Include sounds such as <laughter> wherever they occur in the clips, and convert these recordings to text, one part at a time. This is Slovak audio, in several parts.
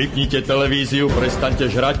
Vypnite televíziu, prestaňte žrať,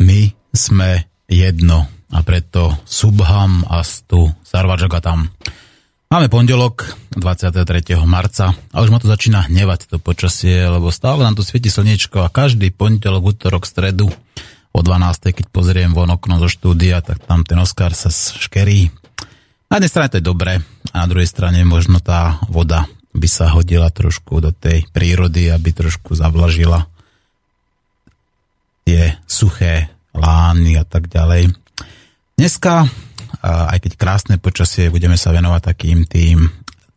My sme jedno a preto Subham Astu Sarvajagatam. Máme pondelok 23. marca a už ma to začína hnevať to počasie, lebo stále nám tu svieti slniečko a každý pondelok, útorok, stredu o 12. keď pozriem von okno zo štúdia, tak tam ten Oscar sa škerí. Na jednej strane to je dobré a na druhej strane možno tá voda by sa hodila trošku do tej prírody, aby trošku zavlažila tie suché lány a tak ďalej. Dneska, aj keď krásne počasie, budeme sa venovať takým tým,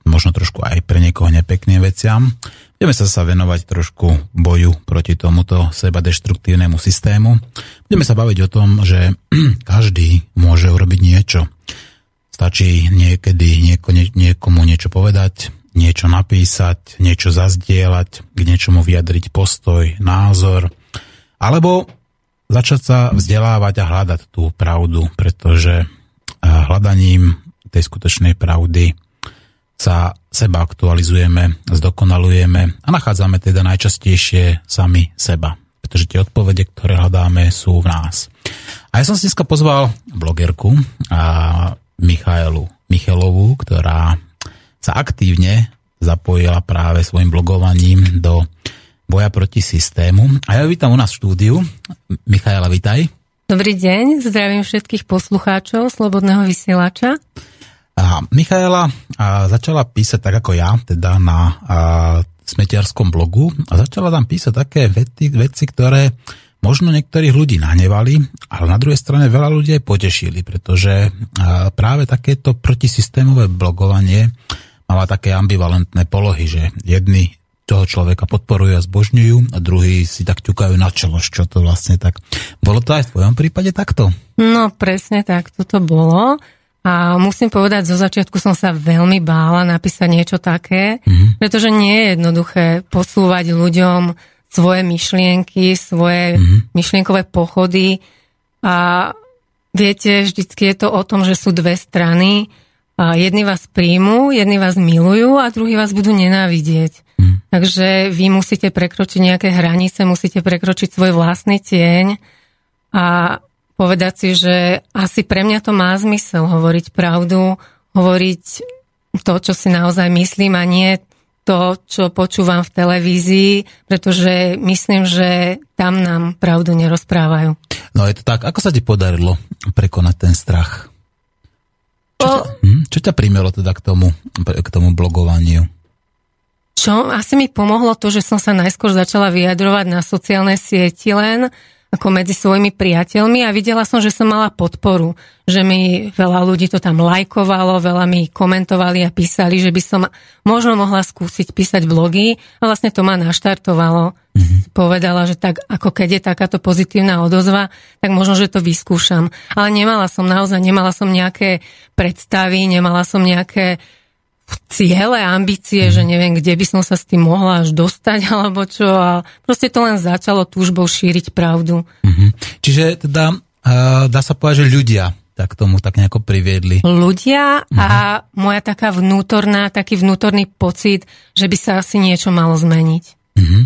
možno trošku aj pre niekoho nepekným veciam. Budeme sa sa venovať trošku boju proti tomuto seba deštruktívnemu systému. Budeme sa baviť o tom, že <clears throat> každý môže urobiť niečo. Stačí niekedy nieko, niekomu niečo povedať, niečo napísať, niečo zazdieľať, k niečomu vyjadriť postoj, názor, alebo začať sa vzdelávať a hľadať tú pravdu, pretože hľadaním tej skutočnej pravdy sa seba aktualizujeme, zdokonalujeme a nachádzame teda najčastejšie sami seba, pretože tie odpovede, ktoré hľadáme, sú v nás. A ja som si dneska pozval blogerku a Michaelu Michelovú, ktorá sa aktívne zapojila práve svojim blogovaním do boja proti systému. A ja vítam u nás v štúdiu. Michaela, vitaj. Dobrý deň, zdravím všetkých poslucháčov Slobodného vysielača. A Michaela a začala písať tak ako ja, teda na a, smetiarskom blogu a začala tam písať také vety, veci, ktoré možno niektorých ľudí nahnevali, ale na druhej strane veľa ľudí aj potešili, pretože práve takéto protisystémové blogovanie máva také ambivalentné polohy, že jedni toho človeka podporujú a zbožňujú a druhí si tak ťukajú na čelo, čo to vlastne tak. Bolo to aj v tvojom prípade takto? No presne tak, toto bolo. A musím povedať, zo začiatku som sa veľmi bála napísať niečo také, mm-hmm. pretože nie je jednoduché posúvať ľuďom svoje myšlienky, svoje mm-hmm. myšlienkové pochody. A viete, vždycky je to o tom, že sú dve strany. A jedni vás príjmú, jedni vás milujú a druhí vás budú nenávidieť. Takže vy musíte prekročiť nejaké hranice, musíte prekročiť svoj vlastný tieň a povedať si, že asi pre mňa to má zmysel hovoriť pravdu, hovoriť to, čo si naozaj myslím a nie to, čo počúvam v televízii, pretože myslím, že tam nám pravdu nerozprávajú. No je to tak. Ako sa ti podarilo prekonať ten strach? Čo, o... ťa, hm? čo ťa primelo teda k tomu, k tomu blogovaniu? Čo? Asi mi pomohlo to, že som sa najskôr začala vyjadrovať na sociálne sieti len ako medzi svojimi priateľmi a videla som, že som mala podporu, že mi veľa ľudí to tam lajkovalo, veľa mi komentovali a písali, že by som možno mohla skúsiť písať blogy a vlastne to ma naštartovalo. Mm-hmm. Povedala, že tak ako keď je takáto pozitívna odozva, tak možno, že to vyskúšam. Ale nemala som naozaj, nemala som nejaké predstavy, nemala som nejaké ciele, ambície, že neviem, kde by som sa s tým mohla až dostať, <laughs> alebo čo. A proste to len začalo túžbou šíriť pravdu. Mm-hmm. Čiže teda dá sa povedať, že ľudia tak tomu tak nejako priviedli. Ľudia a moja taká vnútorná, taký vnútorný pocit, že by sa asi niečo malo zmeniť. Uh-huh.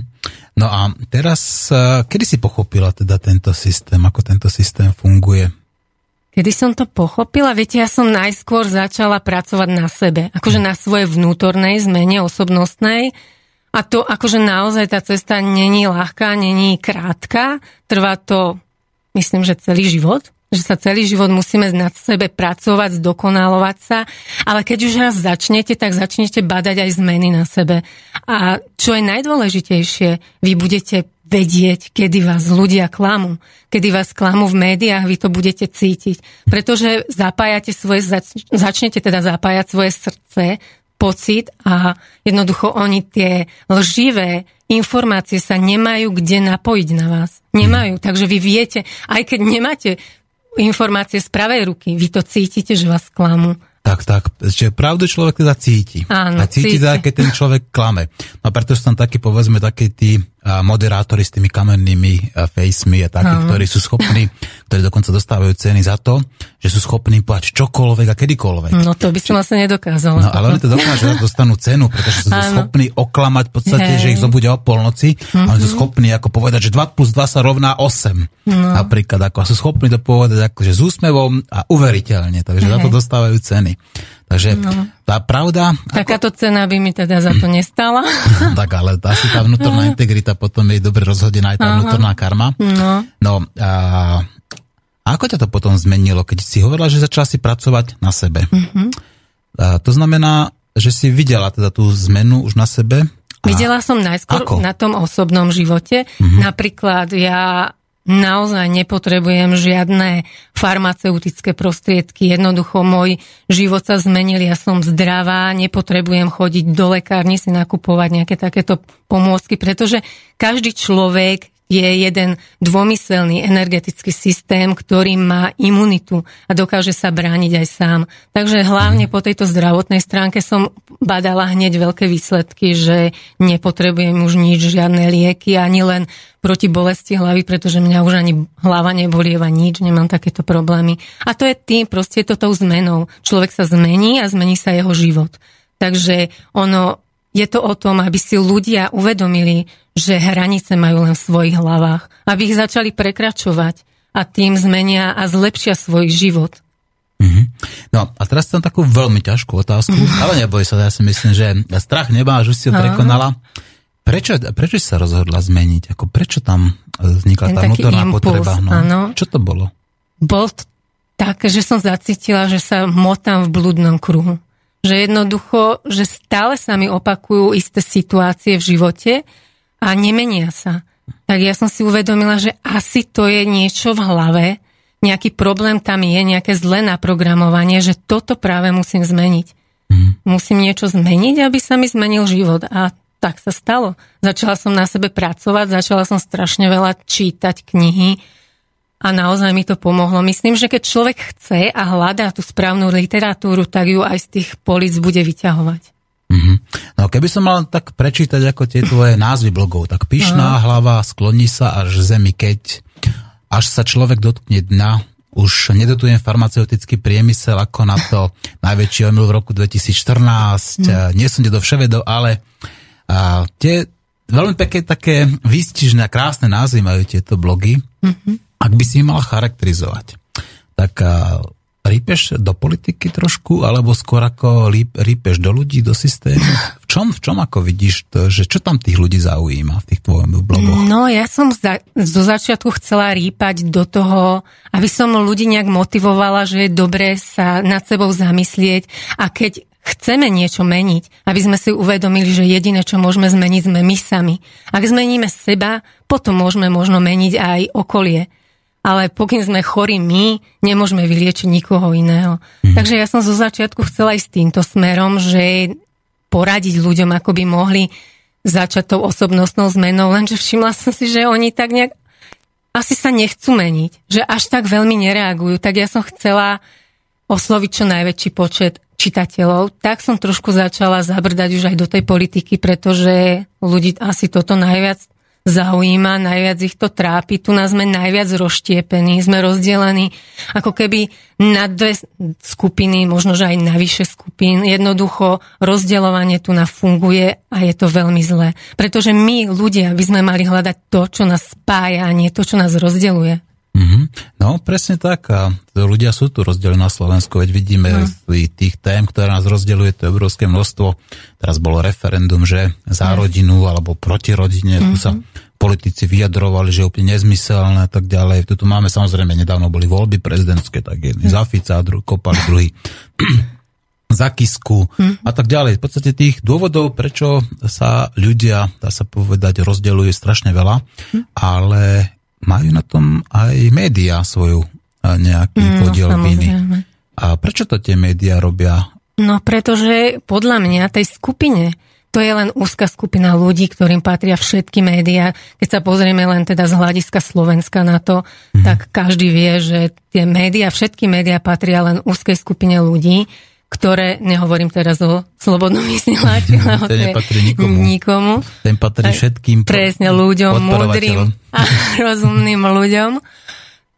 No a teraz, kedy si pochopila teda tento systém, ako tento systém funguje? Kedy som to pochopila? Viete, ja som najskôr začala pracovať na sebe, akože na svojej vnútornej zmene osobnostnej. A to akože naozaj tá cesta není ľahká, není krátka. Trvá to, myslím, že celý život že sa celý život musíme na sebe pracovať, zdokonalovať sa, ale keď už raz začnete, tak začnete badať aj zmeny na sebe. A čo je najdôležitejšie, vy budete vedieť, kedy vás ľudia klamú. Kedy vás klamú v médiách, vy to budete cítiť. Pretože zapájate svoje, začnete teda zapájať svoje srdce, pocit a jednoducho oni tie lživé informácie sa nemajú kde napojiť na vás. Nemajú, takže vy viete, aj keď nemáte informácie z pravej ruky, vy to cítite, že vás klamú. Tak, tak. Čiže pravdu človek teda cíti. Áno, a cíti, cíti. teda, keď ten človek klame. No preto sú tam takí, povedzme, takí tí a, moderátori s tými kamennými a, facemi a takí, Áno. ktorí sú schopní, ktorí dokonca dostávajú ceny za to, že sú schopní povedať čokoľvek a kedykoľvek. No to by som asi nedokázala. No ale oni to dokážu, že dostanú cenu, pretože sú schopní oklamať v podstate, Hej. že ich zobudia o polnoci a oni sú schopní ako povedať, že 2 plus 2 sa rovná 8. No. Napríklad, ako a sú schopní to povedať akože s úsmevom a uveriteľne, takže za to Hej. dostávajú ceny. Takže tá pravda, Takáto cena by mi teda za to <clears throat> nestala. <laughs> tak ale asi tá vnútorná integrita potom je dobre rozhodená aj tá vnútorná karma. No. No a a ako ťa to potom zmenilo, keď si hovorila, že začala si pracovať na sebe? Mhm. A to znamená, že si videla teda tú zmenu už na sebe? A Videla som najskôr Ako? na tom osobnom živote. Napríklad ja naozaj nepotrebujem žiadne farmaceutické prostriedky. Jednoducho môj život sa zmenil, ja som zdravá, nepotrebujem chodiť do lekárny si nakupovať nejaké takéto pomôcky, pretože každý človek je jeden dvomyselný energetický systém, ktorý má imunitu a dokáže sa brániť aj sám. Takže hlavne po tejto zdravotnej stránke som badala hneď veľké výsledky, že nepotrebujem už nič, žiadne lieky, ani len proti bolesti hlavy, pretože mňa už ani hlava nebolieva nič, nemám takéto problémy. A to je tým, proste je to tou zmenou. Človek sa zmení a zmení sa jeho život. Takže ono, je to o tom, aby si ľudia uvedomili, že hranice majú len v svojich hlavách, aby ich začali prekračovať a tým zmenia a zlepšia svoj život. No a teraz tam takú veľmi ťažkú otázku, ale neboj sa, ja si myslím, že strach nemáš, už si ho prekonala. Prečo, prečo si sa rozhodla zmeniť? Ako prečo tam vznikla Ten tá vnútorná impuls, potreba? No, áno. Čo to bolo? Bol tak, že som zacítila, že sa motám v blúdnom kruhu. Že jednoducho, že stále sa mi opakujú isté situácie v živote a nemenia sa. Tak ja som si uvedomila, že asi to je niečo v hlave, nejaký problém tam je, nejaké zlé naprogramovanie, že toto práve musím zmeniť. Musím niečo zmeniť, aby sa mi zmenil život. A tak sa stalo. Začala som na sebe pracovať, začala som strašne veľa čítať knihy a naozaj mi to pomohlo. Myslím, že keď človek chce a hľadá tú správnu literatúru, tak ju aj z tých polic bude vyťahovať. Mhm. No keby som mal tak prečítať ako tie tvoje názvy blogov, tak pyšná hlava skloní sa až zemi, keď až sa človek dotkne dna, už nedotujem farmaceutický priemysel ako na to najväčší omyl v roku 2014, mm. nie som do vševedov, ale a, tie veľmi pekné také výstižné a krásne názvy majú tieto blogy. Mm-hmm. Ak by si mal charakterizovať, tak rípeš do politiky trošku, alebo skôr ako rípeš do ľudí, do systému? V čom, v čom ako vidíš to, že čo tam tých ľudí zaujíma v tých tvojich blogoch? No, ja som za, zo začiatku chcela rýpať do toho, aby som ľudí nejak motivovala, že je dobré sa nad sebou zamyslieť a keď chceme niečo meniť, aby sme si uvedomili, že jediné, čo môžeme zmeniť, sme my sami. Ak zmeníme seba, potom môžeme možno meniť aj okolie. Ale pokým sme chorí my, nemôžeme vyliečiť nikoho iného. Mm. Takže ja som zo začiatku chcela ísť týmto smerom, že poradiť ľuďom, ako by mohli začať tou osobnostnou zmenou, lenže všimla som si, že oni tak nejak asi sa nechcú meniť, že až tak veľmi nereagujú. Tak ja som chcela osloviť čo najväčší počet čitateľov. Tak som trošku začala zabrdať už aj do tej politiky, pretože ľudí asi toto najviac zaujíma, najviac ich to trápi. Tu nás sme najviac rozštiepení, sme rozdelení ako keby na dve skupiny, možno že aj na vyše skupín. Jednoducho rozdeľovanie tu na funguje a je to veľmi zlé. Pretože my, ľudia, by sme mali hľadať to, čo nás spája a nie to, čo nás rozdeluje. Mm-hmm. No, presne tak. A ľudia sú tu rozdelení na Slovensku, veď vidíme no. tých tém, ktoré nás rozdeľuje, to je obrovské množstvo. Teraz bolo referendum, že za rodinu alebo proti rodine, mm-hmm. tu sa politici vyjadrovali, že je úplne nezmyselné a tak ďalej. Tu máme samozrejme, nedávno boli voľby prezidentské, tak jedni mm-hmm. za Fica, dru- kopali druhý <clears throat> za Kisku mm-hmm. a tak ďalej. V podstate tých dôvodov, prečo sa ľudia, dá sa povedať, rozdeľuje strašne veľa, mm-hmm. ale majú na tom aj médiá svoju nejaký mm, podiel no, viny. A prečo to tie médiá robia? No pretože podľa mňa tej skupine to to je len úzka skupina ľudí, ktorým patria všetky médiá. Keď sa pozrieme len teda z hľadiska Slovenska na to, mm. tak každý vie, že tie médiá, všetky médiá patria len úzkej skupine ľudí, ktoré, nehovorím teraz o slobodnom vysielači, <laughs> lebo to nepatrí nikomu. nikomu. Ten patrí všetkým Presne ľuďom, múdrym a <laughs> rozumným ľuďom.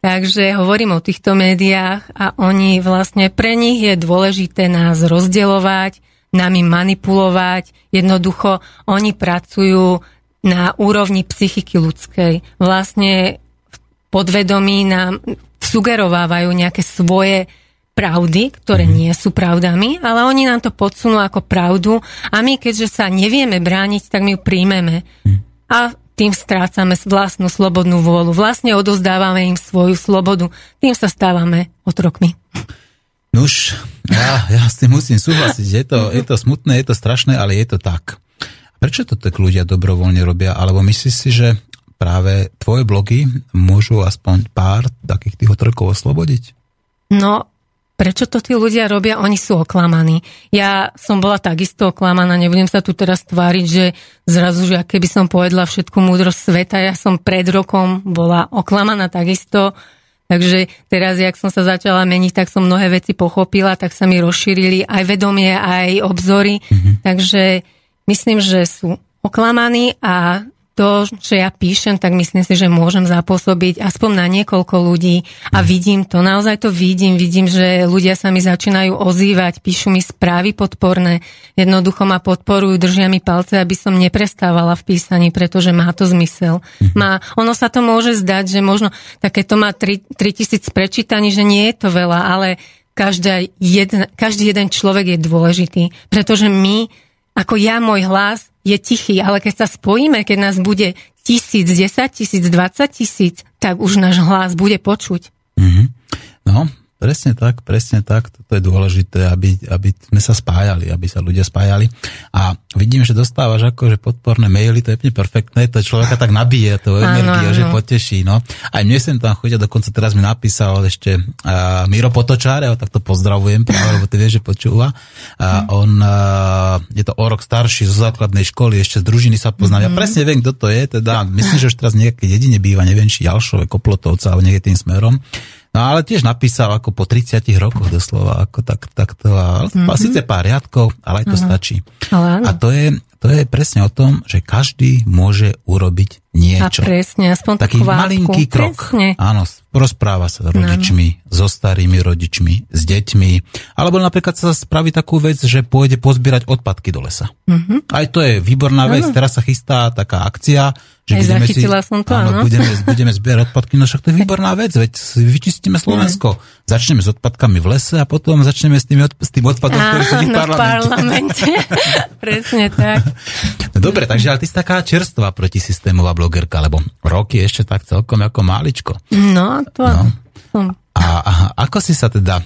Takže hovorím o týchto médiách a oni vlastne, pre nich je dôležité nás rozdeľovať, nami manipulovať. Jednoducho, oni pracujú na úrovni psychiky ľudskej. Vlastne v podvedomí nám sugerovávajú nejaké svoje pravdy, ktoré mm-hmm. nie sú pravdami, ale oni nám to podsunú ako pravdu a my, keďže sa nevieme brániť, tak my ju príjmeme. Mm. A tým strácame vlastnú slobodnú vôľu. Vlastne odozdávame im svoju slobodu. Tým sa stávame otrokmi. Nuž, ja, ja s tým musím súhlasiť. Je to, je to smutné, je to strašné, ale je to tak. Prečo to tak ľudia dobrovoľne robia? Alebo myslíš si, že práve tvoje blogy môžu aspoň pár takých tých otrokov oslobodiť? No, prečo to tí ľudia robia? Oni sú oklamaní. Ja som bola takisto oklamaná, nebudem sa tu teraz tváriť, že zrazu, že keby som povedla všetku múdrosť sveta, ja som pred rokom bola oklamaná takisto. Takže teraz, jak som sa začala meniť, tak som mnohé veci pochopila, tak sa mi rozšírili aj vedomie, aj obzory. Mm-hmm. Takže myslím, že sú oklamaní a to, čo ja píšem, tak myslím si, že môžem zapôsobiť aspoň na niekoľko ľudí a vidím to, naozaj to vidím, vidím, že ľudia sa mi začínajú ozývať, píšu mi správy podporné, jednoducho ma podporujú, držia mi palce, aby som neprestávala v písaní, pretože má to zmysel. Mhm. Má, ono sa to môže zdať, že možno takéto má 3000 prečítaní, že nie je to veľa, ale každá jedna, každý jeden človek je dôležitý, pretože my ako ja, môj hlas je tichý, ale keď sa spojíme, keď nás bude tisíc, desať tisíc, dvadsať tisíc, tak už náš hlas bude počuť. Mm-hmm. No, Presne tak, presne tak. Toto je dôležité, aby, aby sme sa spájali, aby sa ľudia spájali. A vidím, že dostávaš akože podporné maily, to je úplne perfektné, to človeka tak nabije, to energiu, že poteší. No. Aj mne sem tam chodia, dokonca teraz mi napísal ešte uh, Miro Potočár, ja ho takto pozdravujem, práve, lebo ty vieš, že počúva. Uh, on uh, je to o rok starší zo základnej školy, ešte z družiny sa poznám. Mm-hmm. Ja presne viem, kto to je, teda myslím, že už teraz nejaké jedine býva, neviem, či Jalšové, Koplotovca, alebo niekde tým smerom. No ale tiež napísal ako po 30 rokoch doslova, ako tak, takto. A mm-hmm. síce pár riadkov, ale aj to mm-hmm. stačí. Ale A to je, to je presne o tom, že každý môže urobiť niečo. A presne, aspoň Taký kvátku. malinký krok. Presne. Áno, rozpráva sa s rodičmi, no. so starými rodičmi, s deťmi. Alebo napríklad sa spraví takú vec, že pôjde pozbierať odpadky do lesa. Mm-hmm. Aj to je výborná vec. No. Teraz sa chystá taká akcia, že Aj budeme si, som to, áno, budeme, budeme zbierať odpadky. No však to je výborná vec, veď vyčistíme Slovensko. Mm. Začneme s odpadkami v lese a potom začneme s tým, s tým odpadom, ktorý sedí v parlamente. parlamente. <laughs> Presne tak. Dobre, takže ale ty si taká čerstvá protisystémová blogerka, lebo roky ešte tak celkom ako máličko. No, to no. Som. A, a ako si sa teda,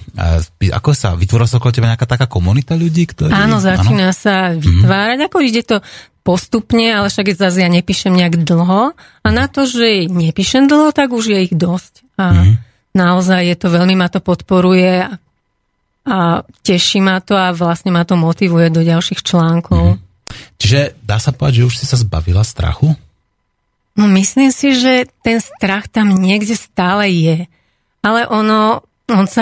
ako sa, vytvorila sa okolo teba nejaká taká komunita ľudí, ktorí... Áno, začína áno? sa vytvárať, mm. ako ide to postupne, ale však zase ja nepíšem nejak dlho a na to, že nepíšem dlho, tak už je ich dosť. A mm. naozaj je to, veľmi ma to podporuje a teší ma to a vlastne ma to motivuje do ďalších článkov. Mm. Čiže dá sa povedať, že už si sa zbavila strachu? No myslím si, že ten strach tam niekde stále je. Ale ono, on sa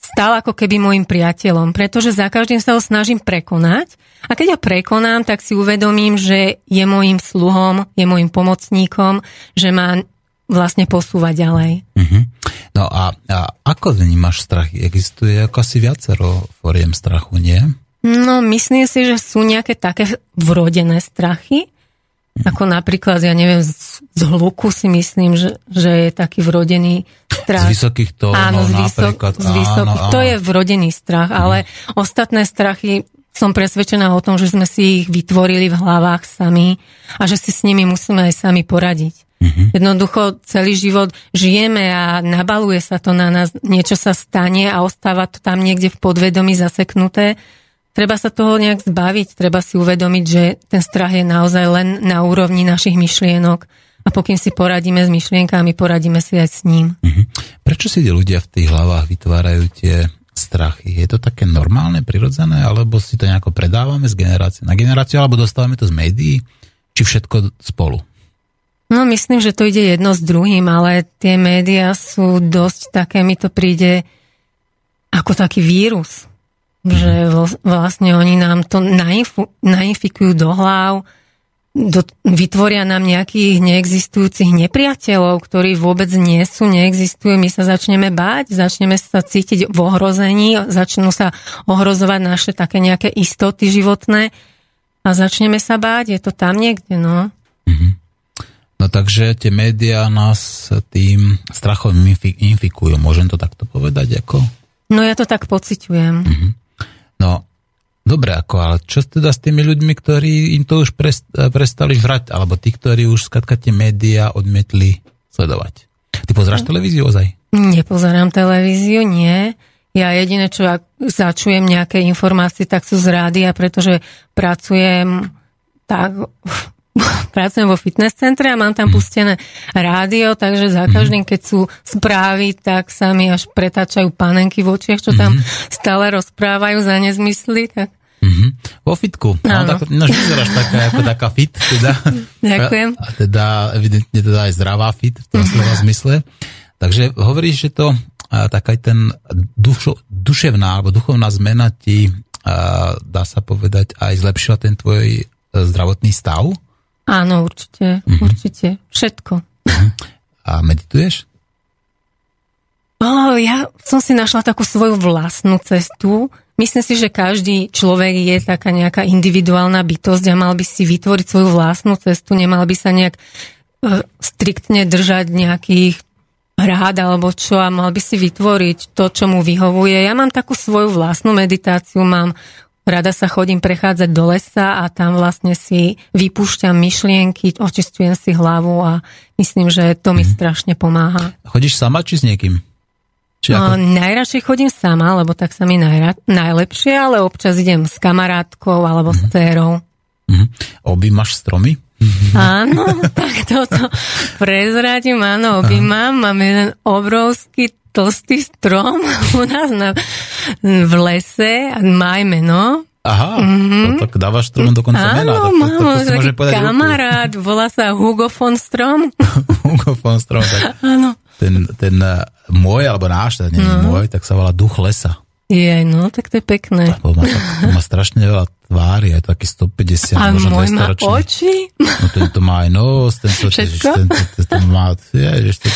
stal ako keby môjim priateľom, pretože za každým sa ho snažím prekonať a keď ho prekonám, tak si uvedomím, že je môjim sluhom, je môjim pomocníkom, že má vlastne posúvať ďalej. Uh-huh. No a, a ako vnímaš strach? Existuje ako asi viacero foriem strachu, nie? No, myslím si, že sú nejaké také vrodené strachy, ako napríklad, ja neviem, z, z hluku si myslím, že, že je taký vrodený strach. Z vysokých tónov áno, z, vysok, z vysokých. Áno, áno. To je vrodený strach, ale mm. ostatné strachy som presvedčená o tom, že sme si ich vytvorili v hlavách sami a že si s nimi musíme aj sami poradiť. Mm-hmm. Jednoducho celý život žijeme a nabaluje sa to na nás, niečo sa stane a ostáva to tam niekde v podvedomí zaseknuté treba sa toho nejak zbaviť, treba si uvedomiť, že ten strach je naozaj len na úrovni našich myšlienok a pokým si poradíme s myšlienkami, poradíme si aj s ním. Mhm. Prečo si ľudia v tých hlavách vytvárajú tie strachy. Je to také normálne, prirodzené, alebo si to nejako predávame z generácie na generáciu, alebo dostávame to z médií, či všetko spolu? No myslím, že to ide jedno s druhým, ale tie médiá sú dosť také, mi to príde ako taký vírus. Že vlastne oni nám to nainfikujú do hlav, do, vytvoria nám nejakých neexistujúcich nepriateľov, ktorí vôbec nie sú, neexistujú. My sa začneme báť, začneme sa cítiť v ohrození, začnú sa ohrozovať naše také nejaké istoty životné a začneme sa báť. Je to tam niekde, no. Mm-hmm. No takže tie médiá nás tým strachom infikujú. Môžem to takto povedať? Ako? No ja to tak pociťujem. Mm-hmm. No, dobre, ako, ale čo teda s tými ľuďmi, ktorí im to už prestali žrať, alebo tí, ktorí už skratka tie médiá odmietli sledovať? Ty pozeráš televíziu ozaj? Nepozerám televíziu, nie. Ja jediné, čo ak začujem nejaké informácie, tak sú z rádia, pretože pracujem tak <laughs> pracujem vo fitness centre a mám tam mhm. pustené rádio, takže za mhm. každým, keď sú správy, tak sa mi až pretáčajú panenky v očiach, čo tam mm-hmm. stále rozprávajú za nezmysly. Tak... Mm-hmm. Vo fitku. No, tak, no vyzeráš taká, ako taká fit. Teda. <laughs> Ďakujem. A, teda evidentne teda aj zdravá fit v tom slova zmysle. Takže hovoríš, že to a, tak aj ten dušo, duševná alebo duchovná zmena ti, a, dá sa povedať, aj zlepšila ten tvoj e, zdravotný stav? Áno, určite, mm-hmm. určite. Všetko. Mm-hmm. A medituješ? Oh, ja som si našla takú svoju vlastnú cestu. Myslím si, že každý človek je taká nejaká individuálna bytosť a mal by si vytvoriť svoju vlastnú cestu, nemal by sa nejak uh, striktne držať nejakých rád alebo čo a mal by si vytvoriť to, čo mu vyhovuje. Ja mám takú svoju vlastnú meditáciu, mám Rada sa chodím prechádzať do lesa a tam vlastne si vypúšťam myšlienky, očistujem si hlavu a myslím, že to mi mm. strašne pomáha. Chodíš sama či s niekým? Či ako... najradšej chodím sama, lebo tak sa mi najra... najlepšie, ale občas idem s kamarátkou alebo mm. s dcerou. Mm. Objímaš stromy? Áno, <laughs> tak toto prezradím, áno, objímam. Mám jeden obrovský tlstý strom <laughs> u nás na, v lese má meno. Aha, mm-hmm. to, tak dávaš strom dokonca Áno, mena. Tak, mám taký kamarát, volá sa Hugo von Strom. <laughs> Hugo von Strom, tak Áno. Ten, ten uh, môj, alebo náš, teda nie no. môj, tak sa volá Duch lesa. Je, no, tak to je pekné. To má, to má strašne veľa tvári, aj taký 150, a možno môj má oči? No tento má aj nos, tento, Všetko? Tento, tento, má, je, to,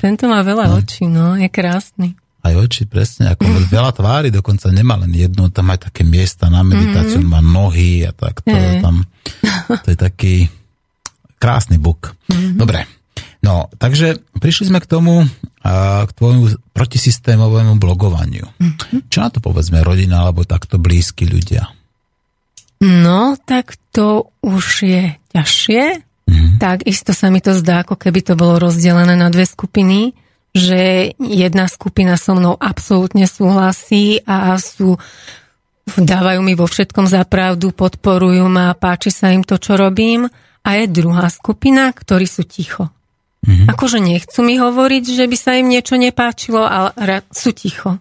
tento má veľa no. očí, no, je krásny. Aj oči, presne, ako mm. <laughs> veľa tvári, dokonca nemá len jednu, tam aj také miesta na meditáciu, mm-hmm. má nohy a tak, to, je. tam, to je taký krásny buk. Mm-hmm. Dobre, no, takže prišli sme k tomu, a, k tvojmu protisystémovému blogovaniu. Mm-hmm. Čo na to povedzme rodina, alebo takto blízki ľudia? No, tak to už je ťažšie, Mm-hmm. Tak isto sa mi to zdá, ako keby to bolo rozdelené na dve skupiny, že jedna skupina so mnou absolútne súhlasí a sú dávajú mi vo všetkom za pravdu, podporujú ma, páči sa im to, čo robím. A je druhá skupina, ktorí sú ticho. Mm-hmm. Akože nechcú mi hovoriť, že by sa im niečo nepáčilo, ale sú ticho.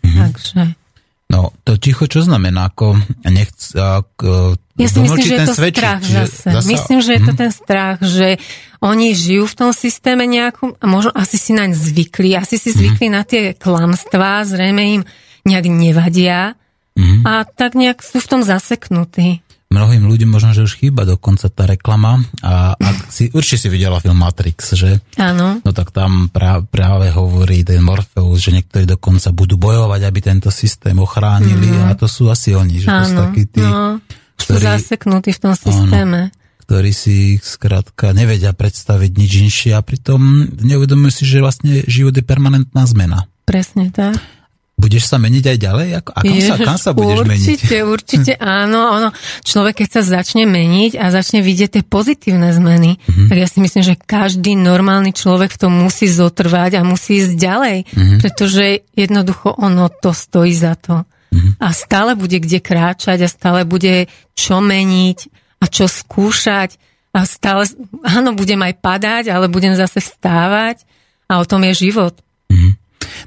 Mm-hmm. Takže... No, to ticho čo znamená? Ako nechc, ako, ja si myslím, že je to svedčí, strach zase. zase. Myslím, že je to mhm. ten strach, že oni žijú v tom systéme nejakom a možno asi si naň zvykli, asi si zvykli mm. na tie klamstvá, zrejme im nejak nevadia mm. a tak nejak sú v tom zaseknutí mnohým ľuďom možno, že už chýba dokonca tá reklama a ak si, určite si videla film Matrix, že? Áno. No tak tam pra, práve hovorí ten Morpheus, že niektorí dokonca budú bojovať, aby tento systém ochránili mm. a to sú asi oni, že Áno. to sú takí tí, no, ktorí, sú zaseknutí v tom systéme. Áno, ktorí si skrátka nevedia predstaviť nič inšie a pritom neuvedomujú si, že vlastne život je permanentná zmena. Presne tak. Budeš sa meniť aj ďalej? A kam, Ježiš, sa, kam sa budeš určite, meniť? Určite, určite <laughs> áno. Ono, človek, keď sa začne meniť a začne vidieť tie pozitívne zmeny, mm-hmm. tak ja si myslím, že každý normálny človek v tom musí zotrvať a musí ísť ďalej, mm-hmm. pretože jednoducho ono to stojí za to. Mm-hmm. A stále bude kde kráčať a stále bude čo meniť a čo skúšať a stále, áno, budem aj padať, ale budem zase vstávať a o tom je život.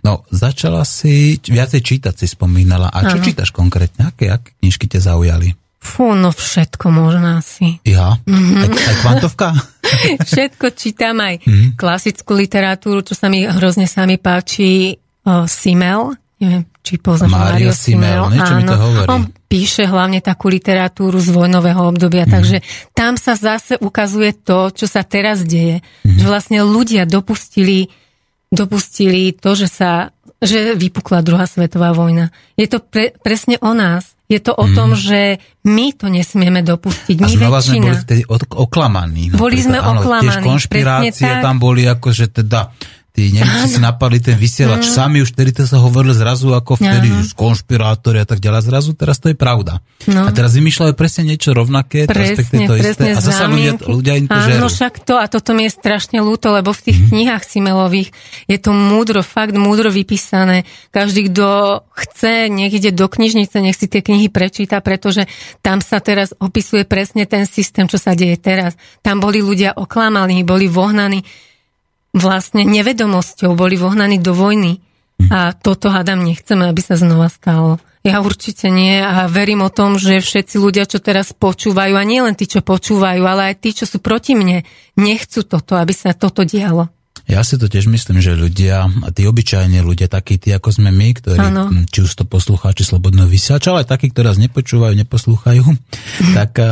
No začala si, viacej čítať si spomínala. A čo ano. čítaš konkrétne? Aké, aké knižky ťa zaujali? Fú, no všetko možno asi. Ja? Mm-hmm. Aj, aj kvantovka? <laughs> všetko čítam, aj mm-hmm. klasickú literatúru, čo sa mi hrozne sami páči, uh, Simel, neviem, či poznáš Mario Simel, niečo Áno. mi to hovorí. On píše hlavne takú literatúru z vojnového obdobia, mm-hmm. takže tam sa zase ukazuje to, čo sa teraz deje. Mm-hmm. Že vlastne ľudia dopustili, dopustili to, že sa že vypukla druhá svetová vojna. Je to pre, presne o nás. Je to o mm. tom, že my to nesmieme dopustiť. My a znova väčšina. sme boli vtedy oklamaní. Boli sme oklamaní. Tiež konšpirácie tam boli akože teda tí Nemci si napadli ten vysielač mm. sami, už vtedy to sa hovorilo zrazu ako vtedy z konšpirátori a tak ďalej. Zrazu teraz to je pravda. No. A teraz vymýšľajú presne niečo rovnaké, presne, to isté. A zase ľudia, ľudia im to Áno, však to, a toto mi je strašne ľúto, lebo v tých mm. knihách Simelových je to múdro, fakt múdro vypísané. Každý, kto chce, nech ide do knižnice, nech si tie knihy prečíta, pretože tam sa teraz opisuje presne ten systém, čo sa deje teraz. Tam boli ľudia oklamaní, boli vohnaní vlastne nevedomosťou boli vohnaní do vojny. A toto, hádam, nechceme, aby sa znova stalo. Ja určite nie a verím o tom, že všetci ľudia, čo teraz počúvajú, a nie len tí, čo počúvajú, ale aj tí, čo sú proti mne, nechcú toto, aby sa toto dialo. Ja si to tiež myslím, že ľudia, a tí obyčajní ľudia, takí tí ako sme my, ktorí, ano. či už to poslucháči Slobodného vysielača, ale takí, ktorí nás nepočúvajú, neposlúchajú, <laughs> tak a,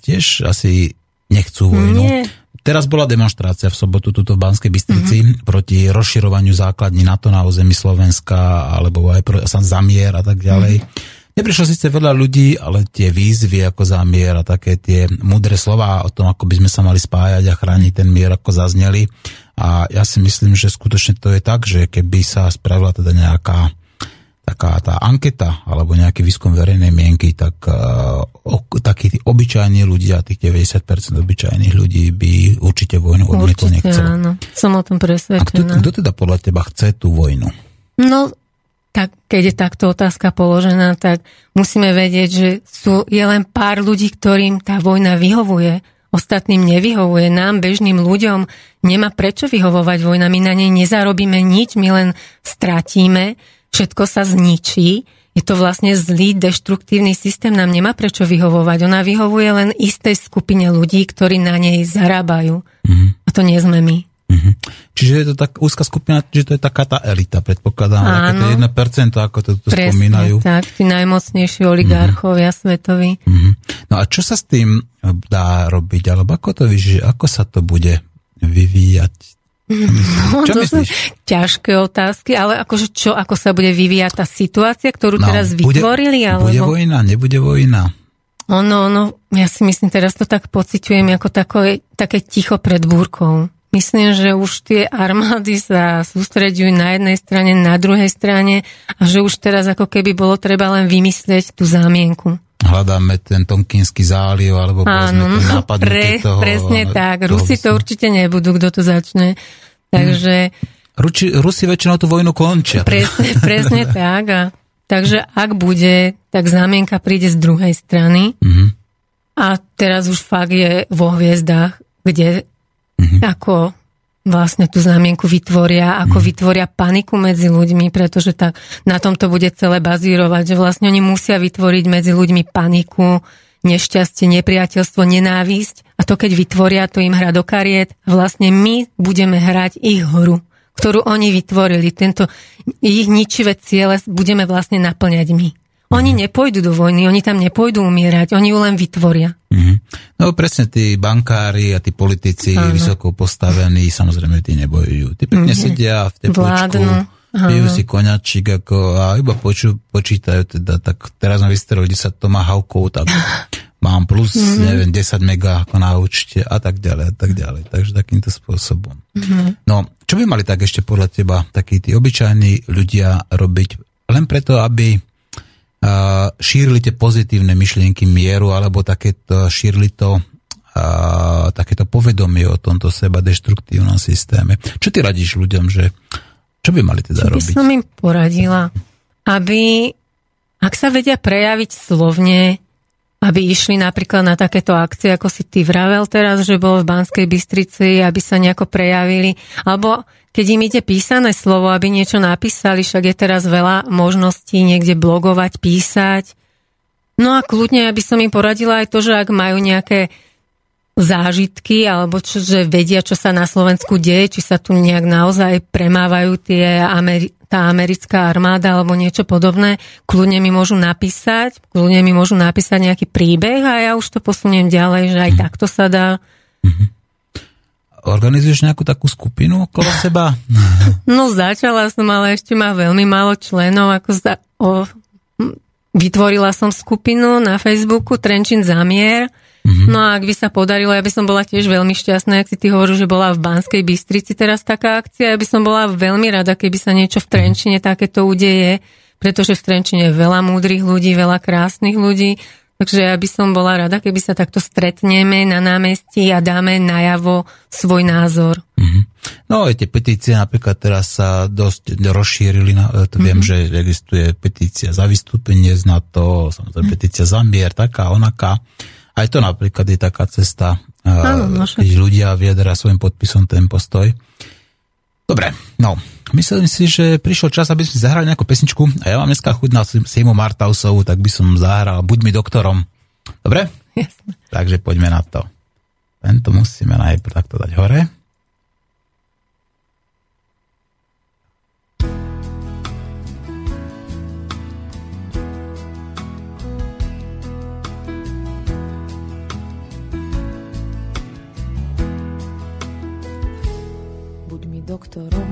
tiež asi nechcú vojnu. Nie. Teraz bola demonstrácia v sobotu tuto v Banskej Bystrici mm-hmm. proti rozširovaniu základní NATO na území Slovenska alebo aj pro, sa zamier a tak ďalej. Mm-hmm. Neprišlo síce veľa ľudí, ale tie výzvy ako zamier a také tie mudré slova o tom, ako by sme sa mali spájať a chrániť ten mier, ako zazneli. A ja si myslím, že skutočne to je tak, že keby sa spravila teda nejaká taká tá anketa alebo nejaký výskum verejnej mienky, tak uh, takí tí obyčajní ľudia, tých 90% obyčajných ľudí by určite vojnu odmietol nechcel. áno. Som o tom presvedčená. A kto, kto teda podľa teba chce tú vojnu? No, tak keď je takto otázka položená, tak musíme vedieť, že sú, je len pár ľudí, ktorým tá vojna vyhovuje. Ostatným nevyhovuje. Nám, bežným ľuďom, nemá prečo vyhovovať vojna. My na nej nezarobíme nič, my len stratíme všetko sa zničí. Je to vlastne zlý, deštruktívny systém, nám nemá prečo vyhovovať. Ona vyhovuje len istej skupine ľudí, ktorí na nej zarábajú. Mm-hmm. A to nie sme my. Mm-hmm. Čiže je to tak úzka skupina, že to je taká tá elita, predpokladám, Áno, to 1%, ako to tu presne, spomínajú. tak, tí najmocnejší oligarchovia mm-hmm. svetoví. Mm-hmm. No a čo sa s tým dá robiť, alebo ako to víš, ako sa to bude vyvíjať No, čo to myslíš? sú ťažké otázky, ale akože čo, ako sa bude vyvíjať tá situácia, ktorú no, teraz vytvorili? Bude, alebo... bude vojna, nebude vojna? Ono, no, ja si myslím, teraz to tak pociťujem ako také, také ticho pred búrkou. Myslím, že už tie armády sa sústreďujú na jednej strane, na druhej strane a že už teraz ako keby bolo treba len vymyslieť tú zámienku hľadáme ten Tomkinský záliv, alebo Áno, <laughs> no, pre, toho, presne tak. Toho Rusi to určite nebudú, kto to začne. Takže... Ruči, Rusi väčšinou tú vojnu končia. Presne, <laughs> presne tak. A, takže ak bude, tak zámienka príde z druhej strany. Mm-hmm. A teraz už fakt je vo hviezdách, kde mm-hmm. ako vlastne tú znamienku vytvoria, ako mm. vytvoria paniku medzi ľuďmi, pretože tak na tom to bude celé bazírovať, že vlastne oni musia vytvoriť medzi ľuďmi paniku, nešťastie, nepriateľstvo, nenávisť a to keď vytvoria, to im hra do kariet vlastne my budeme hrať ich hru, ktorú oni vytvorili. Tento ich ničivé ciele budeme vlastne naplňať my. Oni nepôjdu do vojny, oni tam nepôjdu umierať, oni ju len vytvoria. Mm-hmm. No presne tí bankári a tí politici Áno. vysoko postavení, samozrejme tí nebojujú. Tí pekne mm-hmm. sedia v teplčku, pijú si koňačík ako, a iba poču, počítajú teda, tak teraz na vystrelili sa Tomahawkov, tak <laughs> mám plus, mm-hmm. neviem, 10 mega ako na účte a tak ďalej a tak ďalej. Takže takýmto spôsobom. Mm-hmm. No, čo by mali tak ešte podľa teba takí tí obyčajní ľudia robiť len preto, aby šírili tie pozitívne myšlienky mieru alebo takéto, šírili to a, takéto povedomie o tomto seba deštruktívnom systéme. Čo ty radíš ľuďom, že čo by mali teda čo robiť? By som im poradila, aby ak sa vedia prejaviť slovne, aby išli napríklad na takéto akcie, ako si ty vravel teraz, že bol v Banskej Bystrici, aby sa nejako prejavili, alebo keď im ide písané slovo, aby niečo napísali, však je teraz veľa možností niekde blogovať, písať. No a kľudne, aby som im poradila aj to, že ak majú nejaké zážitky, alebo čo, že vedia, čo sa na Slovensku deje, či sa tu nejak naozaj premávajú tie Ameri- tá americká armáda alebo niečo podobné, kľudne mi môžu napísať, kľudne mi môžu napísať nejaký príbeh a ja už to posuniem ďalej, že aj takto sa dá. Mm-hmm. Organizuješ nejakú takú skupinu okolo seba? <laughs> No začala som, ale ešte má veľmi málo členov. Ako za, o, vytvorila som skupinu na Facebooku Trenčín zamier Mm-hmm. No a ak by sa podarilo, ja by som bola tiež veľmi šťastná, ak si ty hovoril, že bola v Banskej Bystrici teraz taká akcia, ja by som bola veľmi rada, keby sa niečo v Trenčine takéto udeje, pretože v Trenčine je veľa múdrych ľudí, veľa krásnych ľudí, takže ja by som bola rada, keby sa takto stretneme na námestí a dáme najavo svoj názor. Mm-hmm. No aj tie petície napríklad teraz sa dosť rozšírili, to viem, mm-hmm. že existuje petícia za vystúpenie z NATO, samozrejme mm-hmm. petícia za mier, taká, onaká. Aj to napríklad je taká cesta, Áno, keď ľudia vyjadra svojim podpisom ten postoj. Dobre, no, myslím si, že prišiel čas, aby sme zahrali nejakú pesničku a ja mám dneska chuť na Simu Martausovú, tak by som zahral Buď mi doktorom. Dobre? Jasne. Takže poďme na to. Tento musíme najprv takto dať hore. doktorom,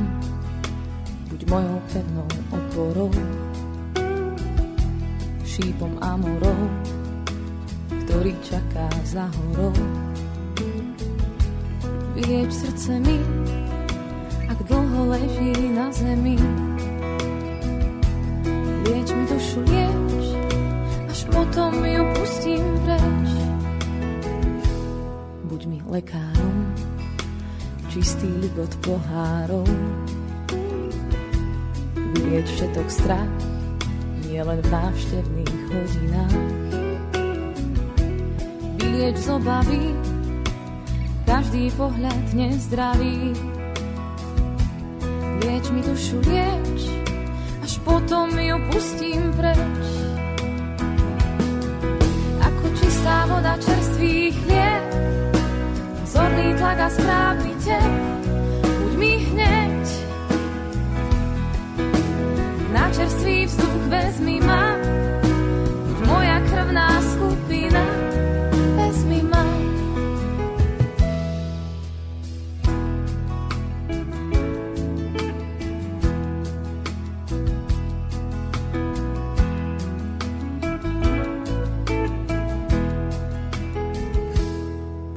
šípom a morou, ktorý čaká za horou. Vylieč srdce mi, ak dlho leží na zemi. Lieč mi dušu, lieč, až potom ju pustím preč. Buď mi lekárom, čistý libot pohárov. Vylieť všetok strach, nie len v návštevných hodinách. Vylieč z obavy, každý pohľad nezdravý. Lieč mi dušu, lieč, až potom ju pustím preč. Ako čistá voda čerstvých chlieb, zorný tlak a správny tep, čerstvý vzduch vezmi ma, moja krvná skupina, vezmi ma.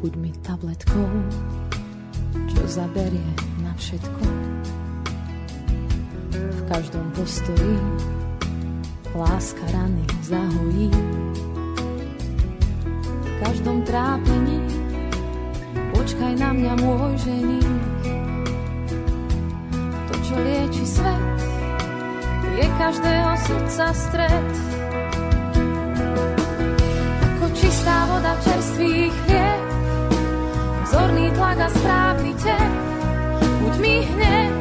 Buď mi tabletkou, čo zaberie na všetko. Každom postoji láska rany zahojí. V každom trápení počkaj na mňa môj ženich. To, čo lieči svet, je každého srdca stred. Ako čistá voda čerstvých chlieb, zorný tlak a správny tep, buď mi hneď.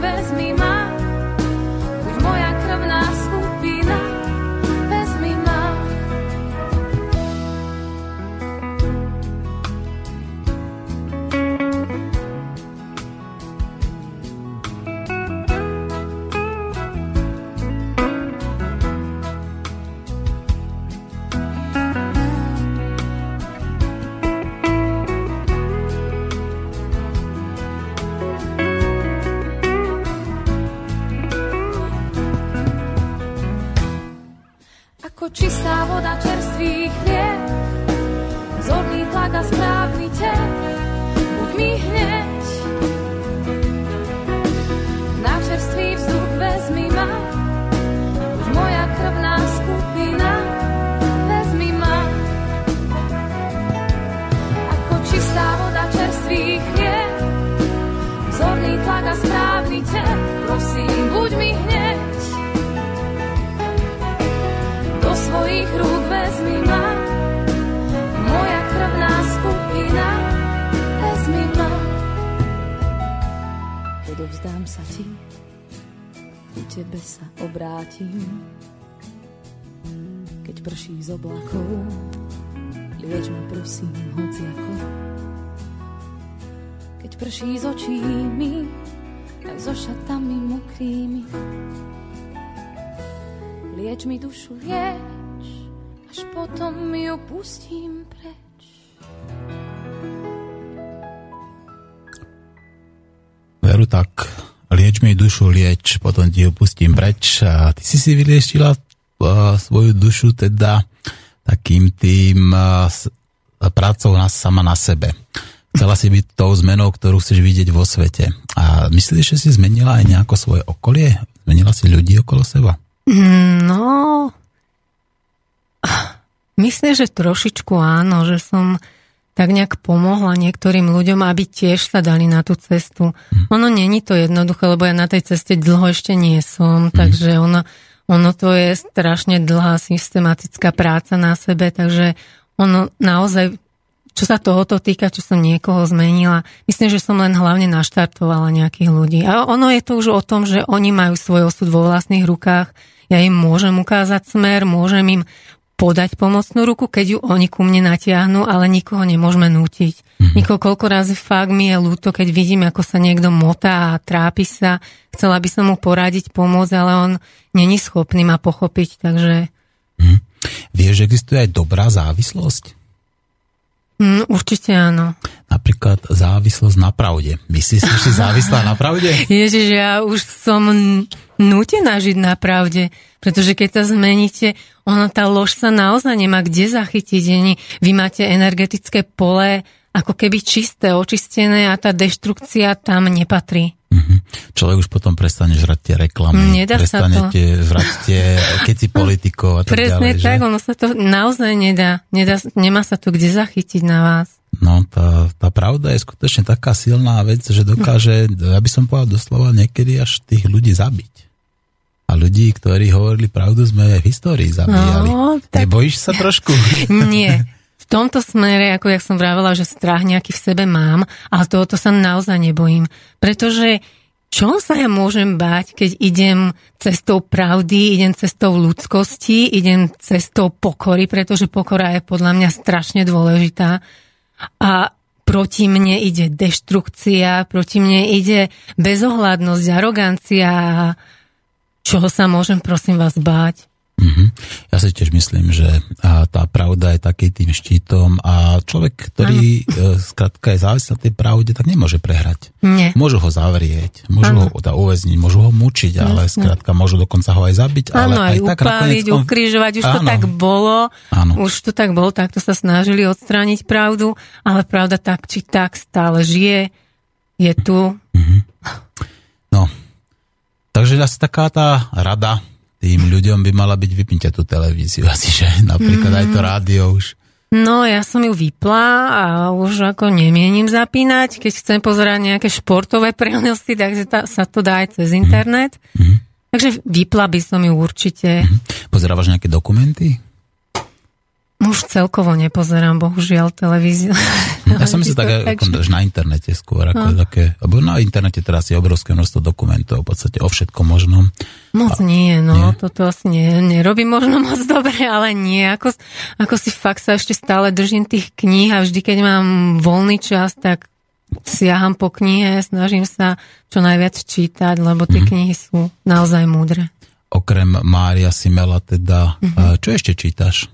Čerstvý vzduch vezmi ma prosím hociako. Keď prší z očí mi, aj so šatami mokrými. Lieč mi dušu, lieč, až potom ju pustím preč. Veru tak, lieč mi dušu, lieč, potom ti ju pustím preč. A ty si si vyliečila uh, svoju dušu teda takým tým prácou na, sama na sebe. Chcela si byť tou zmenou, ktorú chceš vidieť vo svete. A myslíš, že si zmenila aj nejako svoje okolie? Zmenila si ľudí okolo seba? No, myslím, že trošičku áno, že som tak nejak pomohla niektorým ľuďom, aby tiež sa dali na tú cestu. Hm. Ono není to jednoduché, lebo ja na tej ceste dlho ešte nie som, hm. takže ono, ono to je strašne dlhá systematická práca na sebe, takže ono naozaj čo sa tohoto týka, čo som niekoho zmenila, myslím, že som len hlavne naštartovala nejakých ľudí. A ono je to už o tom, že oni majú svoj osud vo vlastných rukách. Ja im môžem ukázať smer, môžem im podať pomocnú ruku, keď ju oni ku mne natiahnu, ale nikoho nemôžeme nútiť. Mm-hmm. Nikoho koľko razy fakt mi je ľúto, keď vidím, ako sa niekto motá a trápi sa. Chcela by som mu poradiť, pomôcť, ale on není schopný ma pochopiť, takže... Mm. Vieš, že existuje aj dobrá závislosť? Mm, určite áno. Napríklad závislosť na pravde. Myslíš si, že závislá na pravde? <laughs> Ježiš, ja už som nútená žiť na pravde, pretože keď sa zmeníte, ona tá lož sa naozaj nemá kde zachytiť. Vy máte energetické pole ako keby čisté, očistené a tá deštrukcia tam nepatrí. Mm-hmm. Človek už potom prestane žrať tie reklamy, Nedá prestanete žrať tie keci politikov a tak Presne ďalej. tak, že? ono sa to naozaj nedá. nedá. Nemá sa to kde zachytiť na vás. No, tá, tá pravda je skutočne taká silná vec, že dokáže, ja by som povedal doslova, niekedy až tých ľudí zabiť. A ľudí, ktorí hovorili pravdu, sme v histórii zabíjali. No, tak... Nebojíš sa trošku? <laughs> Nie. <laughs> Tomto smere, ako ja som vravela, že strach nejaký v sebe mám, ale tohoto sa naozaj nebojím. Pretože čo sa ja môžem bať, keď idem cestou pravdy, idem cestou ľudskosti, idem cestou pokory, pretože pokora je podľa mňa strašne dôležitá. A proti mne ide deštrukcia, proti mne ide bezohľadnosť, arogancia. Čoho sa môžem, prosím vás, báť? Mm-hmm. Ja si tiež myslím, že tá pravda je taký tým štítom a človek, ktorý ano. E, skrátka je závislý na tej pravde, tak nemôže prehrať. Nie. Môžu ho zavrieť, môžu ano. ho teda uväzniť, môžu ho mučiť, ale skrátka môžu dokonca ho aj zabiť. Áno, ale aj, aj tak upáliť, on... ukrižovať, už ano. to tak bolo, ano. už to tak bolo, takto sa snažili odstrániť pravdu, ale pravda tak či tak stále žije, je tu. Mm-hmm. No, takže asi taká tá rada, tým ľuďom by mala byť vypnite tú televíziu asi, že napríklad mm. aj to mhm. rádio už. No, ja som ju vypla a už ako nemienim zapínať. Keď chcem pozerať nejaké športové prenosy, takže tá, sa to dá aj cez internet. Mm. Takže vypla by som ju určite. Mm. Pozerávaš nejaké dokumenty? Už celkovo nepozerám, bohužiaľ, televíziu. Ja som myslel <laughs> tak, tak že na internete skôr. Ako no. také, lebo na internete teraz je obrovské množstvo dokumentov, v podstate o všetkom možnom. Moc A, nie, no, nie? toto asi nie, nerobí možno <laughs> moc dobre, ale nie. Ako, ako si fakt sa ešte stále držím tých kníh a vždy, keď mám voľný čas, tak siaham po knihe, snažím sa čo najviac čítať, lebo tie mm. knihy sú naozaj múdre. Okrem Mária Simela teda, mm-hmm. čo ešte čítaš?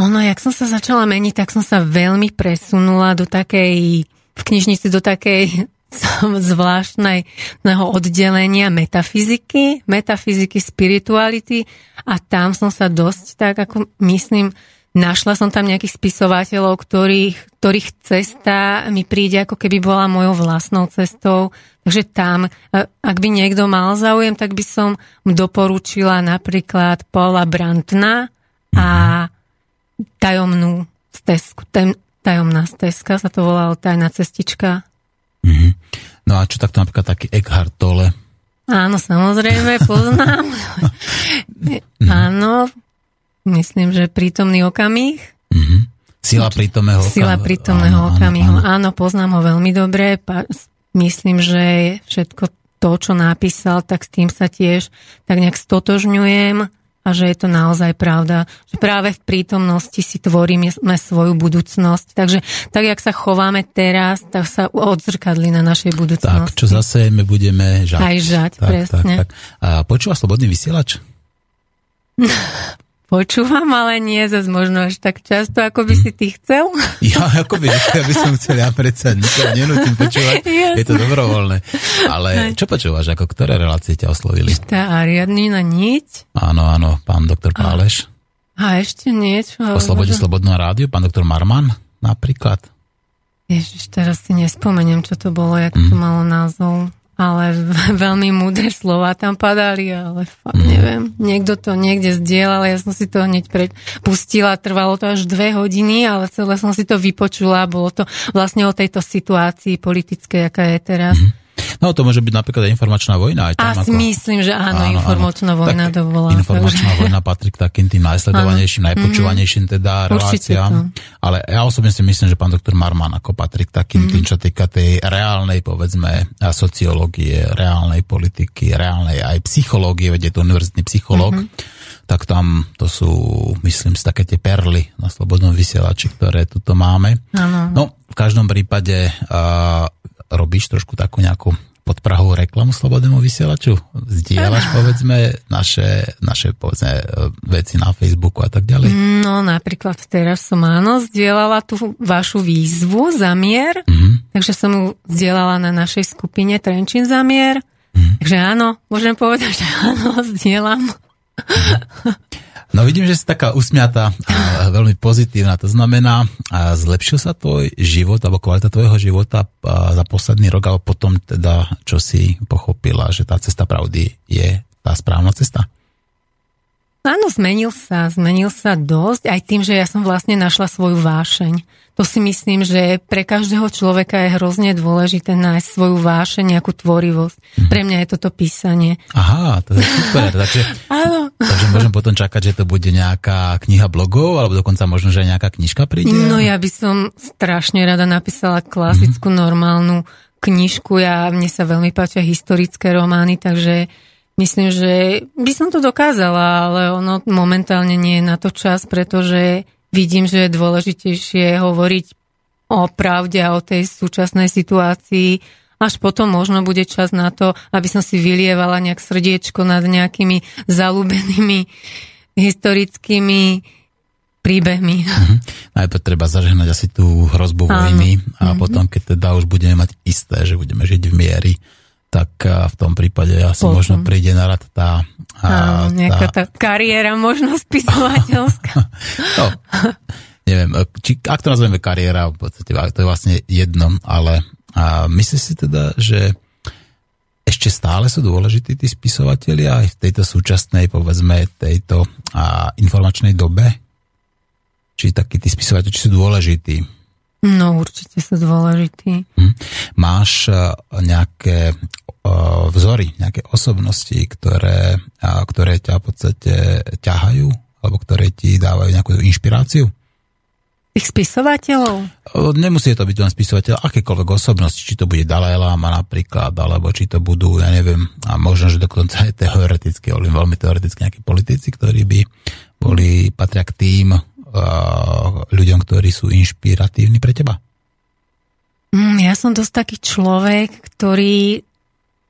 Ono, jak som sa začala meniť, tak som sa veľmi presunula do takej, v knižnici do takej <laughs> zvláštneho oddelenia metafyziky, metafyziky, spirituality a tam som sa dosť tak, ako myslím, našla som tam nejakých spisovateľov, ktorých, ktorých cesta mi príde ako keby bola mojou vlastnou cestou. Takže tam, ak by niekto mal záujem, tak by som doporučila napríklad Paula Brantna a tajomnú stezku. Taj, tajomná stezka sa to volalo, tajná cestička. Mm-hmm. No a čo takto napríklad taký Eckhart Tolle? Áno, samozrejme, poznám. mm-hmm. <laughs> Áno, myslím, že prítomný okamih. Mm-hmm. Sila prítomného okamihu. Sila prítomného áno, okamihu. Áno, áno. áno, poznám ho veľmi dobre. myslím, že všetko to, čo napísal, tak s tým sa tiež tak nejak stotožňujem a že je to naozaj pravda, že práve v prítomnosti si tvoríme svoju budúcnosť. Takže tak, jak sa chováme teraz, tak sa odzrkadli na našej budúcnosti. Tak, čo zase my budeme žať. Aj žať, tak, presne. Tak, tak. A počúva Slobodný vysielač? <laughs> Počúvam, ale nie zase možno až tak často, ako by si ty chcel. <laughs> Ja, ako by, ja by som chcel, ja predsa nikoho nenutím počúvať, Jasne. je to dobrovoľné. Ale čo počúvaš, ako ktoré relácie ťa oslovili? Tá Ariadnina niť. Áno, áno, pán doktor Páleš. A, a ešte niečo. O Slobode Slobodného rádiu, pán doktor Marman napríklad. Ježiš, teraz si nespomeniem, čo to bolo, jak mm. to malo názov ale <laughs> veľmi múdre slova tam padali, ale fakt mm. neviem. Niekto to niekde zdieľal, ja som si to hneď pustila, trvalo to až dve hodiny, ale celé som si to vypočula, bolo to vlastne o tejto situácii politickej, aká je teraz. Mm. No to môže byť napríklad informačná vojna. Aj tam, A ako... myslím, že áno, áno informačná áno. vojna tak, to bola. Informačná takže... vojna patrí k takým tým najsledovanejším, najpočúvanejším teda reláciám. Ale ja osobne si myslím, že pán doktor Marman ako patrí k takým mm-hmm. tým, čo týka tej reálnej, povedzme, sociológie, reálnej politiky, reálnej aj psychológie, vedie to univerzitný psychológ. Mm-hmm tak tam to sú, myslím si, také tie perly na slobodnom vysielači, ktoré tuto máme. Ano. No, v každom prípade uh, robíš trošku takú nejakú podprahovú reklamu slobodnému vysielaču? Zdieľaš, povedzme, naše, naše povedzme, veci na Facebooku a tak ďalej? No, napríklad teraz som áno, zdieľala tú vašu výzvu Zamier, mm-hmm. takže som ju zdieľala na našej skupine Trenčín Zamier. Mm-hmm. Takže áno, môžem povedať, že áno, zdieľam. Mm-hmm. <laughs> No vidím, že si taká usmiatá a <laughs> veľmi pozitívna. To znamená, zlepšil sa tvoj život alebo kvalita tvojho života za posledný rok alebo potom teda, čo si pochopila, že tá cesta pravdy je tá správna cesta? Áno, zmenil sa. Zmenil sa dosť aj tým, že ja som vlastne našla svoju vášeň to si myslím, že pre každého človeka je hrozne dôležité nájsť svoju vášeň, nejakú tvorivosť. Mm-hmm. Pre mňa je toto písanie. Aha, to je super. <laughs> takže, Áno. takže môžem potom čakať, že to bude nejaká kniha blogov, alebo dokonca možno, že aj nejaká knižka príde? No ja by som strašne rada napísala klasickú, mm-hmm. normálnu knižku. Ja, mne sa veľmi páčia historické romány, takže myslím, že by som to dokázala, ale ono momentálne nie je na to čas, pretože vidím, že je dôležitejšie hovoriť o pravde a o tej súčasnej situácii. Až potom možno bude čas na to, aby som si vylievala nejak srdiečko nad nejakými zalúbenými historickými príbehmi. Mhm. Najprv treba zažehnať asi tú hrozbu vojny a mhm. potom, keď teda už budeme mať isté, že budeme žiť v miery, tak v tom prípade asi Potom. možno príde na rad tá... A, nejaká tá... tá kariéra možno spisovateľská. <laughs> no, neviem, či, ak to nazveme kariéra, v podstate to je vlastne jedno, ale a myslíš si teda, že ešte stále sú dôležití tí spisovatelia aj v tejto súčasnej, povedzme, tejto a, informačnej dobe? Či takí tí spisovateľi či sú dôležití? No určite sú dôležití. Hm. Máš nejaké vzory, nejaké osobnosti, ktoré, ktoré ťa v podstate ťahajú, alebo ktoré ti dávajú nejakú inšpiráciu? Tých spisovateľov? Nemusí to byť len spisovateľ, akékoľvek osobnosti, či to bude Dalaj Lama napríklad, alebo či to budú, ja neviem, a možno, že dokonca aj teoreticky, veľmi teoreticky nejakí politici, ktorí by boli, patria k tým uh, ľuďom, ktorí sú inšpiratívni pre teba? Mm, ja som dosť taký človek, ktorý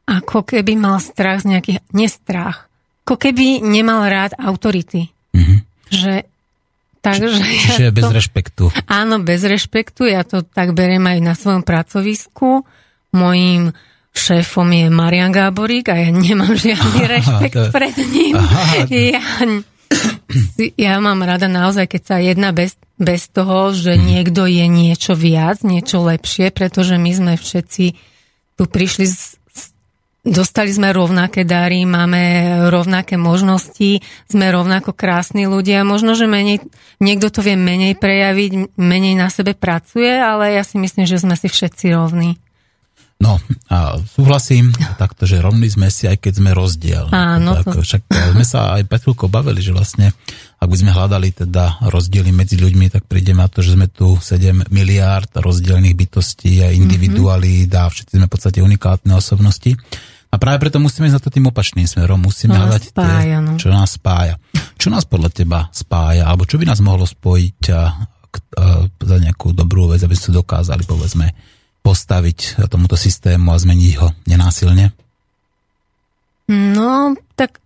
ako keby mal strach z nejakých, nestrach, ako keby nemal rád autority. Mm-hmm. Že, takže Čiže ja bez to, rešpektu. Áno, bez rešpektu, ja to tak beriem aj na svojom pracovisku. Mojím šéfom je Marian Gáborík a ja nemám žiadny Aha, rešpekt to... pred ním. Aha, to... ja, ja mám rada naozaj, keď sa jedná bez, bez toho, že mm. niekto je niečo viac, niečo lepšie, pretože my sme všetci tu prišli z Dostali sme rovnaké dary, máme rovnaké možnosti, sme rovnako krásni ľudia. Možno, že menej, niekto to vie menej prejaviť, menej na sebe pracuje, ale ja si myslím, že sme si všetci rovní. No, a súhlasím takto, že rovní sme si, aj keď sme rozdiel. Áno. Tak, však sme sa aj pred chvíľkou bavili, že vlastne, ak by sme hľadali teda rozdiely medzi ľuďmi, tak prídeme na to, že sme tu 7 miliárd rozdielných bytostí a individualít mm-hmm. a všetci sme v podstate unikátne osobnosti. A práve preto musíme ísť na to tým opačným smerom. Musíme hľadať spája, tie, no. čo nás spája. Čo nás podľa teba spája? Alebo čo by nás mohlo spojiť a, a, za nejakú dobrú vec, aby ste dokázali, povedzme, postaviť tomuto systému a zmeniť ho nenásilne? No, tak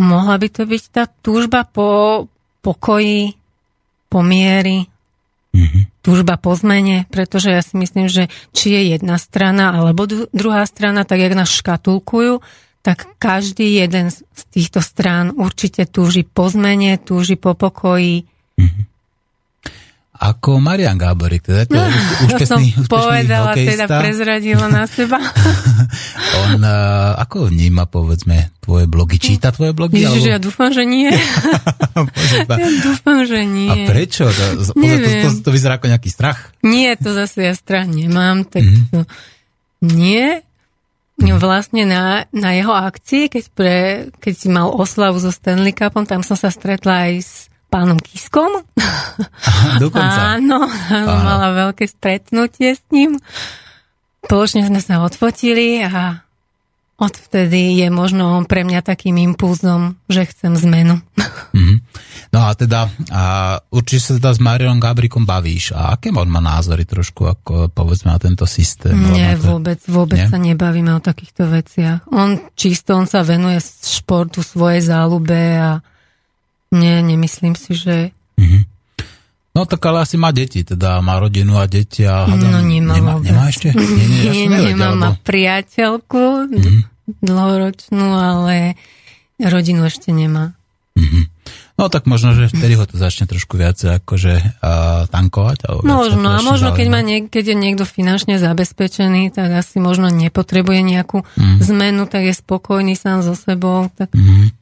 mohla by to byť tá túžba po pokoji, po miery, mm-hmm. Túžba po zmene, pretože ja si myslím, že či je jedna strana alebo druhá strana, tak jak nás škatulkujú, tak každý jeden z týchto strán určite túži po zmene, túži po pokoji. Mm-hmm ako Marian Gáborík, teda to no, úspešný, úspešný povedala, hokejista. teda prezradila na seba. <laughs> On uh, ako vníma, povedzme, tvoje blogy? Číta tvoje blogy? Ježiš, alebo... ja dúfam, že nie. <laughs> <laughs> ja dúfam, že nie. A prečo? To, to, to, to vyzerá ako nejaký strach? Nie, to zase ja strach nemám, tak mm-hmm. to nie. Mm. Vlastne na, na jeho akcii, keď, pre, keď si mal oslavu so Stanley Cupom, tam som sa stretla aj s pánom Kiskom. Aha, dokonca. Áno, áno, mala veľké stretnutie s ním. Spoločne sme sa odfotili a odvtedy je možno pre mňa takým impulzom, že chcem zmenu. Mm-hmm. <laughs> No a teda, a určite sa teda s Mariom Gabrikom bavíš. A aké on má názory trošku, ako povedzme na tento systém? Nie, to... vôbec, vôbec Nie? sa nebavíme o takýchto veciach. On čisto, on sa venuje športu, svojej záľube a nie, nemyslím si, že... Mm-hmm. No tak ale asi má deti, teda má rodinu a deti a hádam, no nemá, nemá, nemá ešte? Nie, nie, ja <laughs> nie nemá, alebo... má priateľku mm-hmm. dlhoročnú, ale rodinu ešte nemá. Mm-hmm. No tak možno, že vtedy ho to začne trošku viacej akože uh, tankovať. Alebo možno, a možno keď, má niek- keď je niekto finančne zabezpečený, tak asi možno nepotrebuje nejakú mm. zmenu, tak je spokojný sám so sebou. Tak... Mm.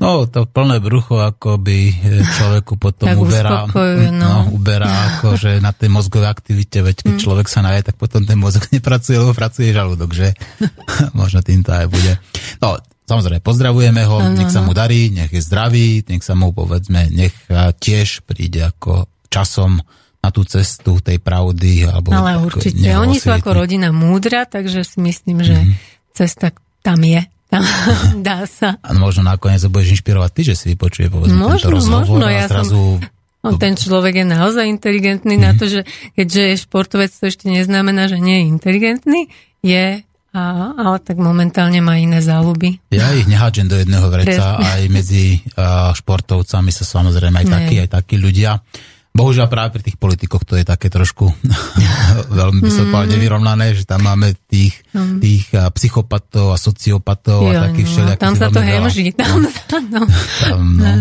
No, to plné brucho ako by e, človeku potom uberá, no. no. uberá ako, že na tej mozgovej aktivite, veď keď mm. človek sa naje, tak potom ten mozog <laughs> nepracuje, lebo pracuje žalúdok, že? <laughs> Možno týmto aj bude. No, samozrejme, pozdravujeme ho, no, nech sa mu darí, nech je zdravý, nech sa mu, povedzme, nech tiež príde ako časom na tú cestu tej pravdy. Alebo Ale určite, oni sú ako rodina múdra, takže si myslím, že mm. cesta tam je. <laughs> Dá sa. A možno nakoniec sa budeš inšpirovať ty, že si vypočuje povedzme možno, tento rozhovor možno, ja a zrazu... Som... No, ten človek je naozaj inteligentný mm-hmm. na to, že keďže je športovec, to ešte neznamená, že nie je inteligentný. Je, a, ale tak momentálne má iné záľuby. Ja ich nehádžem do jedného vreca, Presne. aj medzi uh, športovcami sa samozrejme aj takí, aj takí ľudia. Bohužiaľ práve pri tých politikoch to je také trošku <laughs> veľmi by som povedal mm. nevyrovnané, že tam máme tých, mm. tých psychopatov a sociopatov jo, a takých no, všelijakých. Tam sa to hemží. Tam, no. no. tam, no.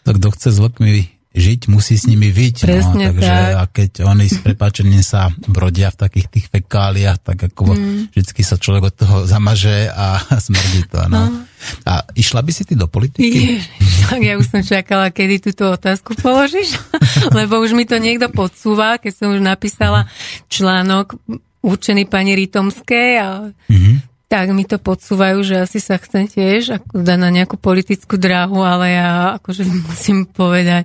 Tak kto chce s vlkmi žiť, musí s nimi vyť. No, Presne no, takže, tak. A keď oni s prepáčením sa brodia v takých tých fekáliách, tak ako mm. vždycky sa človek od toho zamaže a <laughs> smrdí to. No. no. A išla by si ty do politiky? Tak ja už som čakala, kedy túto otázku položíš, <laughs> lebo už mi to niekto podsúva, keď som už napísala článok určený pani Ritomskej a mm-hmm tak mi to podsúvajú, že asi sa chcem tiež ako na nejakú politickú dráhu, ale ja akože musím povedať,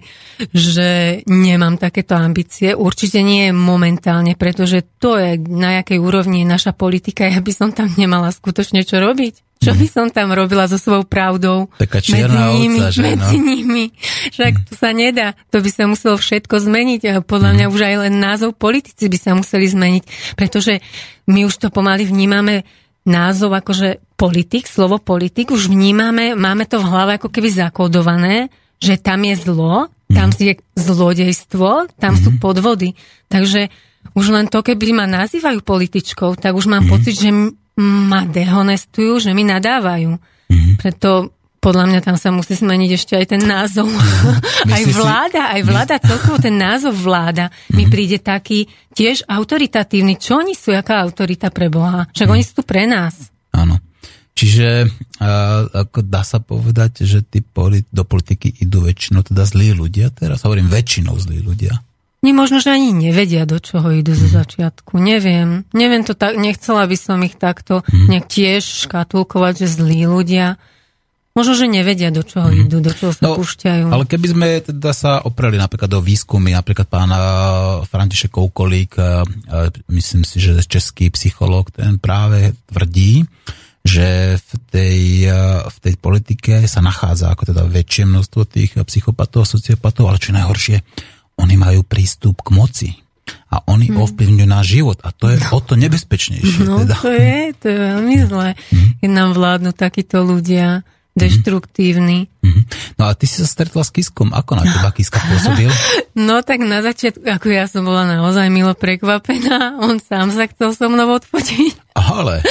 že nemám takéto ambície. Určite nie momentálne, pretože to je, na jakej úrovni je naša politika. Ja by som tam nemala skutočne čo robiť. Čo by som tam robila so svojou pravdou? Taká čierna medzi nimi, ovca, že medzi no? nimi. Však to sa nedá. To by sa muselo všetko zmeniť. Podľa mňa mhm. už aj len názov politici by sa museli zmeniť. Pretože my už to pomaly vnímame názov akože politik, slovo politik, už vnímame, máme to v hlave ako keby zakódované, že tam je zlo, tam mm. je zlodejstvo, tam mm. sú mhm. podvody. Takže už len to, keby ma nazývajú političkou, tak už mám mm. pocit, že ma dehonestujú, že mi nadávajú. Mm. Preto podľa mňa tam sa musí zmeniť ešte aj ten názov. <laughs> aj vláda, aj vláda, celkovo ten názov vláda mi mhm. príde taký tiež autoritatívny. Čo oni sú, aká autorita pre Boha? Však oni sú tu pre nás. Áno. Čiže uh, ako dá sa povedať, že tí polit, do politiky idú väčšinou teda zlí ľudia, teraz hovorím väčšinou zlí ľudia. Nie možno, že ani nevedia, do čoho idú zo začiatku. Neviem. Neviem to tak, nechcela by som ich takto nejak tiež škatulkovať, že zlí ľudia. Možno, že nevedia, do čoho mm. idú, do čoho sa no, púšťajú. Ale keby sme teda sa opreli napríklad do výskumy, napríklad pána František Koukolík, myslím si, že český psychológ, ten práve tvrdí, že v tej, v tej politike sa nachádza ako teda väčšie množstvo tých psychopatov, sociopatov, ale čo najhoršie, oni majú prístup k moci a oni hmm. ovplyvňujú náš život a to je o to nebezpečnejšie. No teda. to je, to je veľmi zlé, hmm. keď nám vládnu takíto ľudia deštruktívny. Mm-hmm. No a ty si sa stretla s Kiskom. Ako na teba Kiska pôsobil? <laughs> No tak na začiatku, ako ja som bola naozaj milo prekvapená, on sám sa chcel so mnou odfotiť. <laughs> Ale.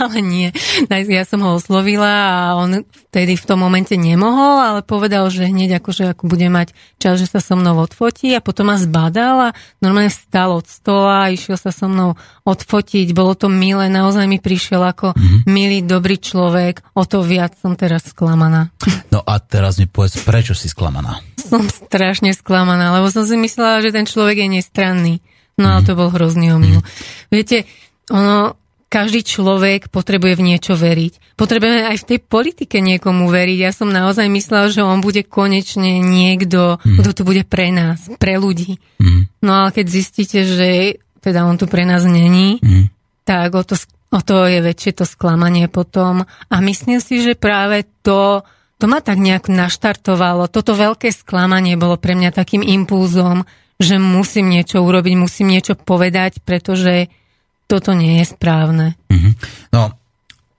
Ale nie. Ja som ho oslovila a on vtedy v tom momente nemohol, ale povedal, že hneď akože ako bude mať čas, že sa so mnou odfotí a potom ma zbadal a normálne vstal od stola a išiel sa so mnou odfotiť. Bolo to milé, naozaj mi prišiel ako mm-hmm. milý, dobrý človek. O to viac som teraz sklamaná. No a teraz mi povedz, prečo si sklamaná? Som strašne sklamaná, lebo som si myslela, že ten človek je nestranný. No ale mhm. to bol hrozný omyl. Viete, ono, každý človek potrebuje v niečo veriť. Potrebujeme aj v tej politike niekomu veriť. Ja som naozaj myslela, že on bude konečne niekto, mm. kto tu bude pre nás, pre ľudí. Mm. No ale keď zistíte, že teda on tu pre nás není, mm. tak o to, o to je väčšie to sklamanie potom. A myslím si, že práve to, to ma tak nejak naštartovalo. Toto veľké sklamanie bolo pre mňa takým impulzom, že musím niečo urobiť, musím niečo povedať, pretože toto nie je správne. Mm-hmm. No,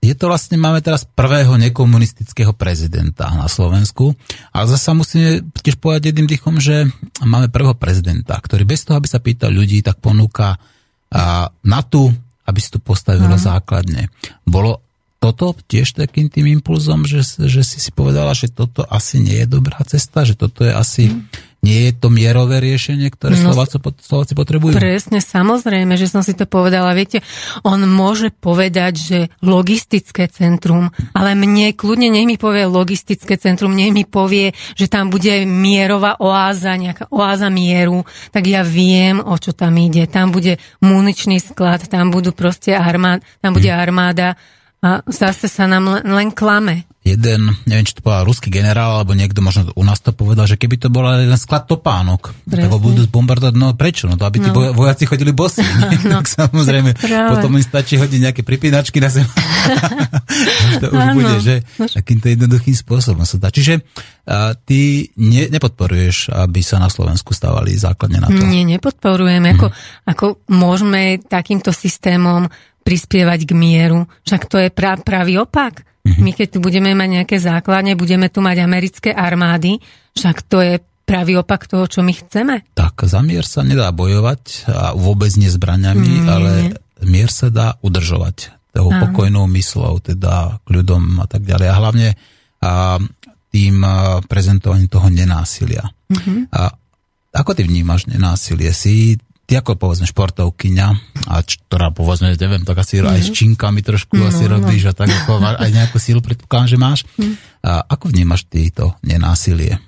je to vlastne, máme teraz prvého nekomunistického prezidenta na Slovensku, ale zase musíme tiež povedať jedným dýchom, že máme prvého prezidenta, ktorý bez toho, aby sa pýtal ľudí, tak ponúka a, na tu, aby si tu postavilo mm. základne. Bolo toto tiež takým tým impulzom, že, že si si povedala, že toto asi nie je dobrá cesta, že toto je asi... Mm nie je to mierové riešenie, ktoré no, Slováci, Slováci potrebujú? Presne, samozrejme, že som si to povedala. Viete, on môže povedať, že logistické centrum, ale mne kľudne nech mi povie logistické centrum, nech mi povie, že tam bude mierová oáza, nejaká oáza mieru, tak ja viem, o čo tam ide. Tam bude muničný sklad, tam budú proste armád, tam bude hm. armáda a zase sa nám len, len klame jeden, neviem, či to povedal ruský generál, alebo niekto možno u nás to povedal, že keby to bol jeden sklad topánok, tak ho budú zbombardovať, no prečo? No to aby tí no. vojaci chodili bosí. <laughs> No, tak samozrejme, potom im stačí hodiť nejaké pripínačky na zem. <laughs> to už ano. bude, že takýmto jednoduchým spôsobom sa dá. Čiže a ty ne, nepodporuješ, aby sa na Slovensku stávali základne na to? Nie, nepodporujem. Hmm. Ako, ako môžeme takýmto systémom prispievať k mieru. Však to je pra, pravý opak. Mm-hmm. My keď tu budeme mať nejaké základne, budeme tu mať americké armády, však to je pravý opak toho, čo my chceme. Tak, za mier sa nedá bojovať a vôbec nie zbraňami, mm, ale mier sa dá udržovať toho Áno. pokojnou myslou, teda kľudom a tak ďalej. A hlavne a, tým prezentovaním toho nenásilia. Mm-hmm. A, ako ty vnímaš nenásilie? Si ty ako povedzme športovkyňa, a ktorá povedzme, neviem, tak asi mm-hmm. aj s mhm. činkami trošku no, asi no. robíš a tak <laughs> ako aj nejakú sílu predpokladám, že máš. Mm. A ako vnímaš ty to nenásilie?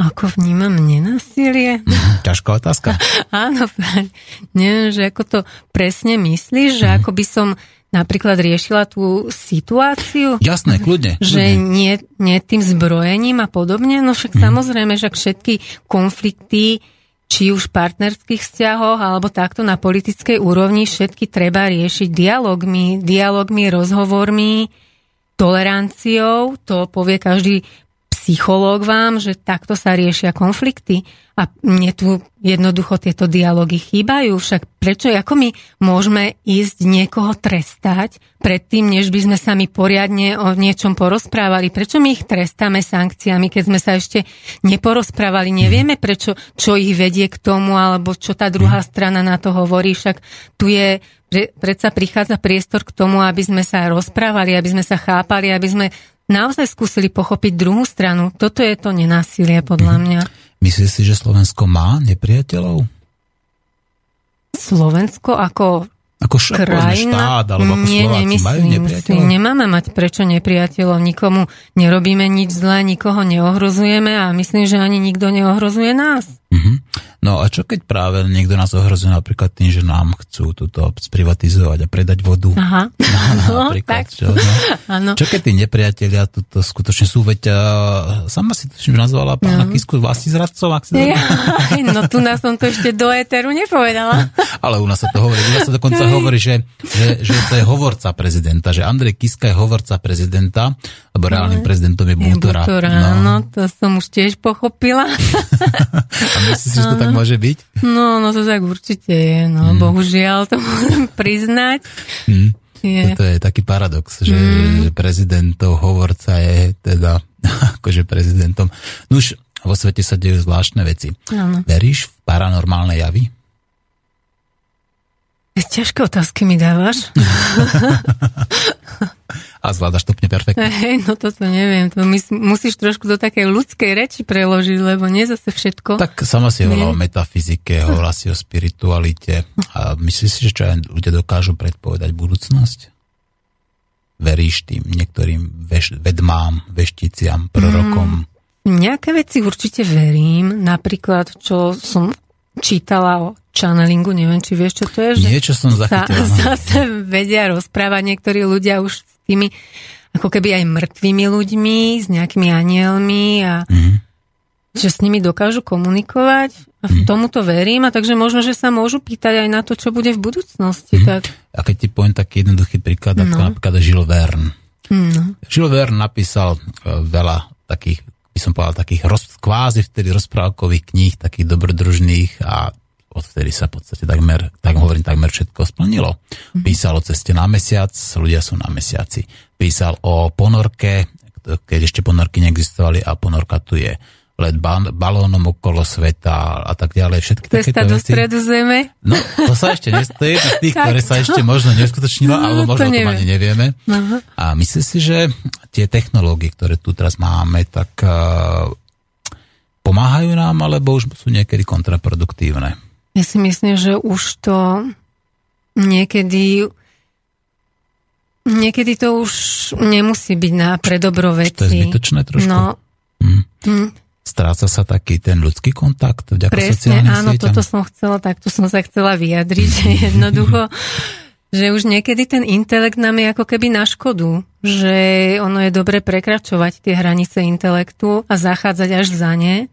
Ako vnímam nenásilie? Mhm, ťažká otázka. <laughs> Áno, neviem, že ako to presne myslíš, že mm. ako by som napríklad riešila tú situáciu. Jasné, kľudne. Že Nie, nie tým zbrojením a podobne. No však mm. samozrejme, že všetky konflikty či už v partnerských vzťahoch alebo takto na politickej úrovni všetky treba riešiť dialogmi, dialogmi, rozhovormi, toleranciou, to povie každý psychológ vám, že takto sa riešia konflikty a mne tu jednoducho tieto dialógy chýbajú. Však prečo, ako my môžeme ísť niekoho trestať predtým, než by sme sa mi poriadne o niečom porozprávali? Prečo my ich trestáme sankciami, keď sme sa ešte neporozprávali? Nevieme, prečo, čo ich vedie k tomu, alebo čo tá druhá strana na to hovorí. Však tu je predsa prichádza priestor k tomu, aby sme sa rozprávali, aby sme sa chápali, aby sme naozaj skúsili pochopiť druhú stranu. Toto je to nenásilie podľa mňa. Myslíš si, že Slovensko má nepriateľov? Slovensko ako Ako, š- krajina. štát, alebo ako nie, Slováci majú nemyslím si. nepriateľov? Nemáme mať prečo nepriateľov. Nikomu nerobíme nič zlé, nikoho neohrozujeme a myslím, že ani nikto neohrozuje nás. Mhm. No a čo keď práve niekto nás ohrozuje napríklad tým, že nám chcú túto sprivatizovať a predať vodu? Aha. <laughs> No, napríklad, tak. čo, no. Čo keď tí nepriatelia tuto skutočne sú, veď uh, sama si to nazvala pána No. Kisku vlastní zradcov, ak si Ja, no tu nás som to ešte do éteru nepovedala. <laughs> Ale u nás sa to hovorí, u nás sa dokonca hovorí, že, že, že to je hovorca prezidenta, že Andrej Kiska je hovorca prezidenta, lebo reálnym prezidentom je Je Bútora. Butora, no. to som už tiež pochopila. <laughs> Myslíš že to tak môže byť? No, no to tak určite je, no Hmm. bohužiaľ to <laughs> musím priznať. Hm. Je. To je taký paradox, že, Mm. že prezidentov hovorca je teda <laughs> akože prezidentom. No už vo svete sa dejú zvláštne veci. Áno. Veríš v paranormálne javy? Ťažké otázky mi dávaš. <laughs> A zvládaš to úplne perfektne. Hej, no toto neviem. To mys- musíš trošku do takej ľudskej reči preložiť, lebo nie zase všetko. Tak sama si hovorila o metafyzike, hovorila si o spiritualite. A myslíš si, že čo aj ľudia dokážu predpovedať budúcnosť? Veríš tým niektorým veš- vedmám, vešticiam, prorokom? Nejaké veci určite verím. Napríklad, čo som čítala o channelingu, neviem, či vieš, čo to je. Že Niečo som sa, zachytila. no. zase vedia rozprávať niektorí ľudia už s tými ako keby aj mŕtvými ľuďmi, s nejakými anielmi a Mhm. že s nimi dokážu komunikovať. A v tomuto verím a takže možno, že sa môžu pýtať aj na to, čo bude v budúcnosti. Mhm. Tak, A keď ti poviem taký jednoduchý príklad, ako No. napríklad Jules Verne. no. Jules Verne napísal e, veľa takých, by som povedal, takých roz, kvázi vtedy rozprávkových kníh, takých dobrodružných a odvtedy sa v podstate takmer, tak hovorím, takmer všetko splnilo. Písal o ceste na mesiac, ľudia sú na mesiaci. Písal o ponorke, keď ešte ponorky neexistovali a ponorka tu je. Let balónom okolo sveta a tak ďalej. Všetky Cesta do stredu zeme. No, to sa ešte, to je z tých, ktoré sa to- ešte možno neskutočnilo, No, alebo to možno o tom neviem. ani nevieme. Aha. A myslím si, že tie technológie, ktoré tu teraz máme, tak uh, pomáhajú nám, alebo už sú niekedy kontraproduktívne. Ja si myslím, že už to niekedy niekedy to už nemusí byť na pre dobro veci. To je zbytočné trošku. No, Hm. hm, Stráca sa taký ten ľudský kontakt vďaka presne, sociálnym áno, sieťam. toto som chcela, takto som sa chcela vyjadriť, že <laughs> jednoducho, <laughs> že už niekedy ten intelekt nám je ako keby na škodu, že ono je dobre prekračovať tie hranice intelektu a zachádzať až za ne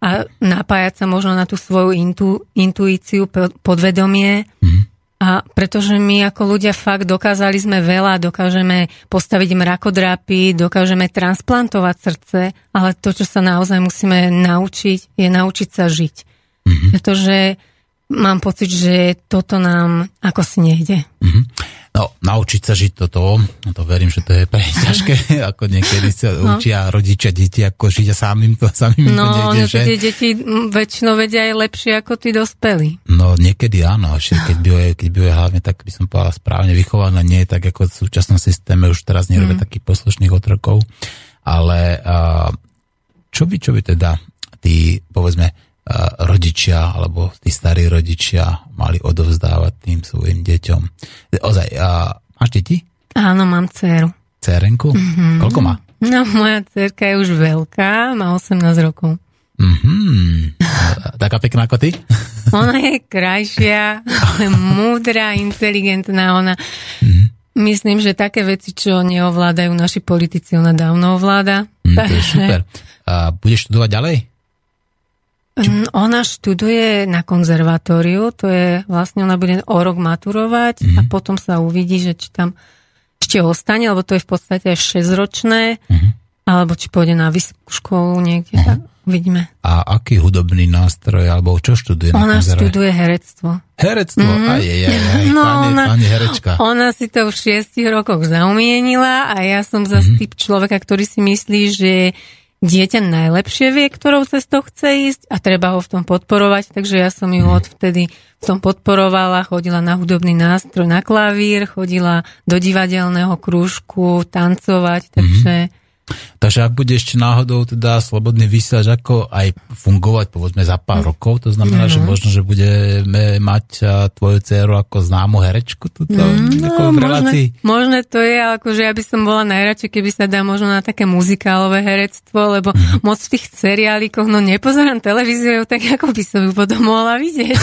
a napájať sa možno na tú svoju intu, intuíciu, po- podvedomie. Mhm. A pretože my ako ľudia fakt dokázali sme veľa, dokážeme postaviť mrakodrapy, dokážeme transplantovať srdce, ale to, čo sa naozaj musíme naučiť, je naučiť sa žiť. Mhm. Pretože mám pocit, že toto nám ako si nejde. Mhm. No, naučiť sa žiť toto, no to verím, že to je pre <laughs> ťažké, ako niekedy sa No. učia rodičia, deti, ako žiť a samým to, samým to No, nejde, no že? tie deti väčšinou vedia aj lepšie ako tí dospelí. No niekedy áno, ešte keď by, keď by hlavne tak by som povedal správne vychované, nie tak ako v súčasnom systéme, už teraz nerobia Mm. takých poslušných otrokov, ale čo by, čo by teda tí, povedzme, rodičia, alebo tí starí rodičia mali odovzdávať tým svojim deťom. Ozaj, a, máš deti? Áno, mám dceru. Cérenku? Mm-hmm. Koľko má? No, moja dcerka je už veľká, má 18 rokov. Mhm. Taká pekná ako ty? Ona je krajšia, ale múdra, inteligentná. Ona, myslím, že také veci, čo neovládajú naši politici, ona dávno ovláda. Mm, to je super. A budeš študovať ďalej? Mm, Ona študuje na konzervatóriu, to je vlastne, ona bude o rok maturovať Mhm. a potom sa uvidí, že či tam ešte ostane, lebo to je v podstate až 6-ročné, Mhm. alebo či pôjde na vysokú školu niekde, tak uvidíme. A aký hudobný nástroj, alebo čo študuje? na Ona konzerve- študuje herectvo. Herectvo, mm-hmm. aj, aj, aj, aj, No, pani, ona- pani herečka. Ona si to v šiestich rokoch zaumienila a ja som zase Mhm. typ človeka, ktorý si myslí, že dieťa najlepšie vie, ktorou cestou chce ísť a treba ho v tom podporovať, takže ja som Mhm. ju odvtedy v tom podporovala, chodila na hudobný nástroj, na klavír, chodila do divadelného krúžku, tancovať, takže Takže ak bude ešte náhodou teda slobodný vysielač ako aj fungovať povedzme za pár mm. rokov, to znamená, mm. že možno, že budeme mať tvoju dceru ako známu herečku tuto, mm, no, v relácii. Možné, možné to je, akože ja by som bola najradšej, keby sa dá možno na také muzikálové herectvo, lebo mm. moc v tých seriálikoch, no nepozerám televíziu, tak ako by som ju potom mohla vidieť.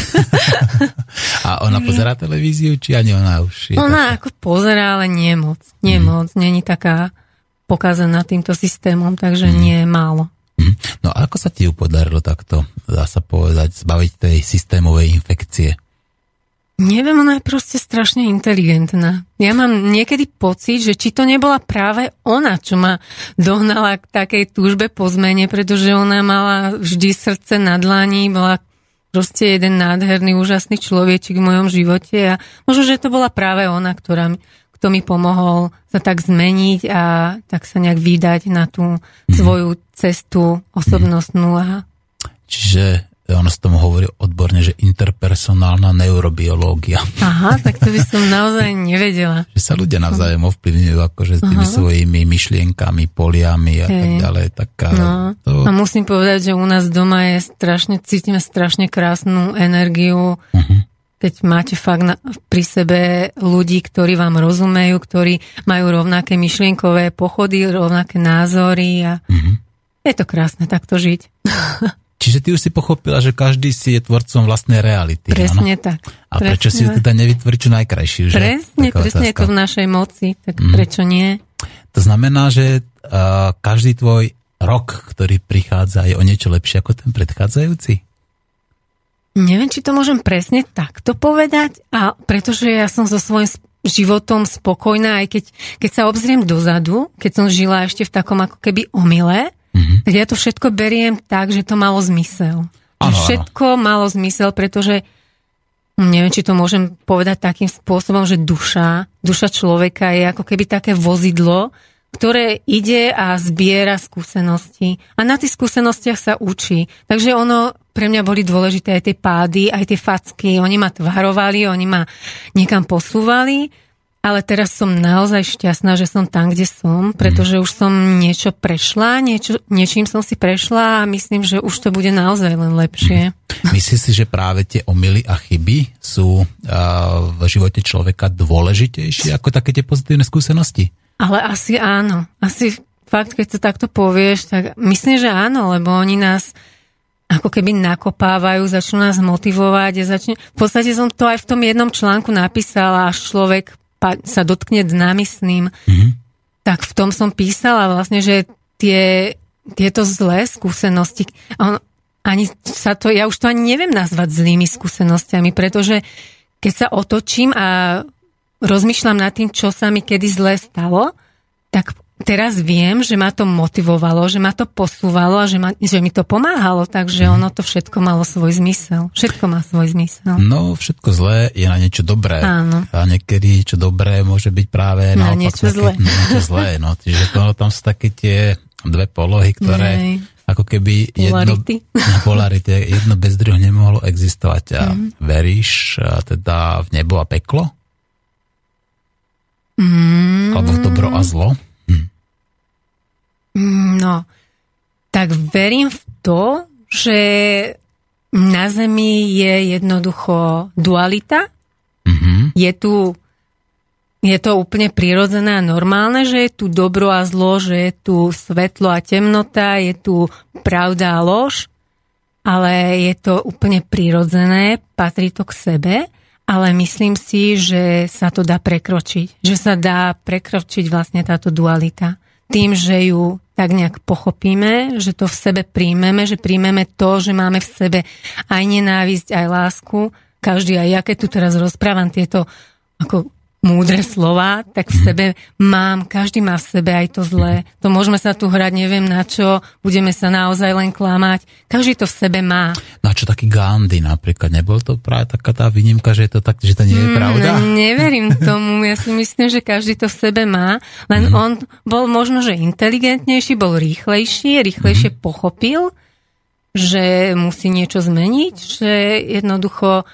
<laughs> A ona pozerá televíziu, či ani ona už je Ona taká? ako pozerá, ale nie moc. Nie mm. moc, není taká pokazená týmto systémom, takže mm. nie je málo. Mm. No a ako sa ti ju podarilo takto, dá sa povedať, zbaviť tej systémovej infekcie? Neviem, ona je proste strašne inteligentná. Ja mám niekedy pocit, že či to nebola práve ona, čo ma dohnala k takej túžbe po zmene, pretože ona mala vždy srdce na dlani, bola proste jeden nádherný, úžasný človečik v mojom živote a možno, že to bola práve ona, ktorá kto mi pomohol sa tak zmeniť a tak sa nejak vydať na tú mm. svoju cestu osobnostnú. A... Čiže ono sa tomu hovorí odborne, že interpersonálna neurobiológia. Aha, tak to by som naozaj nevedela. <laughs> že sa ľudia navzájom ovplyvňujú akože s tými Aha. svojimi myšlienkami, poliami a hey. tak ďalej. Tak, no. to... A musím povedať, že u nás doma je strašne, cítime strašne krásnu energiu. Uh-huh keď máte fakt na, pri sebe ľudí, ktorí vám rozumejú, ktorí majú rovnaké myšlienkové pochody, rovnaké názory a mm-hmm. je to krásne takto žiť. <laughs> Čiže ty už si pochopila, že každý si je tvorcom vlastnej reality. Presne áno? tak. A presne prečo si teda nevytvoriť čo najkrajšiu? Že? Presne, Taká presne je to v našej moci, tak mm. prečo nie? To znamená, že uh, každý tvoj rok, ktorý prichádza, je o niečo lepšie ako ten predchádzajúci? Neviem, či to môžem presne takto povedať, a pretože ja som so svojím životom spokojná, aj keď, keď sa obzriem dozadu, keď som žila ešte v takom ako keby omyle, mm-hmm. tak ja to všetko beriem tak, že to malo zmysel. Ano, všetko ano. malo zmysel, pretože neviem, či to môžem povedať takým spôsobom, že duša, duša človeka je ako keby také vozidlo, ktoré ide a zbiera skúsenosti. A na tých skúsenostiach sa učí. Takže ono, pre mňa boli dôležité aj tie pády, aj tie facky. Oni ma tvarovali, oni ma niekam posúvali. Ale teraz som naozaj šťastná, že som tam, kde som, pretože už som niečo prešla, niečo, niečím som si prešla a myslím, že už to bude naozaj len lepšie. Myslíš si, že práve tie omily a chyby sú uh, v živote človeka dôležitejšie ako také tie pozitívne skúsenosti? Ale asi áno. Asi fakt, keď to takto povieš, tak myslím, že áno, lebo oni nás ako keby nakopávajú, začnú nás motivovať. A začne... V podstate som to aj v tom jednom článku napísala, až človek sa dotkne dna, myslím. Mm-hmm. Tak v tom som písala vlastne, že tie, tieto zlé skúsenosti, on, ani sa to, ja už to ani neviem nazvať zlými skúsenostiami, pretože keď sa otočím a rozmýšľam nad tým, čo sa mi kedy zle stalo, tak teraz viem, že ma to motivovalo, že ma to posúvalo a že, ma, že mi to pomáhalo, takže ono to všetko malo svoj zmysel. Všetko má svoj zmysel. No, všetko zlé je na niečo dobré. Áno. A niekedy čo dobré môže byť práve na niečo zlé. Na niečo zlé. No, čiže to, tam sú také tie dve polohy, ktoré Nej. ako keby polarity. jedno, polarity, jedno bez druhého nemohlo existovať. A mm. veríš a teda v nebo a peklo? Mm. Alebo dobro a zlo? No, tak verím v to, že na Zemi je jednoducho dualita. Mm-hmm. Je tu je to úplne prirodzené a normálne, že je tu dobro a zlo, že je tu svetlo a temnota, je tu pravda a lož, ale je to úplne prirodzené, patrí to k sebe ale myslím si, že sa to dá prekročiť. Že sa dá prekročiť vlastne táto dualita. Tým, že ju tak nejak pochopíme, že to v sebe príjmeme, že príjmeme to, že máme v sebe aj nenávisť, aj lásku. Každý, aj ja keď tu teraz rozprávam tieto ako múdre slova, tak v sebe mám, každý má v sebe aj to zlé. To môžeme sa tu hrať, neviem na čo, budeme sa naozaj len klamať. Každý to v sebe má. No a čo taký Gandhi napríklad? Nebol to práve taká tá výnimka, že je to tak, že to nie je mm, pravda? Mm, <laughs> neverím tomu. Ja si myslím, že každý to v sebe má. Len mm. on bol možno, že inteligentnejší, bol rýchlejší, rýchlejšie mm. pochopil, že musí niečo zmeniť, že jednoducho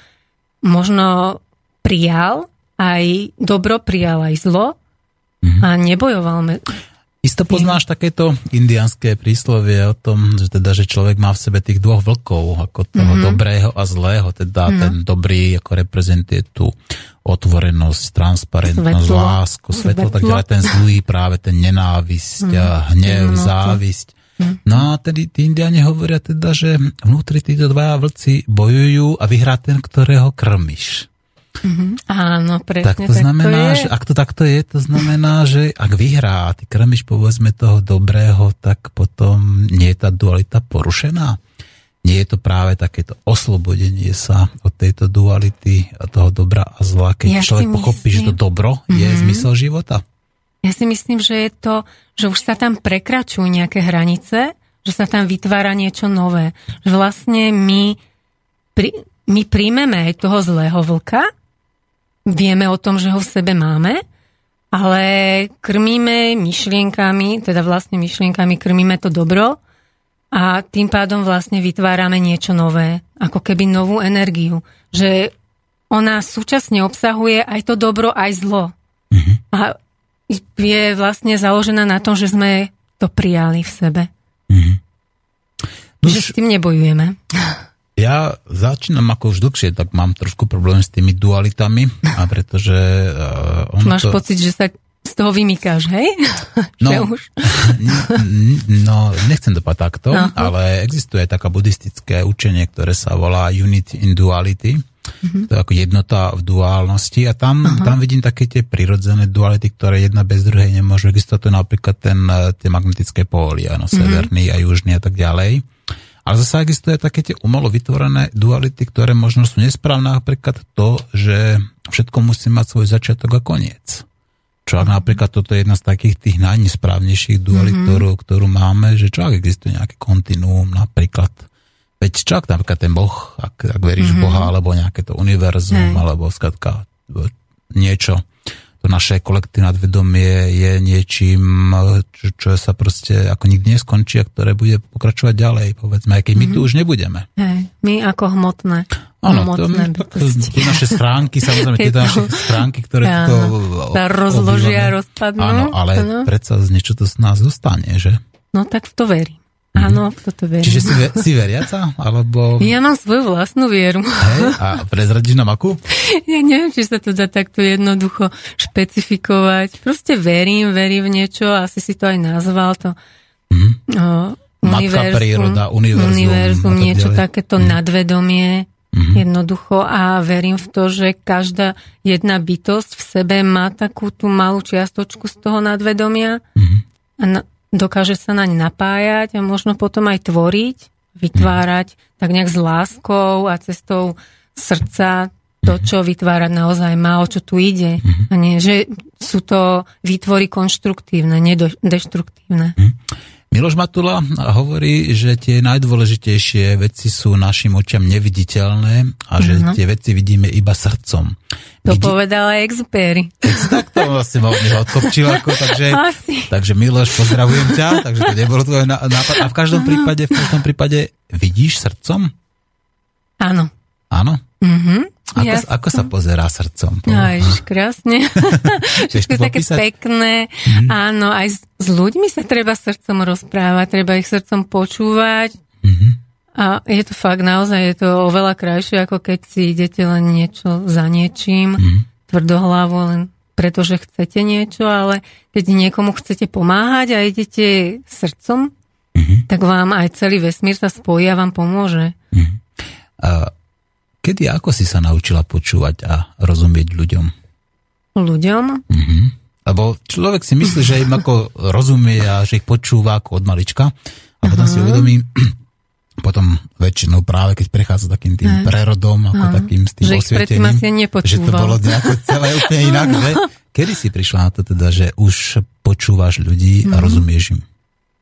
možno prijal aj dobro prijal aj zlo mm-hmm. a nebojoval. Me- Isto poznáš takéto indianské príslovie o tom, že teda, že človek má v sebe tých dvoch vlkov, ako toho mm-hmm. dobrého a zlého, teda mm-hmm. ten dobrý ako reprezentuje tú otvorenosť, transparentnosť, svetlo. lásku, svetlo, svetlo, tak ďalej, ten zlý práve ten nenávisť, mm. hnev, no, závisť. Mm. No a tedy tí indiani hovoria teda, že vnútri títo dvaja vlci bojujú a vyhrá ten, ktorého krmiš. Mm-hmm. Áno, presne. Tak to tak znamená, to že ak to takto je, to znamená, že ak vyhrá a ty krmiš povedzme toho dobrého, tak potom nie je tá dualita porušená. Nie je to práve takéto oslobodenie sa od tejto duality a toho dobra a zla, keď ja človek pochopí, že to dobro mm-hmm. je mhm. zmysel života? Ja si myslím, že je to, že už sa tam prekračujú nejaké hranice, že sa tam vytvára niečo nové. Že vlastne my, pri, my príjmeme aj toho zlého vlka, vieme o tom, že ho v sebe máme, ale krmíme myšlienkami, teda vlastne myšlienkami krmíme to dobro a tým pádom vlastne vytvárame niečo nové, ako keby novú energiu, že ona súčasne obsahuje aj to dobro, aj zlo. Mm-hmm. A je vlastne založená na tom, že sme to prijali v sebe. Mm-hmm. No že s tým nebojujeme. <laughs> Ja začínam ako už dlhšie, tak mám trošku problém s tými dualitami, a pretože... Uh, ono Máš to... pocit, že sa z toho vymykáš, hej? <laughs> No, už... <laughs> no nechcem to povedať takto, Aha. ale existuje taká buddhistické učenie, ktoré sa volá Unity in Duality. Uh-huh. To je ako jednota v duálnosti a tam, tam vidím také tie prirodzené duality, ktoré jedna bez druhej nemôžu existovať. To je napríklad ten, eh, tie magnetické póly, áno, uh-huh. severný a južný a tak ďalej. Ale zase existuje také tie umelo vytvorené duality, ktoré možno sú nesprávne, napríklad to, že všetko musí mať svoj začiatok a koniec. Čo ak napríklad toto je jedna z takých tých najnesprávnejších dualit, mm-hmm. ktorú, ktorú máme, že čo ak existuje nejaké kontinuum, napríklad Veď čo ak napríklad ten Boh, ak, ak veríš mm-hmm. Boha, alebo nejaké to univerzum, Hej. alebo skratka niečo, to naše kolektívne vedomie je niečím, čo, čo sa proste ako nikdy neskončí a ktoré bude pokračovať ďalej, povedzme, aj keď mm-hmm. my tu mhm. už nebudeme. Hej, my ako hmotné. Áno, to, tie naše schránky, samozrejme, <laughs> tie naše schránky, ktoré ja, to sa rozložia, rozpadnú. Áno, ale ano. predsa niečo to z nás zostane, že? No tak v to verím. Áno, v toto verím. Čiže si, si veriaca? Alebo... Ja mám svoju vlastnú vieru. Hej, a prezradíš nám akú? <laughs> Ja neviem, či sa to dá takto jednoducho špecifikovať. Proste verím, verím v niečo, asi si to aj nazval to. Mm-hmm. O, Matka príroda, univerzum. Univerzum, niečo ďalej. takéto mm-hmm. nadvedomie. Mm-hmm. Jednoducho a verím v to, že každá jedna bytosť v sebe má takú tú malú čiastočku z toho nadvedomia mm-hmm. a na, dokáže sa naň napájať a možno potom aj tvoriť, vytvárať tak nejak s láskou a cestou srdca to, čo vytvárať naozaj má, o čo tu ide. A nie, že sú to výtvory konštruktívne, nedeštruktívne. Miloš Matula hovorí, že tie najdôležitejšie veci sú našim očiam neviditeľné a že uh-huh. tie veci vidíme iba srdcom. To Vidí... povedal aj Exupéry. Tak to vlastne ma odkopčil, ako, takže, takže Miloš, pozdravujem ťa, takže to nebolo tvoj nápad. A v každom prípade, v každom prípade vidíš srdcom? Áno. Áno? Mhm. Ako, ako sa pozerá srdcom? No, ježiš, krásne. <laughs> Všetko také pekné. Mm-hmm. Áno, aj s, s ľuďmi sa treba srdcom rozprávať, treba ich srdcom počúvať. Mm-hmm. A je to fakt naozaj, je to oveľa krajšie, ako keď si idete len niečo za niečím, mm-hmm. tvrdohlavo, len pretože chcete niečo, ale keď niekomu chcete pomáhať a idete srdcom, mm-hmm. tak vám aj celý vesmír sa spojí a vám pomôže. Mm-hmm. Uh Kedy ako si sa naučila počúvať a rozumieť ľuďom? Ľuďom? Mhm. Lebo človek si myslí, že im ako rozumie a že ich počúva ako od malička a potom uh-huh. si uvedomí, <clears throat> potom väčšinou práve keď prechádza takým tým prerodom, ako uh-huh. takým s tým že osvietením, že to bolo nejako celé úplne inak. Že? <laughs> Kedy si prišla na to teda, že už počúvaš ľudí a uh-huh. rozumieš im?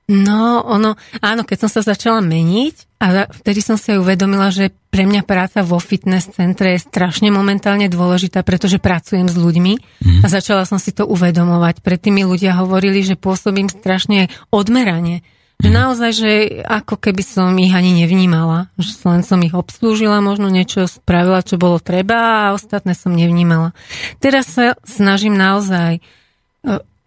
No, ono, áno, keď som sa začala meniť a vtedy som si aj uvedomila, že pre mňa práca vo fitness centre je strašne momentálne dôležitá, pretože pracujem s ľuďmi mm. a začala som si to uvedomovať. Predtým mi ľudia hovorili, že pôsobím strašne odmerane. Že mhm. naozaj, že ako keby som ich ani nevnímala. Že len som ich obslúžila, možno niečo spravila, čo bolo treba a ostatné som nevnímala. Teraz sa snažím naozaj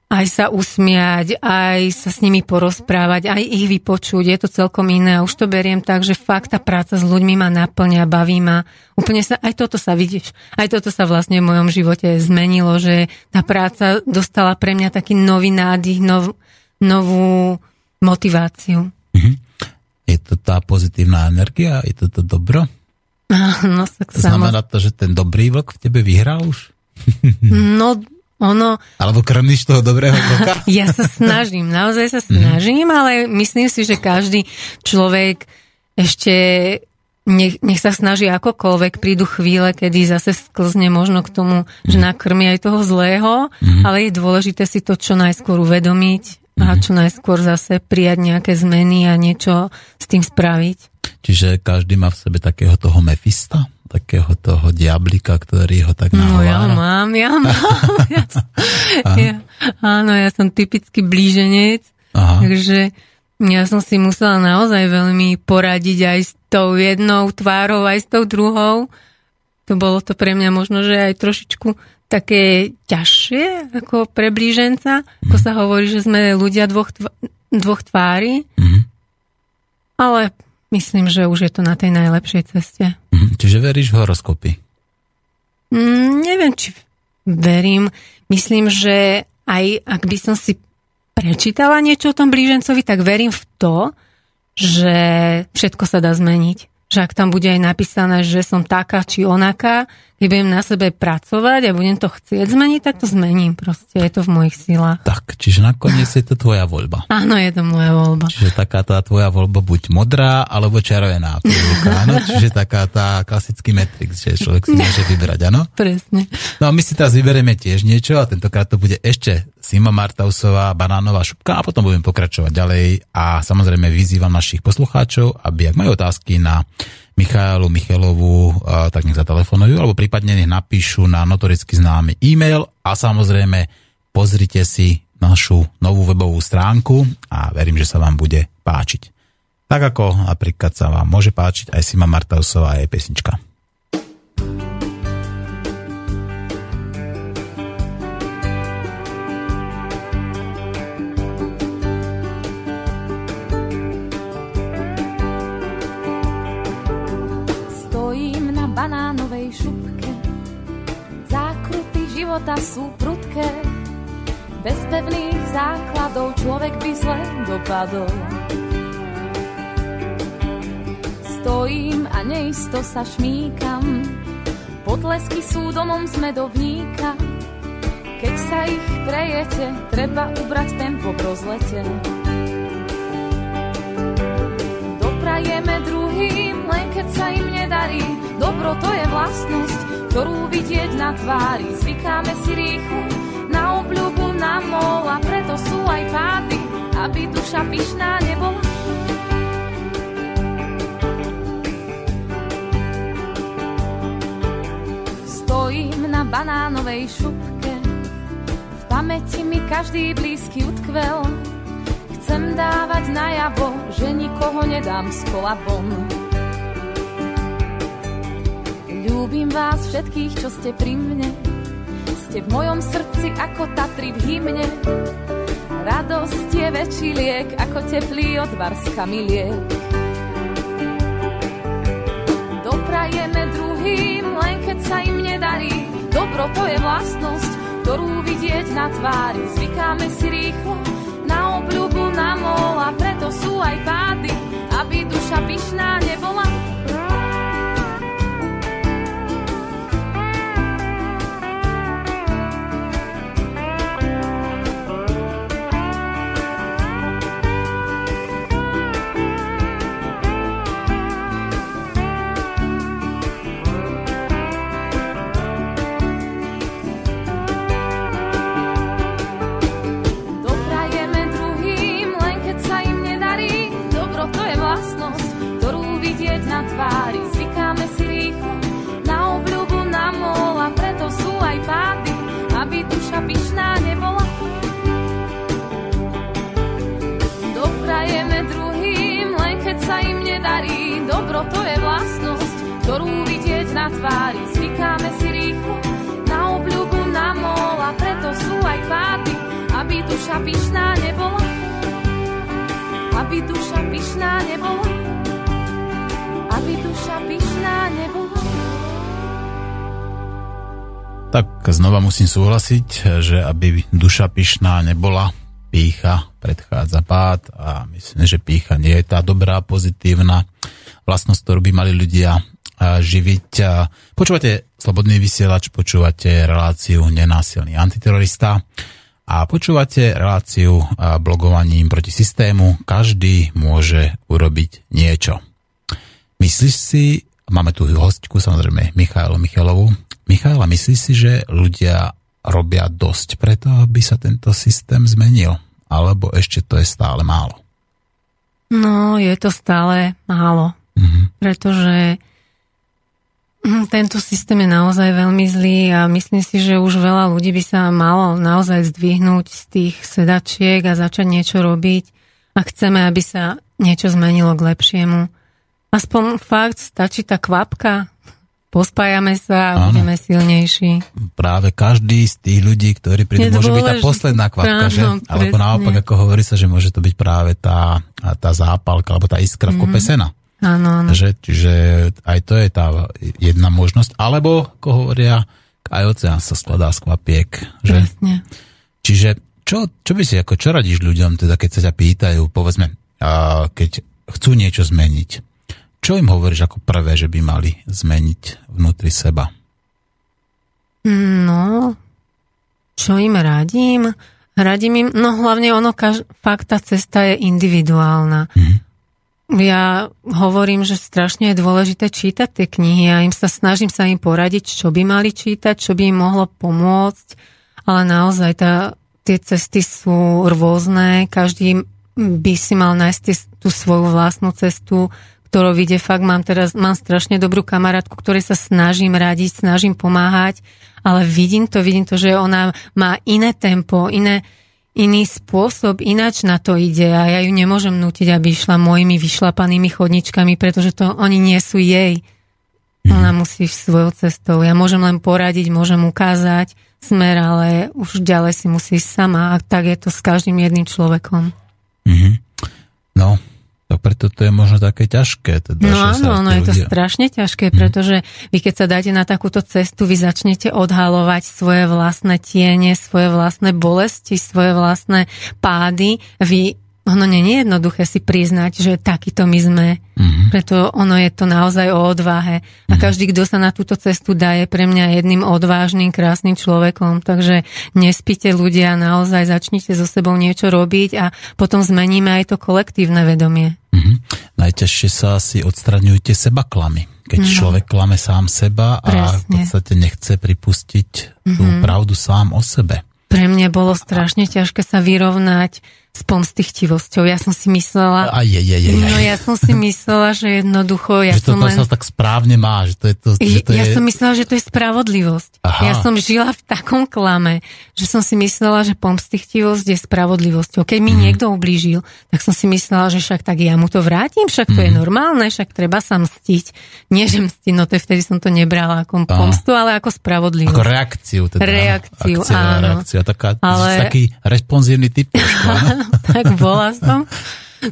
aj sa usmiať, aj sa s nimi porozprávať, aj ich vypočuť. Je to celkom iné. Už to beriem tak, že fakt tá práca s ľuďmi ma naplňa, baví ma. Úplne sa, aj toto sa vidíš. Aj toto sa vlastne v mojom živote zmenilo, že tá práca dostala pre mňa taký nový nádych, nov, novú motiváciu. Mhm. Je to tá pozitívna energia? Je to to dobro? Áno, tak znamená to, že ten dobrý vlk v tebe vyhral už? No, ono... Alebo krmíš toho dobrého vlka? <laughs> ja sa snažím, naozaj sa snažím, ale myslím si, že každý človek ešte nech, nech sa snaží akokoľvek, prídu chvíle, kedy zase sklzne možno k tomu, že nakrmi aj toho zlého, mm. ale je dôležité si to čo najskôr uvedomiť a čo najskôr zase prijať nejaké zmeny a niečo s tým spraviť. Čiže každý má v sebe takého toho Mefista? Takého toho diablika, ktorý ho tak nahovára? No ja mám, ja mám. <laughs> ja, ja, áno, ja som typický blíženec, Aha. takže ja som si musela naozaj veľmi poradiť aj s tou jednou tvárou, aj s tou druhou. To bolo to pre mňa možno, že aj trošičku také ťažšie ako pre blíženca, mm. ako sa hovorí, že sme ľudia dvoch, tv- dvoch tvári. Mm. Ale Myslím, že už je to na tej najlepšej ceste. Čiže veríš v horoskopy? Mm, neviem, či verím. Myslím, že aj ak by som si prečítala niečo o tom blížencovi, tak verím v to, že všetko sa dá zmeniť že ak tam bude aj napísané, že som taká či onaká, keď budem na sebe pracovať a budem to chcieť zmeniť, tak to zmením. Proste je to v mojich silách. Tak, čiže nakoniec je to tvoja voľba. Áno, je to moja voľba. Čiže taká tá tvoja voľba buď modrá, alebo červená. Áno, <laughs> čiže taká tá klasický Matrix, že človek si môže vybrať, áno? Presne. No a my si teraz vyberieme tiež niečo a tentokrát to bude ešte Sima Martausová, banánová šupka a potom budeme pokračovať ďalej a samozrejme vyzývam našich poslucháčov, aby ak majú otázky na Michaelu Michelovu, tak nech zatelefonujú alebo prípadne nech napíšu na notoricky známy e-mail a samozrejme pozrite si našu novú webovú stránku a verím, že sa vám bude páčiť. Tak ako napríklad sa vám môže páčiť aj Sima Martausová a jej pesnička. Života sú prudké, bez pevných základov človek by zle dopadol. Stojím a neisto sa šmíkam, potlesky sú domom smedovníka. Keď sa ich prejete, treba ubrať tempo v rozlete. Doprajeme druhým, len keď sa im nedarí, dobro to je vlastnosť, ktorú vidieť na tvári. Zvykáme si rýchlo na obľubu, na mol a preto sú aj pády, aby duša pyšná nebola. Stojím na banánovej šupke, v pamäti mi každý blízky utkvel. Chcem dávať najavo, že nikoho nedám z kola von. Ľúbim vás všetkých, čo ste pri mne. Ste v mojom srdci ako Tatry v hymne. Radosť je väčší liek ako teplý odvar z kamiliek. Doprajeme druhým, len keď sa im nedarí. Dobro to je vlastnosť, ktorú vidieť na tvári. Zvykáme si rýchlo na obľubu, na mol a preto sú aj pády, aby duša pyšná nebola. Znova musím súhlasiť, že aby duša pyšná nebola, pícha predchádza pád a myslím, že pícha nie je tá dobrá, pozitívna vlastnosť, ktorú by mali ľudia živiť. Počúvate Slobodný vysielač, počúvate reláciu Nenásilný antiterorista a počúvate reláciu blogovaním proti systému. Každý môže urobiť niečo. Myslíš si, máme tu hostku samozrejme Michailu Michalovu. Michaela, myslíš si, že ľudia robia dosť preto, aby sa tento systém zmenil? Alebo ešte to je stále málo? No, je to stále málo. Mm-hmm. Pretože hm, tento systém je naozaj veľmi zlý a myslím si, že už veľa ľudí by sa malo naozaj zdvihnúť z tých sedačiek a začať niečo robiť a chceme, aby sa niečo zmenilo k lepšiemu. Aspoň fakt stačí tá kvapka, pospájame sa a Áno. budeme silnejší. Práve každý z tých ľudí, ktorí prídu, môže byť tá posledná kvapka, že? Alebo naopak, ako hovorí sa, že môže to byť práve tá, tá zápalka, alebo tá iskra v kope mhm. sena. Áno, áno. Že, čiže aj to je tá jedna možnosť. Alebo, ako hovoria, aj oceán sa skladá z kvapiek. Že? Presne. Čiže čo, čo by si, ako čo radíš ľuďom, teda keď sa ťa pýtajú, povedzme, keď chcú niečo zmeniť, čo im hovoríš ako prvé, že by mali zmeniť vnútri seba? No, čo im radím? Radím im, no hlavne ono, kaž, fakt tá cesta je individuálna. Mm. Ja hovorím, že strašne je dôležité čítať tie knihy a im sa snažím sa im poradiť, čo by mali čítať, čo by im mohlo pomôcť, ale naozaj tá, tie cesty sú rôzne, každý by si mal nájsť tú svoju vlastnú cestu, ktorou vidie fakt, mám teraz, mám strašne dobrú kamarátku, ktorej sa snažím radiť, snažím pomáhať, ale vidím to, vidím to, že ona má iné tempo, iné, iný spôsob, ináč na to ide a ja ju nemôžem nutiť, aby išla mojimi vyšlapanými chodničkami, pretože to oni nie sú jej. Ona musí ísť svojou cestou. Ja môžem len poradiť, môžem ukázať smer, ale už ďalej si musí ísť sama a tak je to s každým jedným človekom. Mm-hmm. No, tak preto to je možno také ťažké. Teda, no áno, ono je to strašne ťažké, mhm. pretože vy keď sa dáte na takúto cestu, vy začnete odhalovať svoje vlastné tiene, svoje vlastné bolesti, svoje vlastné pády. Vy ono nie je jednoduché si priznať, že takýto my sme. Mm-hmm. Preto ono je to naozaj o odvahe. Mm-hmm. A mhm. každý, kto sa na túto cestu dá, je pre mňa jedným odvážnym, krásnym človekom. Takže nespíte ľudia, naozaj začnite so sebou niečo robiť a potom zmeníme aj to kolektívne vedomie. Najťažšie sa asi odstraňujte seba klamy. Keď no. človek klame sám seba a Presne. v podstate nechce pripustiť mm-hmm. tú mhm. pravdu sám o sebe. Pre mňa bolo strašne ťažké sa vyrovnať s pomstichtivosťou. Ja som si myslela... A je, je, je, je. No ja som si myslela, že jednoducho... Ja že to, som len... sa tak správne má, že to je to... Že to ja je... som myslela, že to je spravodlivosť. Aha. Ja som žila v takom klame, že som si myslela, že pomstichtivosť je spravodlivosťou. Keď mi mm. niekto ublížil, tak som si myslela, že však tak ja mu to vrátim, však to mm. je mhm. normálne, však treba sa mstiť. Nie, že mstiť, no to vtedy som to nebrala ako Aha. pomstu, ale ako spravodlivosť. Ako reakciu teda. Reakciu, Akcia, áno. Reakcia, taká, ale... taký responsívny typ. <laughs> tak bola som.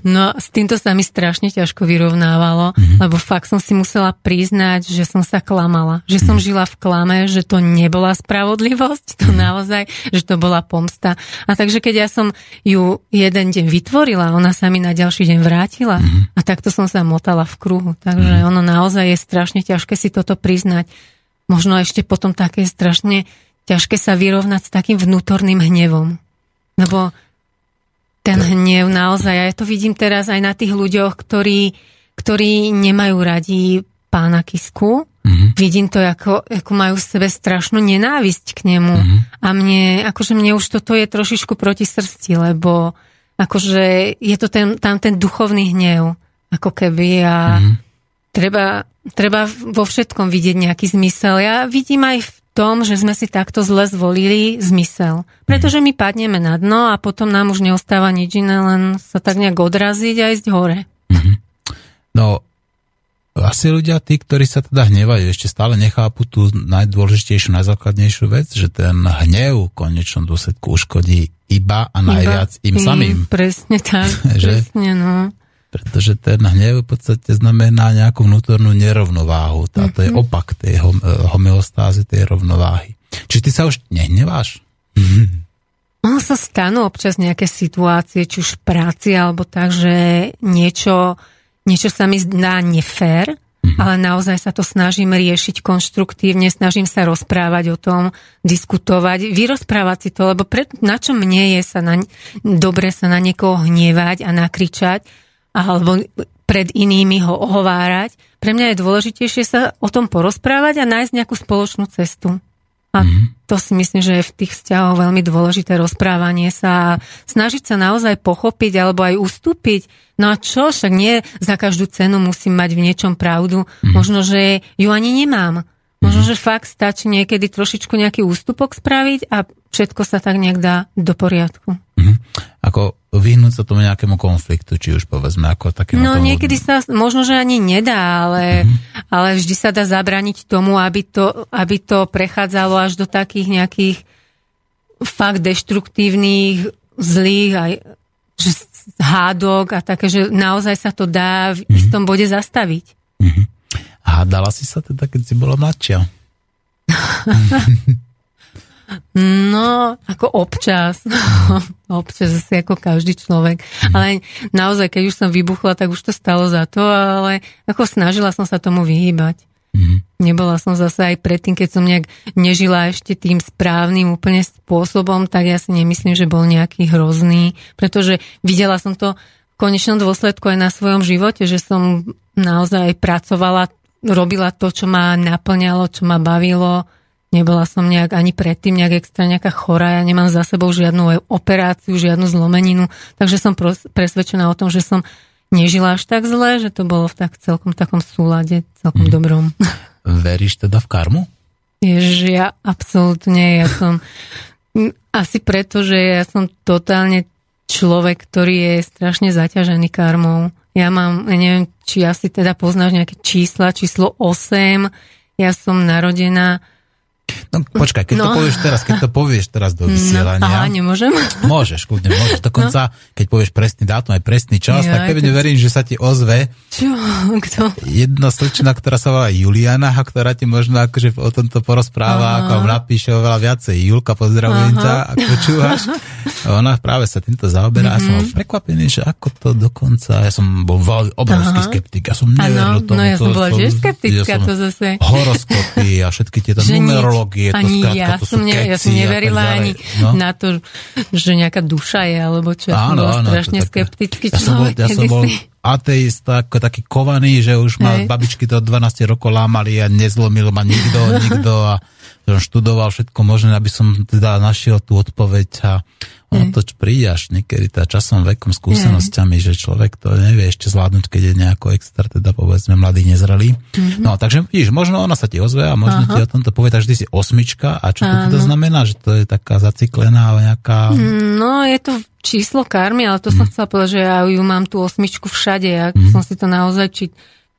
No s týmto sa mi strašne ťažko vyrovnávalo, mm-hmm. lebo fakt som si musela priznať, že som sa klamala. Že som mm-hmm. žila v klame, že to nebola spravodlivosť, to mm-hmm. naozaj, že to bola pomsta. A takže keď ja som ju jeden deň vytvorila, ona sa mi na ďalší deň vrátila mm-hmm. a takto som sa motala v kruhu. Takže mm-hmm. ono naozaj je strašne ťažké si toto priznať. Možno ešte potom také strašne ťažké sa vyrovnať s takým vnútorným hnevom. Lebo ten hnev naozaj, ja to vidím teraz aj na tých ľuďoch, ktorí, ktorí nemajú radi pána Kisku. Mm-hmm. Vidím to, ako, ako majú v sebe strašnú nenávisť k nemu. Mm-hmm. A mne, akože mne už toto je trošičku proti srsti, lebo akože je to ten, tam ten duchovný hnev, ako keby a mm-hmm. treba, treba vo všetkom vidieť nejaký zmysel. Ja vidím aj v tom, že sme si takto zle zvolili zmysel. Pretože my padneme na dno a potom nám už neostáva nič iné, len sa tak nejak odraziť a ísť hore. Mm-hmm. No, asi ľudia, tí, ktorí sa teda hnevajú, ešte stále nechápu tú najdôležitejšiu, najzákladnejšiu vec, že ten hnev v konečnom dôsledku uškodí iba a najviac iba im samým. Presne tak, <laughs> že? presne, no. Pretože ten hnev v podstate znamená nejakú vnútornú nerovnováhu. A to je mhm. opak tej homeostázy, tej rovnováhy. Čiže ty sa už nehneváš? <laughs> Ono sa stanú občas nejaké situácie, či už v práci, alebo tak, že niečo niečo sa mi zdá nefér, mm-hmm. ale naozaj sa to snažím riešiť konštruktívne, snažím sa rozprávať o tom, diskutovať, vyrozprávať si to, lebo pred, na čo mne je sa na, dobre sa na niekoho hnevať a nakričať, alebo pred inými ho ohovárať. Pre mňa je dôležitejšie sa o tom porozprávať a nájsť nejakú spoločnú cestu. A mm-hmm. to si myslím, že je v tých vzťahoch veľmi dôležité rozprávanie sa a snažiť sa naozaj pochopiť alebo aj ustúpiť. No a čo, však nie za každú cenu musím mať v niečom pravdu. Mm-hmm. Možno, že ju ani nemám. Možno, mm-hmm. že fakt stačí niekedy trošičku nejaký ústupok spraviť a všetko sa tak nejak dá do poriadku. Mm-hmm. Ako vyhnúť sa tomu nejakému konfliktu, či už povedzme ako také. No tomu... niekedy sa možno, že ani nedá, ale, mm-hmm. ale vždy sa dá zabrániť tomu, aby to, aby to prechádzalo až do takých nejakých fakt deštruktívnych, zlých aj že hádok a také, že naozaj sa to dá v mm-hmm. istom bode zastaviť. Mm-hmm. Hádala si sa teda, keď si bola mladšia? <laughs> No, ako občas. <laughs> občas asi ako každý človek. Mm. Ale naozaj, keď už som vybuchla, tak už to stalo za to, ale ako snažila som sa tomu vyhýbať. Mm. Nebola som zase aj predtým, keď som nejak nežila ešte tým správnym úplne spôsobom, tak ja si nemyslím, že bol nejaký hrozný, pretože videla som to v konečnom dôsledku aj na svojom živote, že som naozaj pracovala, robila to, čo ma naplňalo, čo ma bavilo, Nebola som nejak ani predtým nejak extra nejaká chorá, ja nemám za sebou žiadnu operáciu, žiadnu zlomeninu, takže som presvedčená o tom, že som nežila až tak zle, že to bolo v tak celkom takom súlade, celkom mm. dobrom. <laughs> Veríš teda v karmu? Ježiš, ja absolútne, ja som asi preto, že ja som totálne človek, ktorý je strašne zaťažený karmou. Ja mám, ja neviem, či asi teda poznáš nejaké čísla, číslo 8, ja som narodená No počkaj, keď no. to povieš teraz, keď to povieš teraz do <laughs> no, vysielania. No, aha, nemôžem? <laughs> Môžeš, kľudne môžeš. Dokonca, no. keď povieš presný dátum, aj presný čas, ja, tak pevne keď... verím, že sa ti ozve. Čo? <laughs> Kto? Jedna slečna, ktorá sa volá Juliana, a ktorá ti možno akože o tomto porozpráva, aha. ako napíše oveľa viacej. Julka, pozdravujem ťa, ako počúvaš. Ona práve sa týmto zaoberá mm-hmm. a som mhm. prekvapený, že ako to dokonca, ja som bol obrovský aha. skeptik, ja som neveril tomu. No ja som bola tiež skeptická, to zase. Horoskopy a všetky tieto numerológie je to ani skrátka, ja to som, ne, ja som neverila ani no? na to, že nejaká duša je, alebo čo. Ja áno, som áno, strašne také, skeptický ja som bol, ja som bol ateista, ako taký kovaný, že už ma Hej. babičky do 12 rokov lámali a nezlomil ma nikto, nikto a som študoval všetko možné, aby som teda našiel tú odpoveď a ono to príde až niekedy tá časom, vekom, skúsenosťami, že človek to nevie ešte zvládnuť, keď je nejako extra, teda povedzme mladý, nezrelý. Mm-hmm. No takže vidíš, možno ona sa ti ozve a možno Aha. ti o tomto povie, takže ty si osmička a čo to teda znamená, že to je taká zaciklená nejaká... No je to číslo karmy, ale to mm. som mhm. chcela povedať, že ja ju mám tú osmičku všade, ja mm. som si to naozaj či,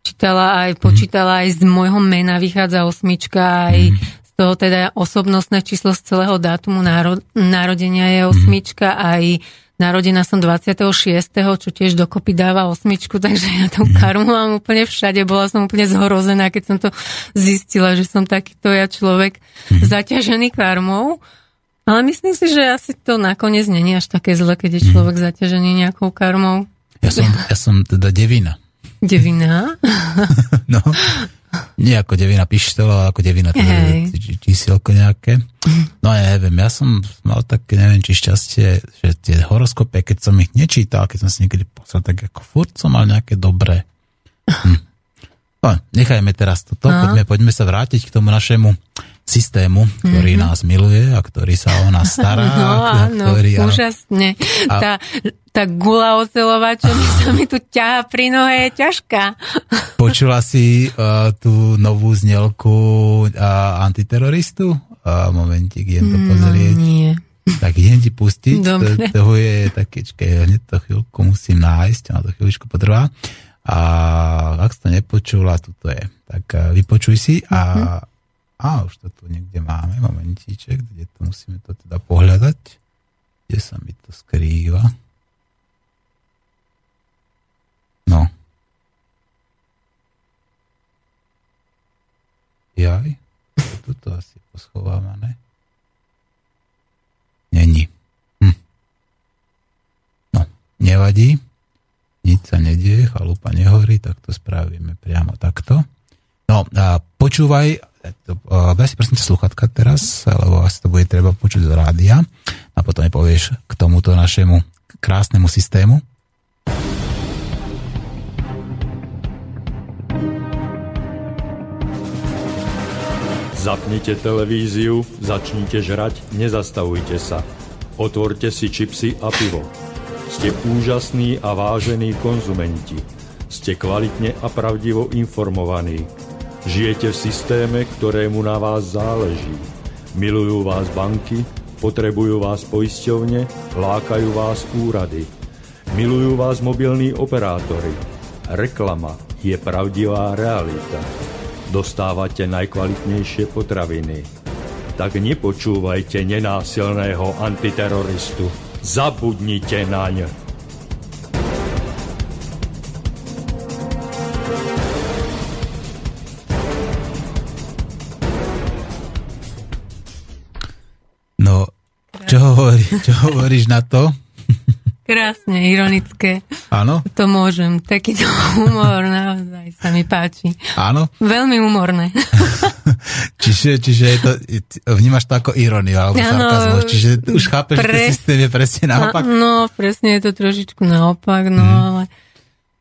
čítala aj, počítala mm. aj z môjho mena vychádza osmička, aj mm toho teda osobnostné číslo z celého dátumu náro, narodenia je osmička, mm. aj narodená som 26., čo tiež dokopy dáva osmičku, takže ja tú mhm. karmu mám úplne všade. Bola som úplne zhrozená, keď som to zistila, že som takýto ja človek mm. zaťažený karmou. Ale myslím si, že asi to nakoniec není až také zle, keď je mhm. človek zaťažený nejakou karmou. Ja som, ja som teda devina. Devina? <laughs> <laughs> no, nie ako devina pištol, ale ako devina teda čísielko nejaké. No ja neviem, ja som mal také, neviem, či šťastie, že tie horoskopy, keď som ich nečítal, keď som si niekedy pozrel, tak ako furt som mal nejaké dobré. Hm. No, nechajme teraz toto, no. poďme, poďme sa vrátiť k tomu našemu systému, ktorý mm-hmm. nás miluje a ktorý sa o nás stará. <laughs> No áno, ktorý, úžasne. A... Tá, tá gula ocelová, čo mi <laughs> sa mi tu ťaha pri nohe, je ťažká. <laughs> Počula si uh, tú novú znelku uh, antiteroristu? Uh, momentík, idem to pozrieť. No, nie. Tak idem ti pustiť. To, toho je také, čakaj, hneď to chvíľku musím nájsť, a to chvíľučku potrvá. A ak si to nepočula, tuto je. Tak uh, vypočuj si a, uh-huh. A už to tu niekde máme, momentíček, kde to musíme to teda pohľadať. Kde sa mi to skrýva? No. Jaj, tuto asi poschovávané. Není. Hm. No, nevadí. Nič sa nedieje, chalupa nehorí, tak to spravíme priamo takto. No, a počúvaj, daj si prosím sluchatka teraz, lebo asi to bude treba počuť z rádia a potom mi povieš k tomuto našemu krásnemu systému. Zapnite televíziu, začnite žrať, nezastavujte sa. Otvorte si čipsy a pivo. Ste úžasní a vážení konzumenti. Ste kvalitne a pravdivo informovaní. Žijete v systéme, ktorému na vás záleží. Milujú vás banky, potrebujú vás poisťovne, lákajú vás úrady. Milujú vás mobilní operátori. Reklama je pravdivá realita dostávate najkvalitnejšie potraviny. Tak nepočúvajte nenásilného antiteroristu. Zabudnite naň. Čo, hovorí, čo hovoríš na to? Krásne, ironické. Áno? To môžem. Takýto humor naozaj sa mi páči. Áno? Veľmi humorné. <laughs> čiže, čiže je to, vnímaš to ako ironiu alebo sarkazmus. Čiže už chápeš, pre... že ten systém je presne naopak? No, presne je to trošičku naopak, no hmm. ale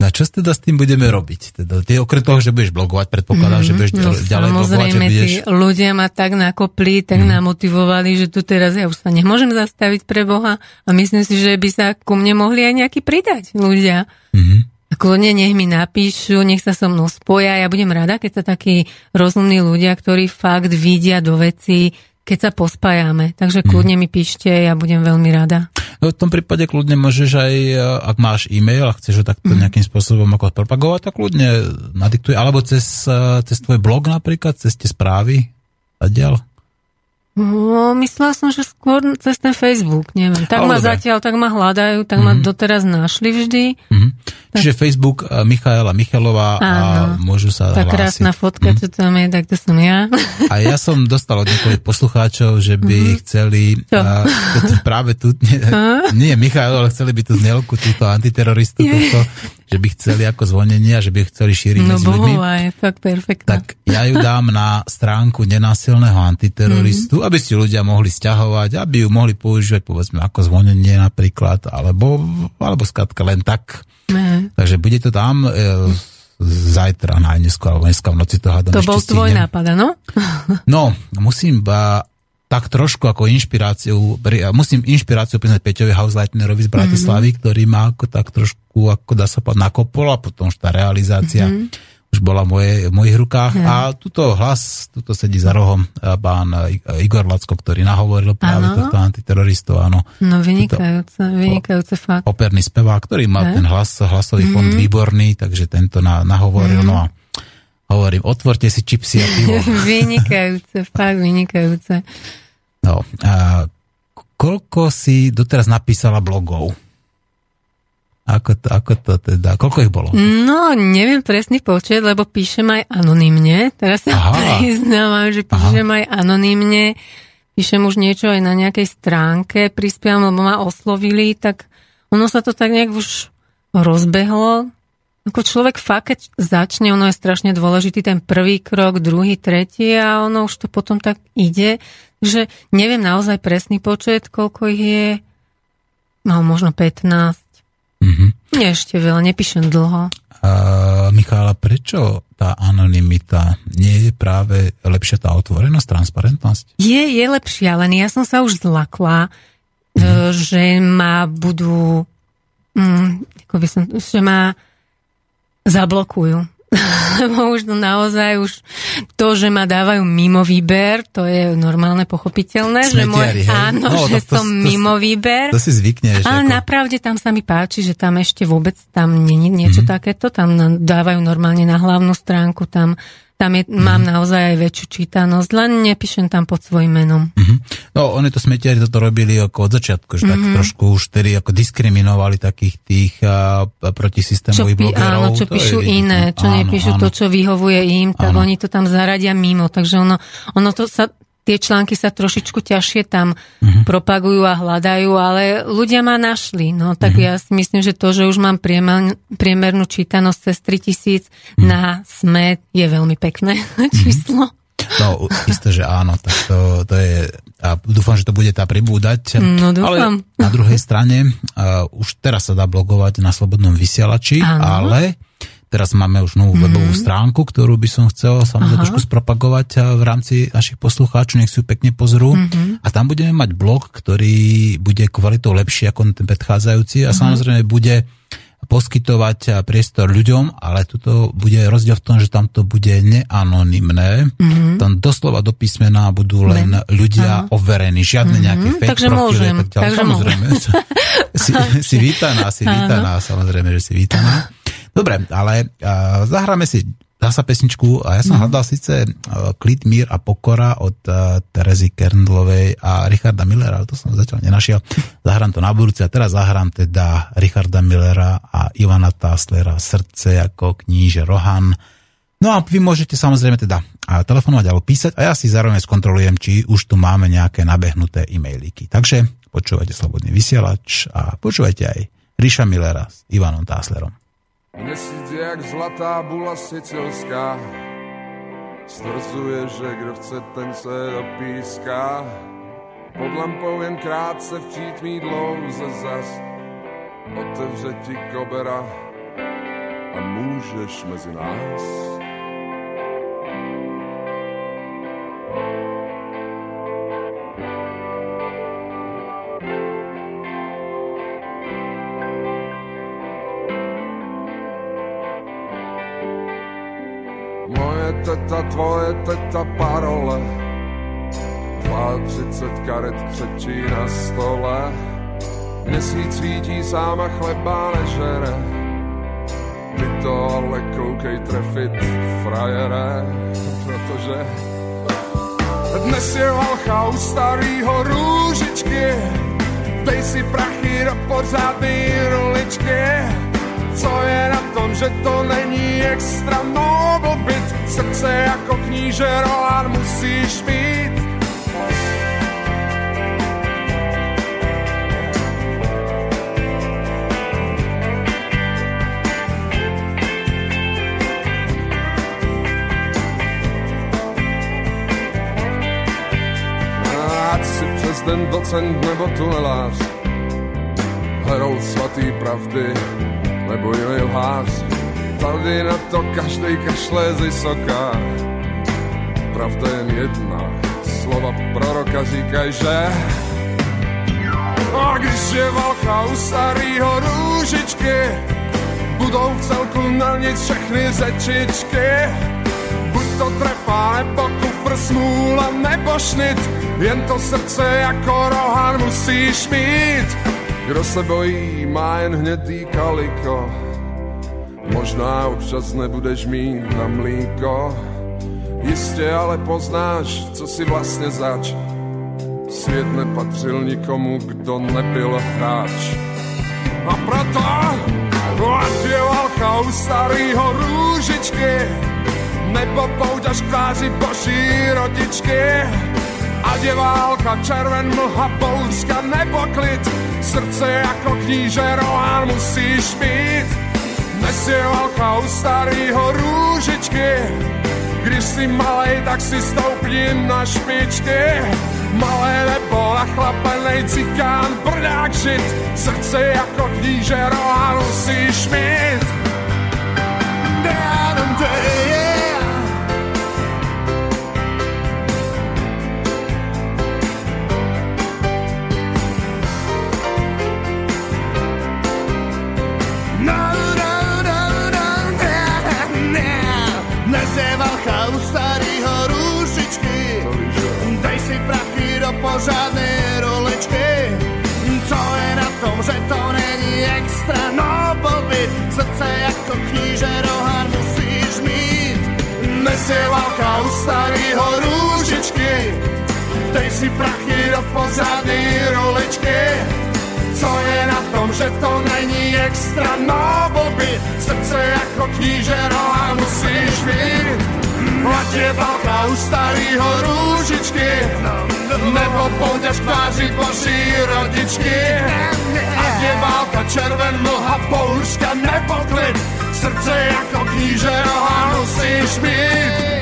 a čo teda s tým budeme robiť? Teda, ty okrem toho, že budeš blogovať, predpokladám, mm, že budeš no, ďalej blogovať, že budeš... tí ľudia ma tak nakopli, tak mm. namotivovali, že tu teraz ja už sa nemôžem zastaviť pre Boha a myslím si, že by sa ku mne mohli aj nejaký pridať ľudia. Mm. A kľudne nech mi napíšu, nech sa so mnou spoja. Ja budem rada, keď sa takí rozumní ľudia, ktorí fakt vidia do veci, keď sa pospájame. Takže mhm. kľudne mi píšte, ja budem veľmi rada. No, v tom prípade kľudne môžeš aj, e, ak máš e-mail a chceš ho takto mm. nejakým spôsobom ako propagovať, tak kľudne nadiktuj, alebo cez, e, cez tvoj blog napríklad, cez tie správy a ďal. No, myslela som, že skôr cez ten Facebook, neviem. Tak Ale ma dobre. zatiaľ, tak ma hľadajú, tak mm-hmm. ma mhm. doteraz našli vždy. Mm-hmm. Čiže Facebook uh, Michaela Michalová Áno. a môžu sa Tá krásna fotka, mm-hmm. čo tam je, tak to som ja. A ja som dostal od niekoľkých poslucháčov, že by mm-hmm. chceli uh, práve tu, <laughs> nie, nie Michael, ale chceli by tu znelku, túto antiteroristu, túto, že by chceli ako zvonenie a že by chceli šíriť no, medzi ľuďmi. No je fakt perfektná. Tak ja ju dám na stránku nenásilného antiteroristu, mm-hmm. Aby si ľudia mohli stiahovať, aby ju mohli používať povedzme ako zvonenie napríklad, alebo, alebo skratka len tak Ne. Takže bude to tam e, zajtra najneskôr, alebo dneska v noci to hádam To bol tvoj nápad, áno? <laughs> no, musím ba, tak trošku ako inšpiráciu, musím inšpiráciu priznať Peťovi Hausleitnerovi z Bratislavy, mm-hmm. ktorý má ako tak trošku, ako dá sa povedať, nakopol a potom už tá realizácia mm-hmm už bola moje, v mojich rukách. Ja. A tuto hlas, tuto sedí za rohom eh, pán eh, Igor Lacko, ktorý nahovoril práve ano. tohto antiteroristov. Áno. No vynikajúce, vynikajúce fakt. Operný spevák, ktorý mal ja. ten hlas, hlasový fond mm-hmm. výborný, takže tento na, nahovoril. Mm-hmm. No a hovorím, otvorte si čipsy a pivo. <laughs> vynikajúce, fakt vynikajúce. No, a koľko si doteraz napísala blogov? Ako to, ako to teda, koľko ich bolo? No, neviem presný počet, lebo píšem aj anonymne. Teraz sa priznávam, že píšem Aha. aj anonymne. Píšem už niečo aj na nejakej stránke, prispievam, lebo ma oslovili, tak ono sa to tak nejak už rozbehlo. Ako človek fakt, keď začne, ono je strašne dôležitý ten prvý krok, druhý, tretí a ono už to potom tak ide. Takže neviem naozaj presný počet, koľko ich je. No, možno 15 Mm-hmm. Nie ešte veľa, nepíšem dlho. A, Michála, prečo tá anonimita nie je práve lepšia tá otvorenosť, transparentnosť? Je, je lepšia, len ja som sa už zlakla, mm-hmm. že ma budú, mm, ako by som, že ma zablokujú. <laughs> lebo už to naozaj už to, že ma dávajú mimo výber, to je normálne pochopiteľné, Smetiari, že môj, hej? áno, No, že to- som to- mimo výber. To si zvykneš. Ale ako- napravde tam sa mi páči, že tam ešte vôbec tam není niečo mm-hmm. takéto, tam dávajú normálne na hlavnú stránku, tam, tam je, mm-hmm. mám naozaj aj väčšiu čítanosť, len nepíšem tam pod svojim menom. Mhm. No, oni to smetiari toto robili ako od začiatku, že mm-hmm. tak Mhm. trošku už vtedy ako diskriminovali takých tých uh, Čo, protisystémových blogerov. áno, čo je píšu vidieť, iné, čo Áno, nepíšu áno. to, čo vyhovuje im, tak Áno. oni to tam zaradia mimo, takže ono, ono to sa tie články sa trošičku ťažšie tam Mhm. propagujú a hľadajú, ale ľudia ma našli. No tak Mhm. ja si myslím, že to, že už mám priemer, priemernú čítanosť cez 3000 Mhm. na SME je veľmi pekné <laughs> číslo. No, isté, že áno, tak to, to je, a dúfam, že to bude tá pribúdať. No, dúfam. Ale na druhej strane, uh, už teraz sa dá blogovať na Slobodnom vysielači, Áno. ale teraz máme už novú Mhm. webovú stránku, ktorú by som chcel samozrejme trošku spropagovať v rámci našich poslucháčov, nech si ju pekne pozrú. Mhm. A tam budeme mať blog, ktorý bude kvalitou lepší ako ten predchádzajúci Mhm. a samozrejme bude poskytovať priestor ľuďom, ale tuto bude rozdiel v tom, že tam to bude neanonymné. Mm-hmm. Tam doslova do písmena budú len Len. ľudia overení, žiadne mm-hmm. nejaké fake takže profily. môžem, Tak ďalej. takže samozrejme. <laughs> si, si vítaná, si vítaná, samozrejme, že si vítaná. Dobre, ale uh, zahráme si dá sa pesničku a ja som hľadal síce uh, Klit, mír a pokora od uh, Terezy Kerndlovej a Richarda Millera, ale to som zatiaľ nenašiel. Zahrám to na budúce a teraz zahrám teda Richarda Millera a Ivana Táslera Srdce ako kníže Rohan. No a vy môžete samozrejme teda telefonovať alebo písať a ja si zároveň skontrolujem, či už tu máme nejaké nabehnuté e-mailiky. Takže počúvajte Slobodný vysielač a počúvajte aj Ríša Millera s Ivanom Táslerom. Měsíc jak zlatá bula sicilská Stvrzuje, že kdo chce, ten se dopíská Pod lampou jen krátce v přítmí dlouze zas Otevře ti kobera a můžeš mezi nás teta, tvoje teta, parole. 32 karet křečí na stole. Měsíc svítí sám a chleba nežere. Ty to ale koukej trefit, frajere Protože dnes je valcha u starýho růžičky. Dej si prachy do pořádný roličky. Co je tom, že to není extra noble byt. Srdce jako kníže Rohan musíš mít si přes den docent nebo tunelář. Herou svatý pravdy nebo jiný lhář Tady na to každej kašle z vysoká. Pravda jen jedna Slova proroka říkají, že A když je válka u starýho růžičky Budou v celku na nic všechny řečičky. Buď to trefa, nebo kufr smůla, nebo šnit Jen to srdce jako rohan musíš mít Kdo se bojí, má jen hnědý kaliko. Možná občas nebudeš mít na mlíko. Jistě ale poznáš, co si vlastně zač. Svět nepatřil nikomu, kdo nebyl hráč. A proto, válka u starýho růžičky nebo pouťaž k tváři boží rodičky. Ať je válka, červen, mlha, bouřka nebo klid, srdce jako kníže Rohan musíš mít. Dnes je válka u starýho růžičky, když si malej, tak si stoupni na špičky. Malé nebo nachlapenej cikán, brdák žit, srdce jako kníže Rohan musíš mít. Down yeah. No, srdce jako kníže rohan musíš mít. Dnes je válka u starýho růžičky, dej si prachy do pořádnej rolečky. Co je na tom, že to není extra, no blby, srdce jako kníže rohan musíš mít. Ať je válka u starýho rúžičky, nebo tváři Boží rodičky. Ať je válka červen, mlha, poušťa, nebo klid, srdce jako kníže roha musíš mít.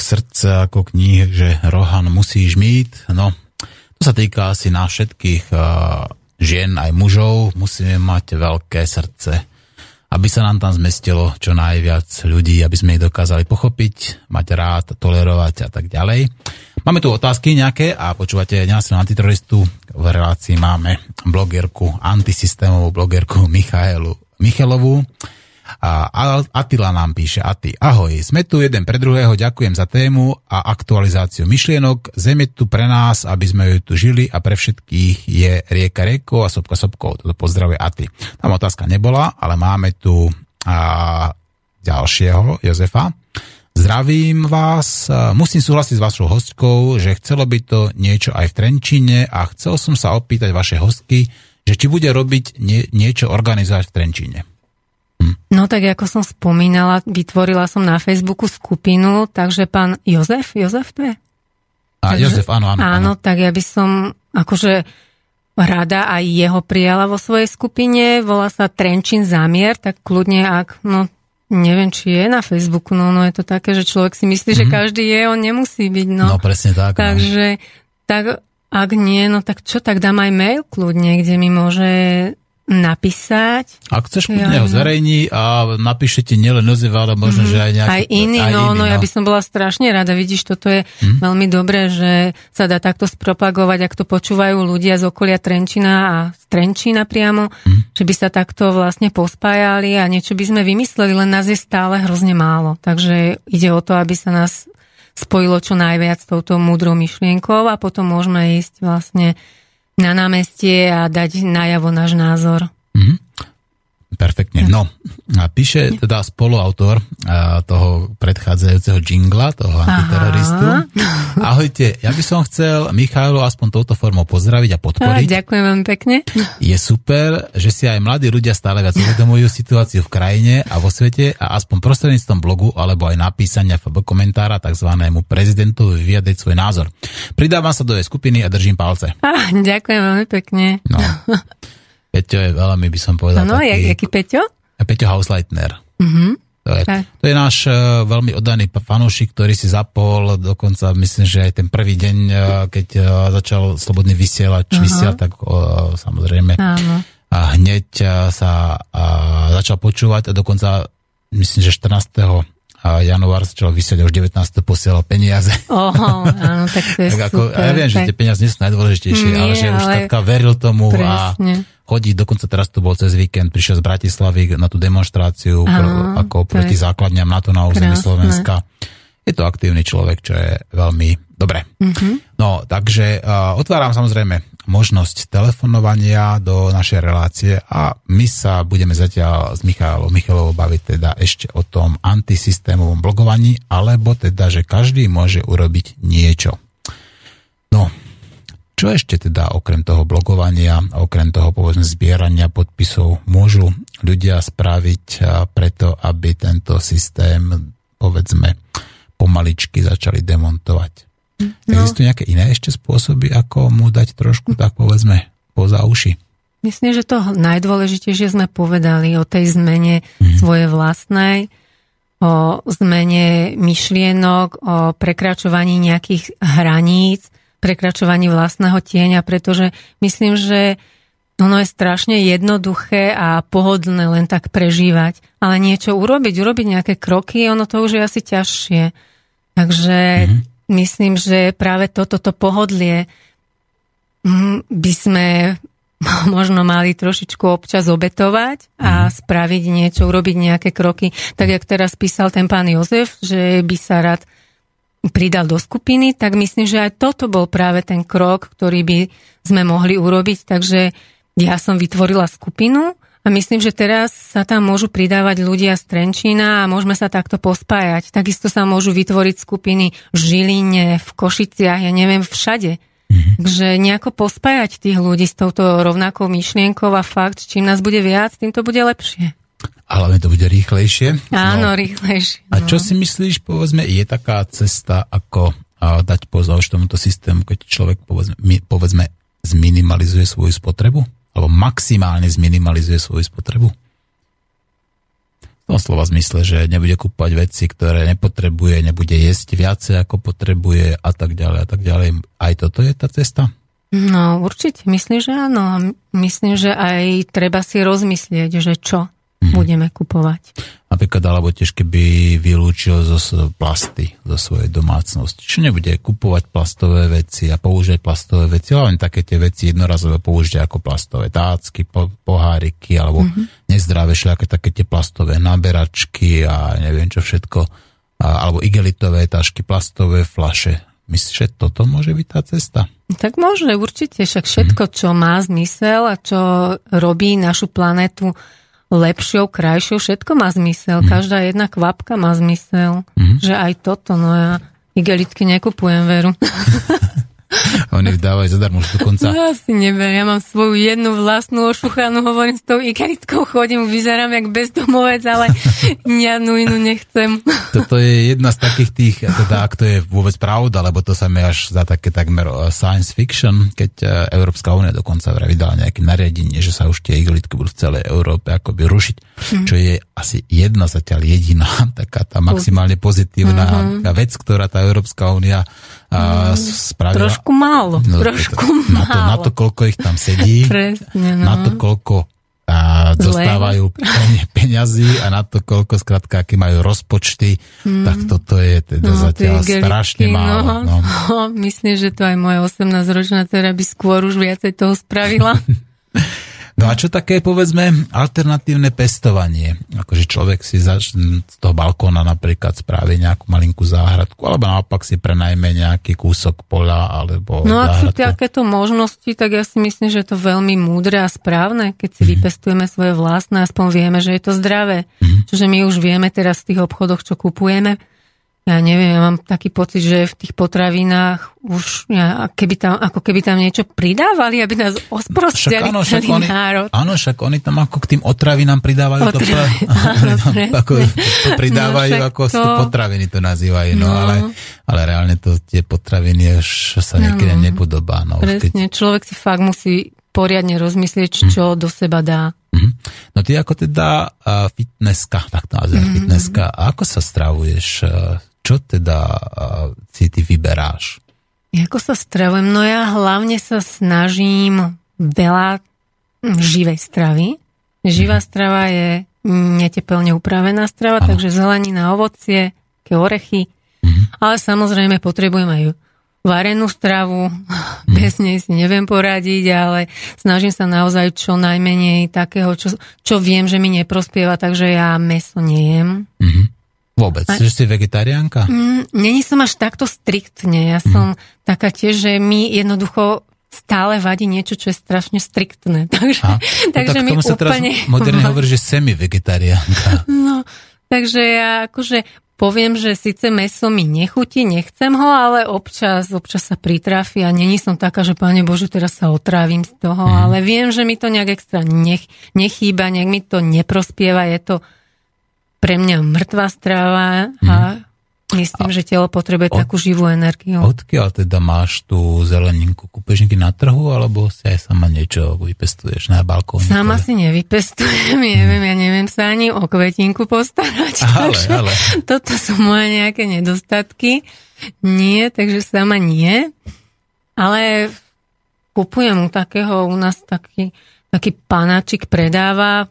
Srdce ako kníh, že Rohan musíš mít, no to sa týka asi na všetkých uh, žien aj mužov. Musíme mať veľké srdce, aby sa nám tam zmestilo čo najviac ľudí, aby sme ich dokázali pochopiť, mať rád, tolerovať a tak ďalej. Máme tu otázky nejaké a počúvate nenasilnú antiteroristu. V relácii máme blogerku, antisystémovú blogerku Michaelu Michelovú a Atila nám píše, Ati, ahoj, sme tu jeden pre druhého, ďakujem za tému a aktualizáciu myšlienok. Zem je tu pre nás, aby sme ju tu žili a pre všetkých je rieka riekou a sopka sopkou. Toto pozdravuje Ati. Tam otázka nebola, ale máme tu a, ďalšieho, Jozefa. Zdravím vás, musím súhlasiť s vašou hostkou, že chcelo by to niečo aj v Trenčine a chcel som sa opýtať vaše hostky, že či bude robiť nie, niečo organizovať v Trenčine. No tak ako som spomínala, vytvorila som na Facebooku skupinu, takže pán Jozef, Jozef to je? A takže, Jozef, áno, áno, áno. Áno, tak ja by som akože rada aj jeho prijala vo svojej skupine, volá sa Trenčín zámier, tak kľudne ak, no neviem, či je na Facebooku, no, no je to také, že človek si myslí, mm-hmm. že mhm. každý je, on nemusí byť, no. No presne tak. No. Takže, no. tak ak nie, no tak čo, tak dám aj mail kľudne, kde mi môže napísať. Ak chceš, kľudne ho zverejní a napíšete nielen Jozef, ale možno, mm-hmm. že aj nejaký... Aj iný, aj no, iný, no, no, ja by som bola strašne rada. Vidíš, toto je mm-hmm. veľmi dobré, že sa dá takto spropagovať, ak to počúvajú ľudia z okolia Trenčina a z Trenčína priamo, mm-hmm. že by sa takto vlastne pospájali a niečo by sme vymysleli, len nás je stále hrozne málo. Takže ide o to, aby sa nás spojilo čo najviac s touto múdrou myšlienkou a potom môžeme ísť vlastne na námestie a dať najavo náš názor. Perfektne. No, a píše teda spoluautor toho predchádzajúceho jingla, toho Aha. antiteroristu. Ahojte, ja by som chcel Michailu aspoň touto formou pozdraviť a podporiť. A, ďakujem vám pekne. Je super, že si aj mladí ľudia stále viac uvedomujú situáciu v krajine a vo svete a aspoň prostredníctvom blogu alebo aj napísania FB komentára tzv. prezidentovi vyjadriť svoj názor. Pridávam sa do jej skupiny a držím palce. Ah, ďakujem veľmi pekne. No. <laughs> Peťo je veľmi, by som povedal. No, taký, jaký Peťo? Peťo Hausleitner. Mm-hmm. To je, to je náš uh, veľmi oddaný fanúšik, ktorý si zapol dokonca, myslím, že aj ten prvý deň, uh, keď uh, začal Slobodný vysielať, uh-huh. vysielať, tak uh, samozrejme uh-huh. a hneď uh, sa uh, začal počúvať a dokonca, myslím, že 14 a január začal vysielať, už 19. posielal peniaze. Oho, áno, tak to je <laughs> tak ako, super. Ja viem, tak... že tie peniaze nie sú najdôležitejšie, Nie, ale že ale... už taká veril tomu presne. a chodí, dokonca teraz tu bol cez víkend, prišiel z Bratislavy na tú demonstráciu áno, pro, ako proti je... základňam NATO na území Slovenska. Je to aktívny človek, čo je veľmi dobre. Mm-hmm. No, takže uh, otváram samozrejme možnosť telefonovania do našej relácie a my sa budeme zatiaľ s Michalom Michalovou baviť teda ešte o tom antisystémovom blogovaní, alebo teda, že každý môže urobiť niečo. No, čo ešte teda okrem toho blogovania, okrem toho povedzme zbierania podpisov môžu ľudia spraviť preto, aby tento systém povedzme pomaličky začali demontovať? No. Existujú nejaké iné ešte spôsoby, ako mu dať trošku, tak povedzme, poza uši? Myslím, že to najdôležitejšie sme povedali o tej zmene mm-hmm. svojej vlastnej, o zmene myšlienok, o prekračovaní nejakých hraníc, prekračovaní vlastného tieňa, pretože myslím, že ono je strašne jednoduché a pohodlné len tak prežívať. Ale niečo urobiť, urobiť nejaké kroky, ono to už je asi ťažšie. Takže mm-hmm myslím, že práve toto to pohodlie mm, by sme <laughs> možno mali trošičku občas obetovať a mm. spraviť niečo, urobiť nejaké kroky. Tak, jak teraz písal ten pán Jozef, že by sa rád pridal do skupiny, tak myslím, že aj toto bol práve ten krok, ktorý by sme mohli urobiť. Takže ja som vytvorila skupinu a myslím, že teraz sa tam môžu pridávať ľudia z Trenčína a môžeme sa takto pospájať. Takisto sa môžu vytvoriť skupiny v Žiline, v Košiciach, ja neviem, všade. Mm-hmm. Takže nejako pospájať tých ľudí s touto rovnakou myšlienkou a fakt, čím nás bude viac, tým to bude lepšie. Ale to bude rýchlejšie. Áno, no. rýchlejšie. No. A čo si myslíš, povedzme, je taká cesta, ako a, dať pozor tomuto systému, keď človek, povedzme, mi, povedzme, zminimalizuje svoju spotrebu? Alebo maximálne zminimalizuje svoju spotrebu? V tom slova zmysle, že nebude kúpať veci, ktoré nepotrebuje, nebude jesť viacej, ako potrebuje a tak ďalej a tak ďalej. Aj toto je tá cesta? No, určite. Myslím, že áno. Myslím, že aj treba si rozmyslieť, že čo mm-hmm. budeme kupovať. Napríklad, alebo tiež keby vylúčil zo plasty zo svojej domácnosti. Čiže nebude kupovať plastové veci a použiť plastové veci, ale len také tie veci jednorazové použiť ako plastové tácky, po, poháriky, alebo mm-hmm. nezdravé všelijaké také tie plastové naberačky a neviem čo všetko, a, alebo igelitové tašky, plastové flaše. Myslíš, že toto môže byť tá cesta? Tak môže, určite. Však všetko, mhm. čo má zmysel a čo robí našu planetu lepšou, krajšou, všetko má zmysel. Mm. Každá jedna kvapka má zmysel. Mm. Že aj toto, no ja igelitky nekupujem, veru. <laughs> <laughs> Oni dávajú zadarmo už dokonca. No asi neber, ja mám svoju jednu vlastnú ošuchanú, hovorím s tou igeritkou, chodím, vyzerám jak bezdomovec, ale <laughs> žiadnu inú nechcem. Toto je jedna z takých tých, teda ak to je vôbec pravda, lebo to sa mi až za také takmer eh, science fiction, keď eh, Európska únia dokonca vydala nejaké nariadenie, že sa už tie igelitky budú v celej Európe akoby rušiť, mm. čo je asi jedna zatiaľ jediná <laughs> taká tá maximálne pozitívna mm-hmm. vec, ktorá tá Európska únia a spravila... Trošku málo, no, trošku to, málo. Na to, na koľko ich tam sedí, <laughs> Presne, no. na to, koľko a dostávajú <laughs> peňazí a na to, koľko skrátka, aký majú rozpočty, mm. tak toto je teda no, zatiaľ strašne málo. No, no. <laughs> No, myslím, že to aj moja 18-ročná dcera by skôr už viacej toho spravila. No a čo také, povedzme, alternatívne pestovanie? Akože človek si zač- z toho balkóna napríklad spraví nejakú malinkú záhradku, alebo naopak si prenajme nejaký kúsok pola, alebo No a sú takéto možnosti, tak ja si myslím, že je to veľmi múdre a správne, keď si mm. vypestujeme svoje vlastné, aspoň vieme, že je to zdravé. Mm. Čiže my už vieme teraz v tých obchodoch, čo kupujeme, ja neviem, ja mám taký pocit, že v tých potravinách už, ja, keby tam, ako keby tam niečo pridávali, aby nás osprostili áno, celý oni, národ. Áno, však oni tam ako k tým otravinám pridávajú Otravi, <laughs> to, áno, ako, to pridávajú, no, ako to... potraviny to nazývajú, no, no ale, ale reálne to tie potraviny už sa niekedy no, nepodobá. No, presne, keď... človek si fakt musí poriadne rozmyslieť, čo hm. do seba dá. Mm. No ty ako teda uh, fitnesska, tak to nazvem, mm. fitnesska, a ako sa stravuješ? Uh, čo teda si ty vyberáš? Ako sa stravujem? No ja hlavne sa snažím veľa živej stravy. Živá mm. strava je netepelne upravená strava, ano. takže zelenina, ovocie, ke orechy. Mm. Ale samozrejme potrebujem aj varenú stravu, mm. bez nej si neviem poradiť, ale snažím sa naozaj čo najmenej takého, čo, čo viem, že mi neprospieva, takže ja meso nejem. Mm. Vôbec, a... že si vegetariánka? Mm, není som až takto striktne. Ja som mm. taká tiež, že mi jednoducho stále vadí niečo, čo je strašne striktné. <laughs> Takže, a, no takže tak mi sa úplne... teraz moderne <laughs> hovorí, že semi-vegetariánka. No, takže ja akože poviem, že síce meso mi nechutí, nechcem ho, ale občas, občas sa pritrafi a není som taká, že páne Bože, teraz sa otrávim z toho, mm. ale viem, že mi to nejak extra nech, nechýba, nejak mi to neprospieva, je to pre mňa mŕtva stráva a mm. myslím, a že telo potrebuje od, takú živú energiu. Odkiaľ teda máš tú zeleninku? Kúpeš na trhu, alebo si aj sama niečo vypestuješ na balkóne? Sama si nevypestujem, <laughs> neviem, ja neviem sa ani o kvetinku postarať. Ale, ale. <laughs> Toto sú moje nejaké nedostatky. Nie, takže sama nie. Ale kupujem u takého, u nás taký, taký panáčik predáva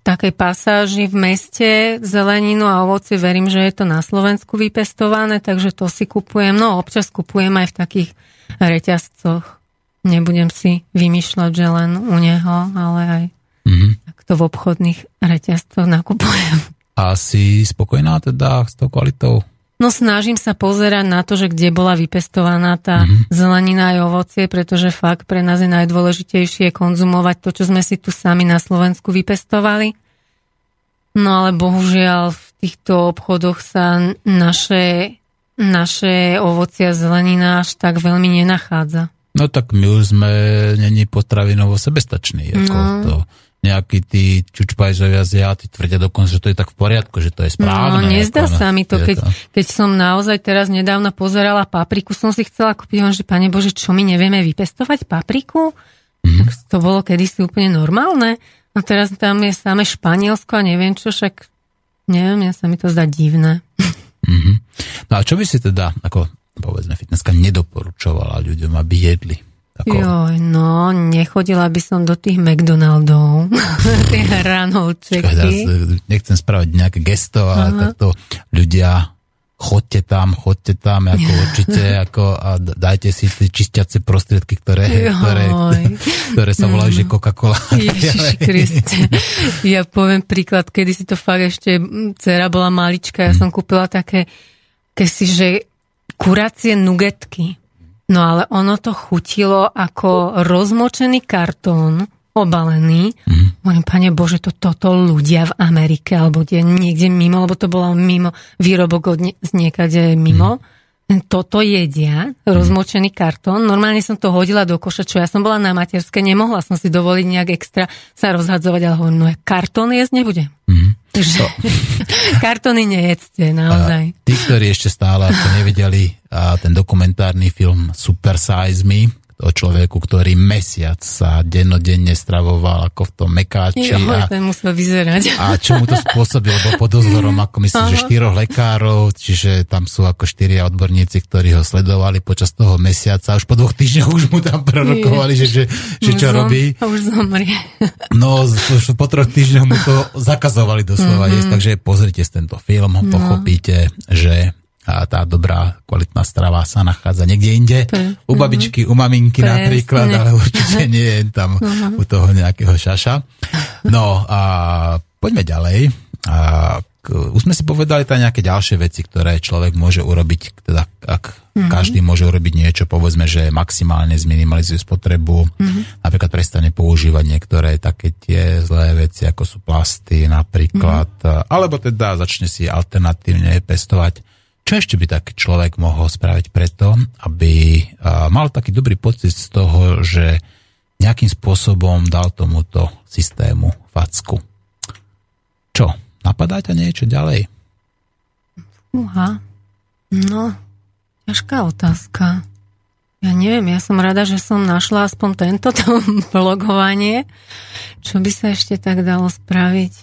takej pasáži v meste zeleninu a ovoci verím, že je to na Slovensku vypestované, takže to si kupujem. No občas kupujem aj v takých reťazcoch. nebudem si vymýšľať, že len u neho, ale aj mm-hmm. takto v obchodných reťazcoch nakupujem. A si spokojná teda s tou kvalitou? No snažím sa pozerať na to, že kde bola vypestovaná tá mm-hmm. zelenina aj ovocie, pretože fakt pre nás je najdôležitejšie konzumovať to, čo sme si tu sami na Slovensku vypestovali. No ale bohužiaľ v týchto obchodoch sa naše, naše ovocia a zelenina až tak veľmi nenachádza. No tak my už sme není potravinovo sebestační. Ako no. to nejakí tí čučpajzovia Aziati tvrdia dokonca, že to je tak v poriadku, že to je správne. No, nezdá ako, sa mi to, keď, to. keď som naozaj teraz nedávno pozerala papriku, som si chcela kúpiť, že pane Bože, čo my nevieme vypestovať papriku? Mm-hmm. Tak to bolo kedysi úplne normálne. A teraz tam je samé Španielsko a neviem čo, však neviem, ja sa mi to zdá divné. Mm-hmm. No a čo by si teda, ako povedzme, fitnesska nedoporučovala ľuďom, aby jedli? Ako... Joj, no, nechodila by som do tých McDonaldov, <laughs> tie hranolčeky. Nechcem spraviť nejaké gesto, ale Aha. takto ľudia chodte tam, chodte tam, ako <laughs> určite, ako a dajte si tie čistiace prostriedky, ktoré, ktoré, <laughs> ktoré sa volajú, že Coca-Cola. Ježiš Kriste. Ja poviem príklad, kedy si to fakt ešte, dcera bola malička, ja som kúpila také, keď si, že kuracie nugetky. No ale ono to chutilo ako rozmočený kartón, obalený. Mm. Hovorím, pane Bože, to toto ľudia v Amerike, alebo kde, niekde mimo, lebo to bolo mimo, výrobok od nie, z niekade mimo. Mm. Toto jedia, rozmočený kartón. Normálne som to hodila do koša, čo ja som bola na materskej, nemohla som si dovoliť nejak extra sa rozhadzovať, ale hovorím, no kartón jesť nebudem. Mm. Takže <laughs> kartóny nejedzte, naozaj. A tí, ktorí ešte stále ako nevideli a ten dokumentárny film Super Size Me, o človeku, ktorý mesiac sa dennodenne stravoval ako v tom mekáči. Jo, a, ten musel vyzerať. A čo mu to spôsobilo? Bol pod dozorom, ako myslím, Aha. že štyroch lekárov, čiže tam sú ako štyria odborníci, ktorí ho sledovali počas toho mesiaca. Už po dvoch týždňoch už mu tam prorokovali, že, že, že čo Zom, robí. A už zomrie. No, už po troch týždňoch mu to zakazovali doslova mm-hmm. jesť, takže pozrite si tento film, no. pochopíte, že tá dobrá, kvalitná strava sa nachádza niekde inde. Pre, u babičky, u maminky Presne. napríklad, ale určite nie je tam uh-huh. u toho nejakého šaša. No a poďme ďalej. A, už sme si povedali tam nejaké ďalšie veci, ktoré človek môže urobiť, teda ak uh-huh. každý môže urobiť niečo, povedzme, že maximálne zminimalizuje spotrebu, uh-huh. napríklad prestane používať niektoré také tie zlé veci, ako sú plasty napríklad, uh-huh. alebo teda začne si alternatívne pestovať čo ešte by taký človek mohol spraviť preto, aby mal taký dobrý pocit z toho, že nejakým spôsobom dal tomuto systému facku? Čo? Napadá ťa niečo ďalej? Uha. No, ťažká otázka. Ja neviem, ja som rada, že som našla aspoň tento <laughs> blogovanie. Čo by sa ešte tak dalo spraviť?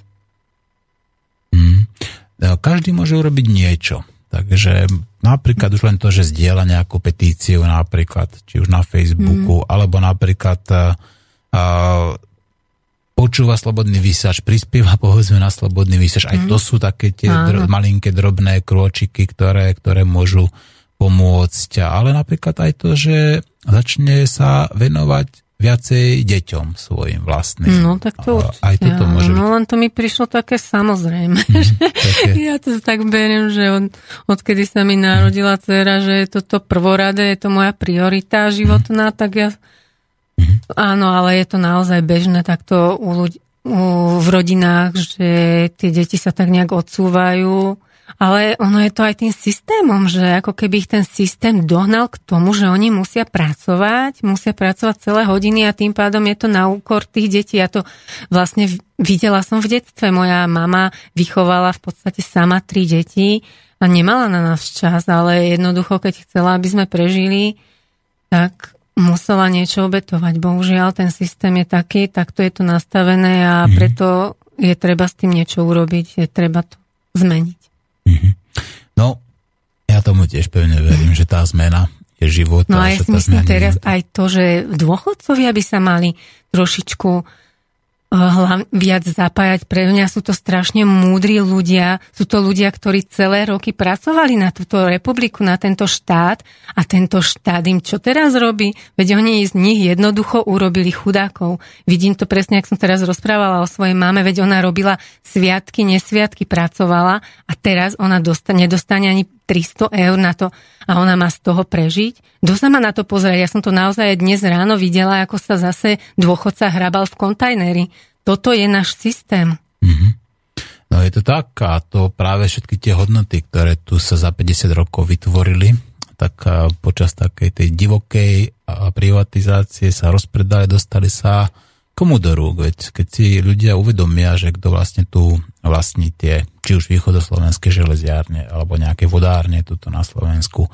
Hmm. Každý môže urobiť niečo. Takže napríklad už len to, že zdieľa nejakú petíciu napríklad, či už na Facebooku, mm. alebo napríklad uh, počúva slobodný vysač, prispieva povedzme na slobodný vysač. Aj mm. to sú také tie dro- malinké drobné krôčiky, ktoré, ktoré môžu pomôcť. Ale napríklad aj to, že začne sa venovať viacej deťom svojim vlastným. No tak to určite. Aj toto môže No len to mi prišlo také samozrejme. Mm, také. <laughs> ja to tak beriem, že od, odkedy sa mi narodila dcera, že je toto prvoradé, je to moja priorita životná, mm. tak ja... Mm. Áno, ale je to naozaj bežné takto u ľudí, u, v rodinách, že tie deti sa tak nejak odsúvajú ale ono je to aj tým systémom, že ako keby ich ten systém dohnal k tomu, že oni musia pracovať, musia pracovať celé hodiny a tým pádom je to na úkor tých detí. Ja to vlastne videla som v detstve. Moja mama vychovala v podstate sama tri deti a nemala na nás čas, ale jednoducho, keď chcela, aby sme prežili, tak musela niečo obetovať. Bohužiaľ, ten systém je taký, takto je to nastavené a mhm. preto je treba s tým niečo urobiť, je treba to zmeniť. Mm-hmm. No, ja tomu tiež pevne verím, že tá zmena je život. No a ja si myslím teraz aj to, že dôchodcovia by sa mali trošičku viac zapájať. Pre mňa sú to strašne múdri ľudia. Sú to ľudia, ktorí celé roky pracovali na túto republiku, na tento štát a tento štát im čo teraz robí? Veď oni z nich jednoducho urobili chudákov. Vidím to presne, ak som teraz rozprávala o svojej mame, veď ona robila sviatky, nesviatky, pracovala a teraz ona dostane, nedostane ani 300 eur na to a ona má z toho prežiť. Kto sa ma na to pozrieť? Ja som to naozaj dnes ráno videla, ako sa zase dôchodca hrabal v kontajneri. Toto je náš systém. Mm-hmm. No je to tak a to práve všetky tie hodnoty, ktoré tu sa za 50 rokov vytvorili, tak počas takej tej divokej privatizácie sa rozpredali, dostali sa komu do rúk, veď keď si ľudia uvedomia, že kto vlastne tu vlastní tie, či už východoslovenské železiárne, alebo nejaké vodárne tuto na Slovensku,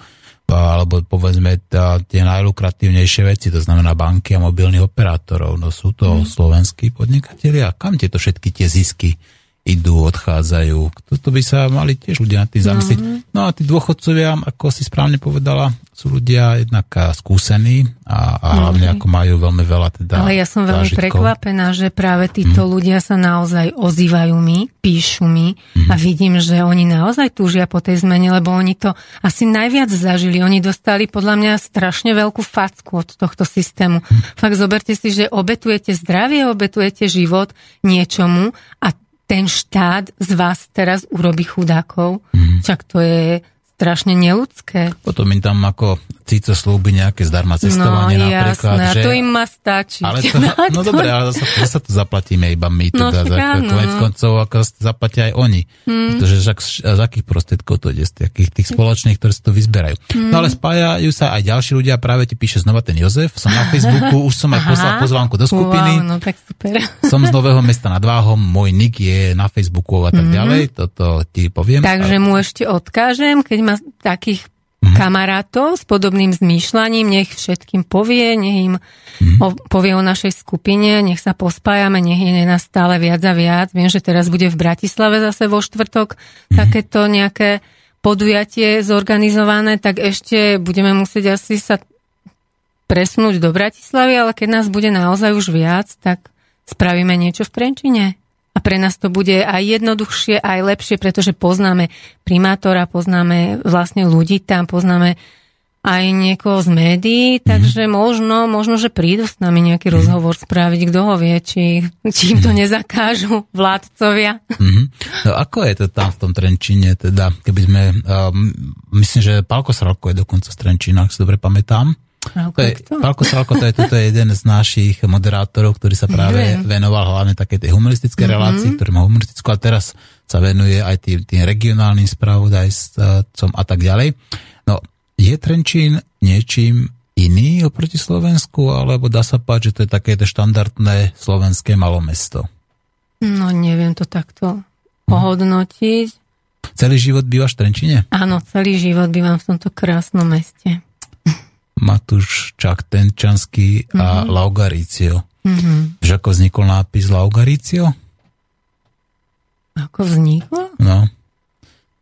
alebo povedzme tie najlukratívnejšie veci, to znamená banky a mobilných operátorov, no sú to mm. slovenskí podnikatelia. Kam tieto všetky tie zisky idú, odchádzajú. Toto by sa mali tiež ľudia na tým zamyslieť. Mm-hmm. No a tí dôchodcovia, ako si správne povedala, sú ľudia jednak skúsení a, a hlavne mm-hmm. ako majú veľmi veľa teda Ale ja som veľmi zážitkov. prekvapená, že práve títo mm. ľudia sa naozaj ozývajú mi, píšu mi mm. a vidím, že oni naozaj túžia po tej zmene, lebo oni to asi najviac zažili. Oni dostali podľa mňa strašne veľkú facku od tohto systému. Mm. Fakt zoberte si, že obetujete zdravie, obetujete život niečomu a ten štát z vás teraz urobí chudákov. Mm. Však to je strašne neludské. Potom im tam ako Cico slúbi nejaké zdarma cestovanie no, napríklad. Jasné, že... to im má stačiť. Ale <laughs> to, no, no dobre, ale zase, zase to zaplatíme iba my, no, teda, no, za, konec koncov ako zaplatia aj oni. Hmm. Pretože z, z akých prostriedkov to ide, z takých tých spoločných, ktoré sa to vyzberajú. Hmm. No ale spájajú sa aj ďalší ľudia, práve ti píše znova ten Jozef, som na <laughs> Facebooku, už som aj poslal pozvánku do skupiny. Wow, no tak super. <laughs> Som z Nového mesta nad Váhom, môj nick je na Facebooku a tak hmm. ďalej, toto ti poviem. Takže mu ešte odkážem, keď má takých mm-hmm. kamarátov s podobným zmýšľaním, nech všetkým povie, nech im mm-hmm. o, povie o našej skupine, nech sa pospájame, nech je nás stále viac a viac. Viem, že teraz bude v Bratislave zase vo štvrtok mm-hmm. takéto nejaké podujatie zorganizované, tak ešte budeme musieť asi sa presnúť do Bratislavy, ale keď nás bude naozaj už viac, tak spravíme niečo v Trenčine. A pre nás to bude aj jednoduchšie, aj lepšie, pretože poznáme primátora, poznáme vlastne ľudí tam, poznáme aj niekoho z médií, takže mm-hmm. možno, možno, že prídu s nami nejaký mm-hmm. rozhovor spraviť, kto ho vie, či, či im to mhm. nezakážu vládcovia. Mm-hmm. No, ako je to tam v tom Trenčine, teda, keby sme, um, myslím, že Pálko Sralko je dokonca z Trenčína, ak si dobre pamätám. To je, Salko, to je, toto je jeden z našich moderátorov, ktorý sa práve venoval hlavne také tej humoristické mm-hmm. relácii, ktorý má humoristickú a teraz sa venuje aj tým, tým regionálnym spravodajcom a tak ďalej. No, je Trenčín niečím iný oproti Slovensku, alebo dá sa páť, že to je také štandardné slovenské malomesto? No, neviem to takto pohodnotiť. Celý život bývaš v Trenčine? Áno, celý život bývam v tomto krásnom meste. Matúš Čak Tenčanský a mm-hmm. Laugaricio. Mm-hmm. Že ako vznikol nápis Laugaricio? Ako vznikol? No.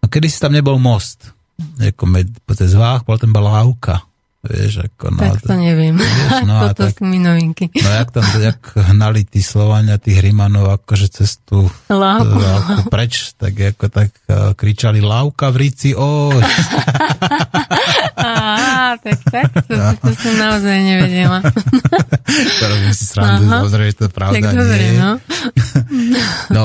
No kedy si tam nebol most. Jako med, po cez Vách, bol tam bola Lauka. Vieš, ako, no, tak to neviem. Vieš, no, <laughs> Toto tak, mi novinky. No jak tam, jak hnali tí Slovania, tých Rimanov, akože cestu Lávku. Ako preč, tak ako tak uh, kričali Lávka v Ríci, oj. <laughs> Á, tak tak, to, no. to som naozaj nevedela. <laughs> to robím si srandu, samozrejme, že to je pravda. Tak dobre, no. no,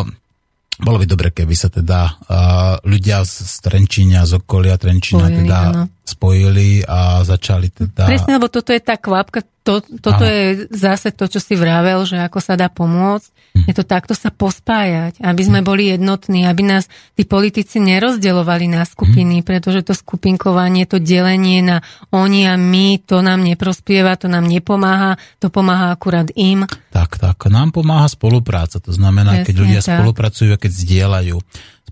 bolo by dobre, keby sa teda uh, ľudia z, Trenčíňa, z okolia Trenčíňa spojili, teda ano. Spojili a začali teda... Presne, lebo toto je tá kvapka, to, toto ano. je zase to, čo si vravel, že ako sa dá pomôcť. Hm. Je to takto sa pospájať, aby sme hm. boli jednotní, aby nás tí politici nerozdeľovali na skupiny, hm. pretože to skupinkovanie, to delenie na oni a my, to nám neprospieva, to nám nepomáha, to pomáha akurát im. Tak, tak. Nám pomáha spolupráca. To znamená, Presne, keď ľudia tak. spolupracujú a keď zdieľajú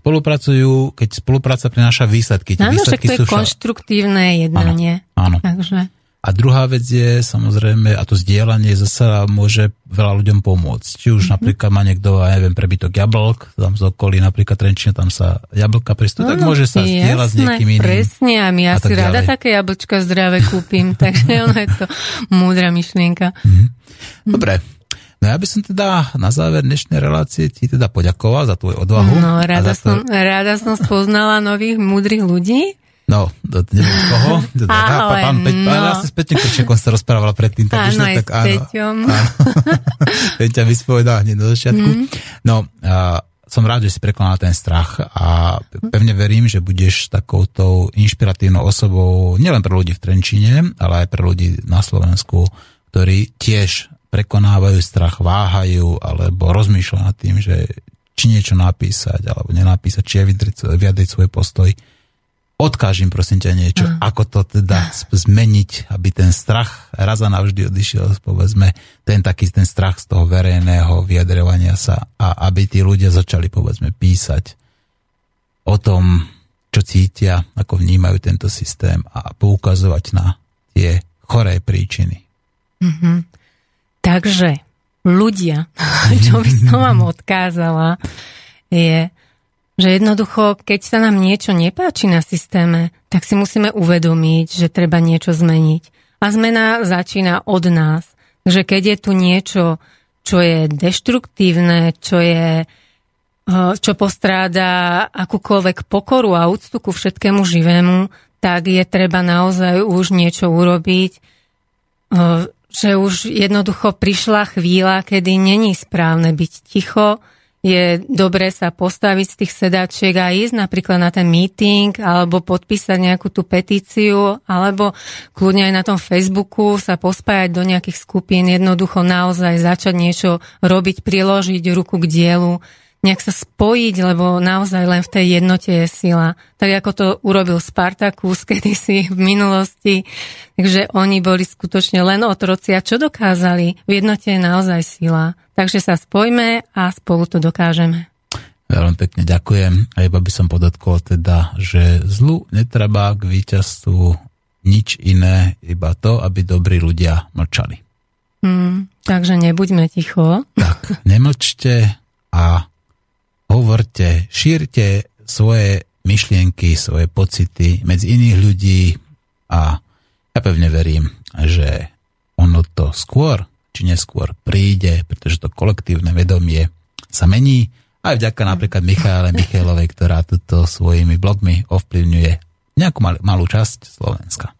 spolupracujú, keď spolupráca prináša výsledky. Áno, však to je konštruktívne jednanie. Áno, áno. Takže. A druhá vec je samozrejme, a to zdieľanie zase môže veľa ľuďom pomôcť. Či už mm-hmm. napríklad má niekto, ja neviem, prebytok jablk, tam z okolí napríklad Trenčina, tam sa jablka pristú, no, tak môže sa zdieľať s niekým iným. presne, a my ja si rada také jablčka zdravé kúpim, <laughs> takže ono je to múdra myšlienka. Mm-hmm. Dobre, No ja by som teda na záver dnešnej relácie ti teda poďakoval za tvoju odvahu. No, rada, to... som, rada som spoznala nových múdrych ľudí. No, to neviem koho. Ale pán, Peť, no. Ja si s Peťom Krčekom sa rozprávala predtým. Tak áno, aj tak, s áno, Peťom. <laughs> Peťa vyspovedala hneď do začiatku. Mm. No, a som rád, že si prekonala ten strach a pevne verím, že budeš takouto inšpiratívnou osobou nielen pre ľudí v Trenčine, ale aj pre ľudí na Slovensku, ktorí tiež prekonávajú strach, váhajú alebo rozmýšľajú nad tým, že či niečo napísať alebo nenapísať, či vyjadriť, vyjadriť svoj postoj. Odkážim prosím ťa niečo, mm. ako to teda zmeniť, aby ten strach raz a navždy odišiel, povedzme, ten taký ten strach z toho verejného vyjadrovania sa a aby tí ľudia začali, povedzme, písať o tom, čo cítia, ako vnímajú tento systém a poukazovať na tie choré príčiny. Mm-hmm. Takže ľudia, <laughs> čo by som vám odkázala, je, že jednoducho, keď sa nám niečo nepáči na systéme, tak si musíme uvedomiť, že treba niečo zmeniť. A zmena začína od nás. Takže keď je tu niečo, čo je deštruktívne, čo je eh, čo postráda akúkoľvek pokoru a úctu ku všetkému živému, tak je treba naozaj už niečo urobiť eh, že už jednoducho prišla chvíľa, kedy není správne byť ticho, je dobré sa postaviť z tých sedačiek a ísť napríklad na ten meeting alebo podpísať nejakú tú petíciu alebo kľudne aj na tom Facebooku sa pospájať do nejakých skupín, jednoducho naozaj začať niečo robiť, priložiť ruku k dielu nejak sa spojiť, lebo naozaj len v tej jednote je sila. Tak ako to urobil Spartakus kedysi <laughs> v minulosti. Takže oni boli skutočne len otroci. A čo dokázali? V jednote je naozaj sila. Takže sa spojme a spolu to dokážeme. Veľmi pekne ďakujem. A iba by som podotkol teda, že zlu netreba k víťazstvu nič iné, iba to, aby dobrí ľudia mlčali. Hmm, takže nebuďme ticho. Tak, nemlčte a hovorte, šírte svoje myšlienky, svoje pocity medzi iných ľudí a ja pevne verím, že ono to skôr či neskôr príde, pretože to kolektívne vedomie sa mení aj vďaka napríklad Michále Michailovej, ktorá tuto svojimi blogmi ovplyvňuje nejakú mal, malú časť Slovenska.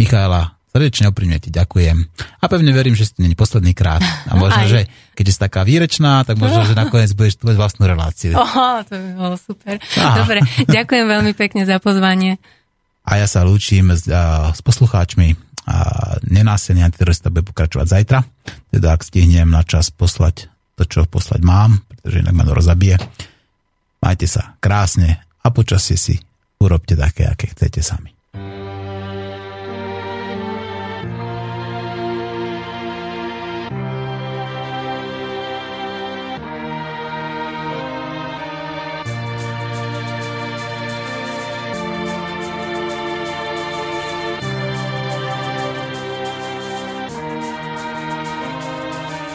Michála, Srdečne oprímne ti ďakujem. A pevne verím, že ste není posledný krát. A možno, Aj. že keď je taká výrečná, tak možno, že nakoniec budeš tvojť vlastnú reláciu. Oho, to by bolo super. Aha. Dobre, ďakujem veľmi pekne za pozvanie. A ja sa lúčim s, a, s poslucháčmi. A nenásilný antiterorista bude pokračovať zajtra. Teda ak stihnem na čas poslať to, čo poslať mám, pretože inak ma to rozabije. Majte sa krásne a počasie si urobte také, aké chcete sami.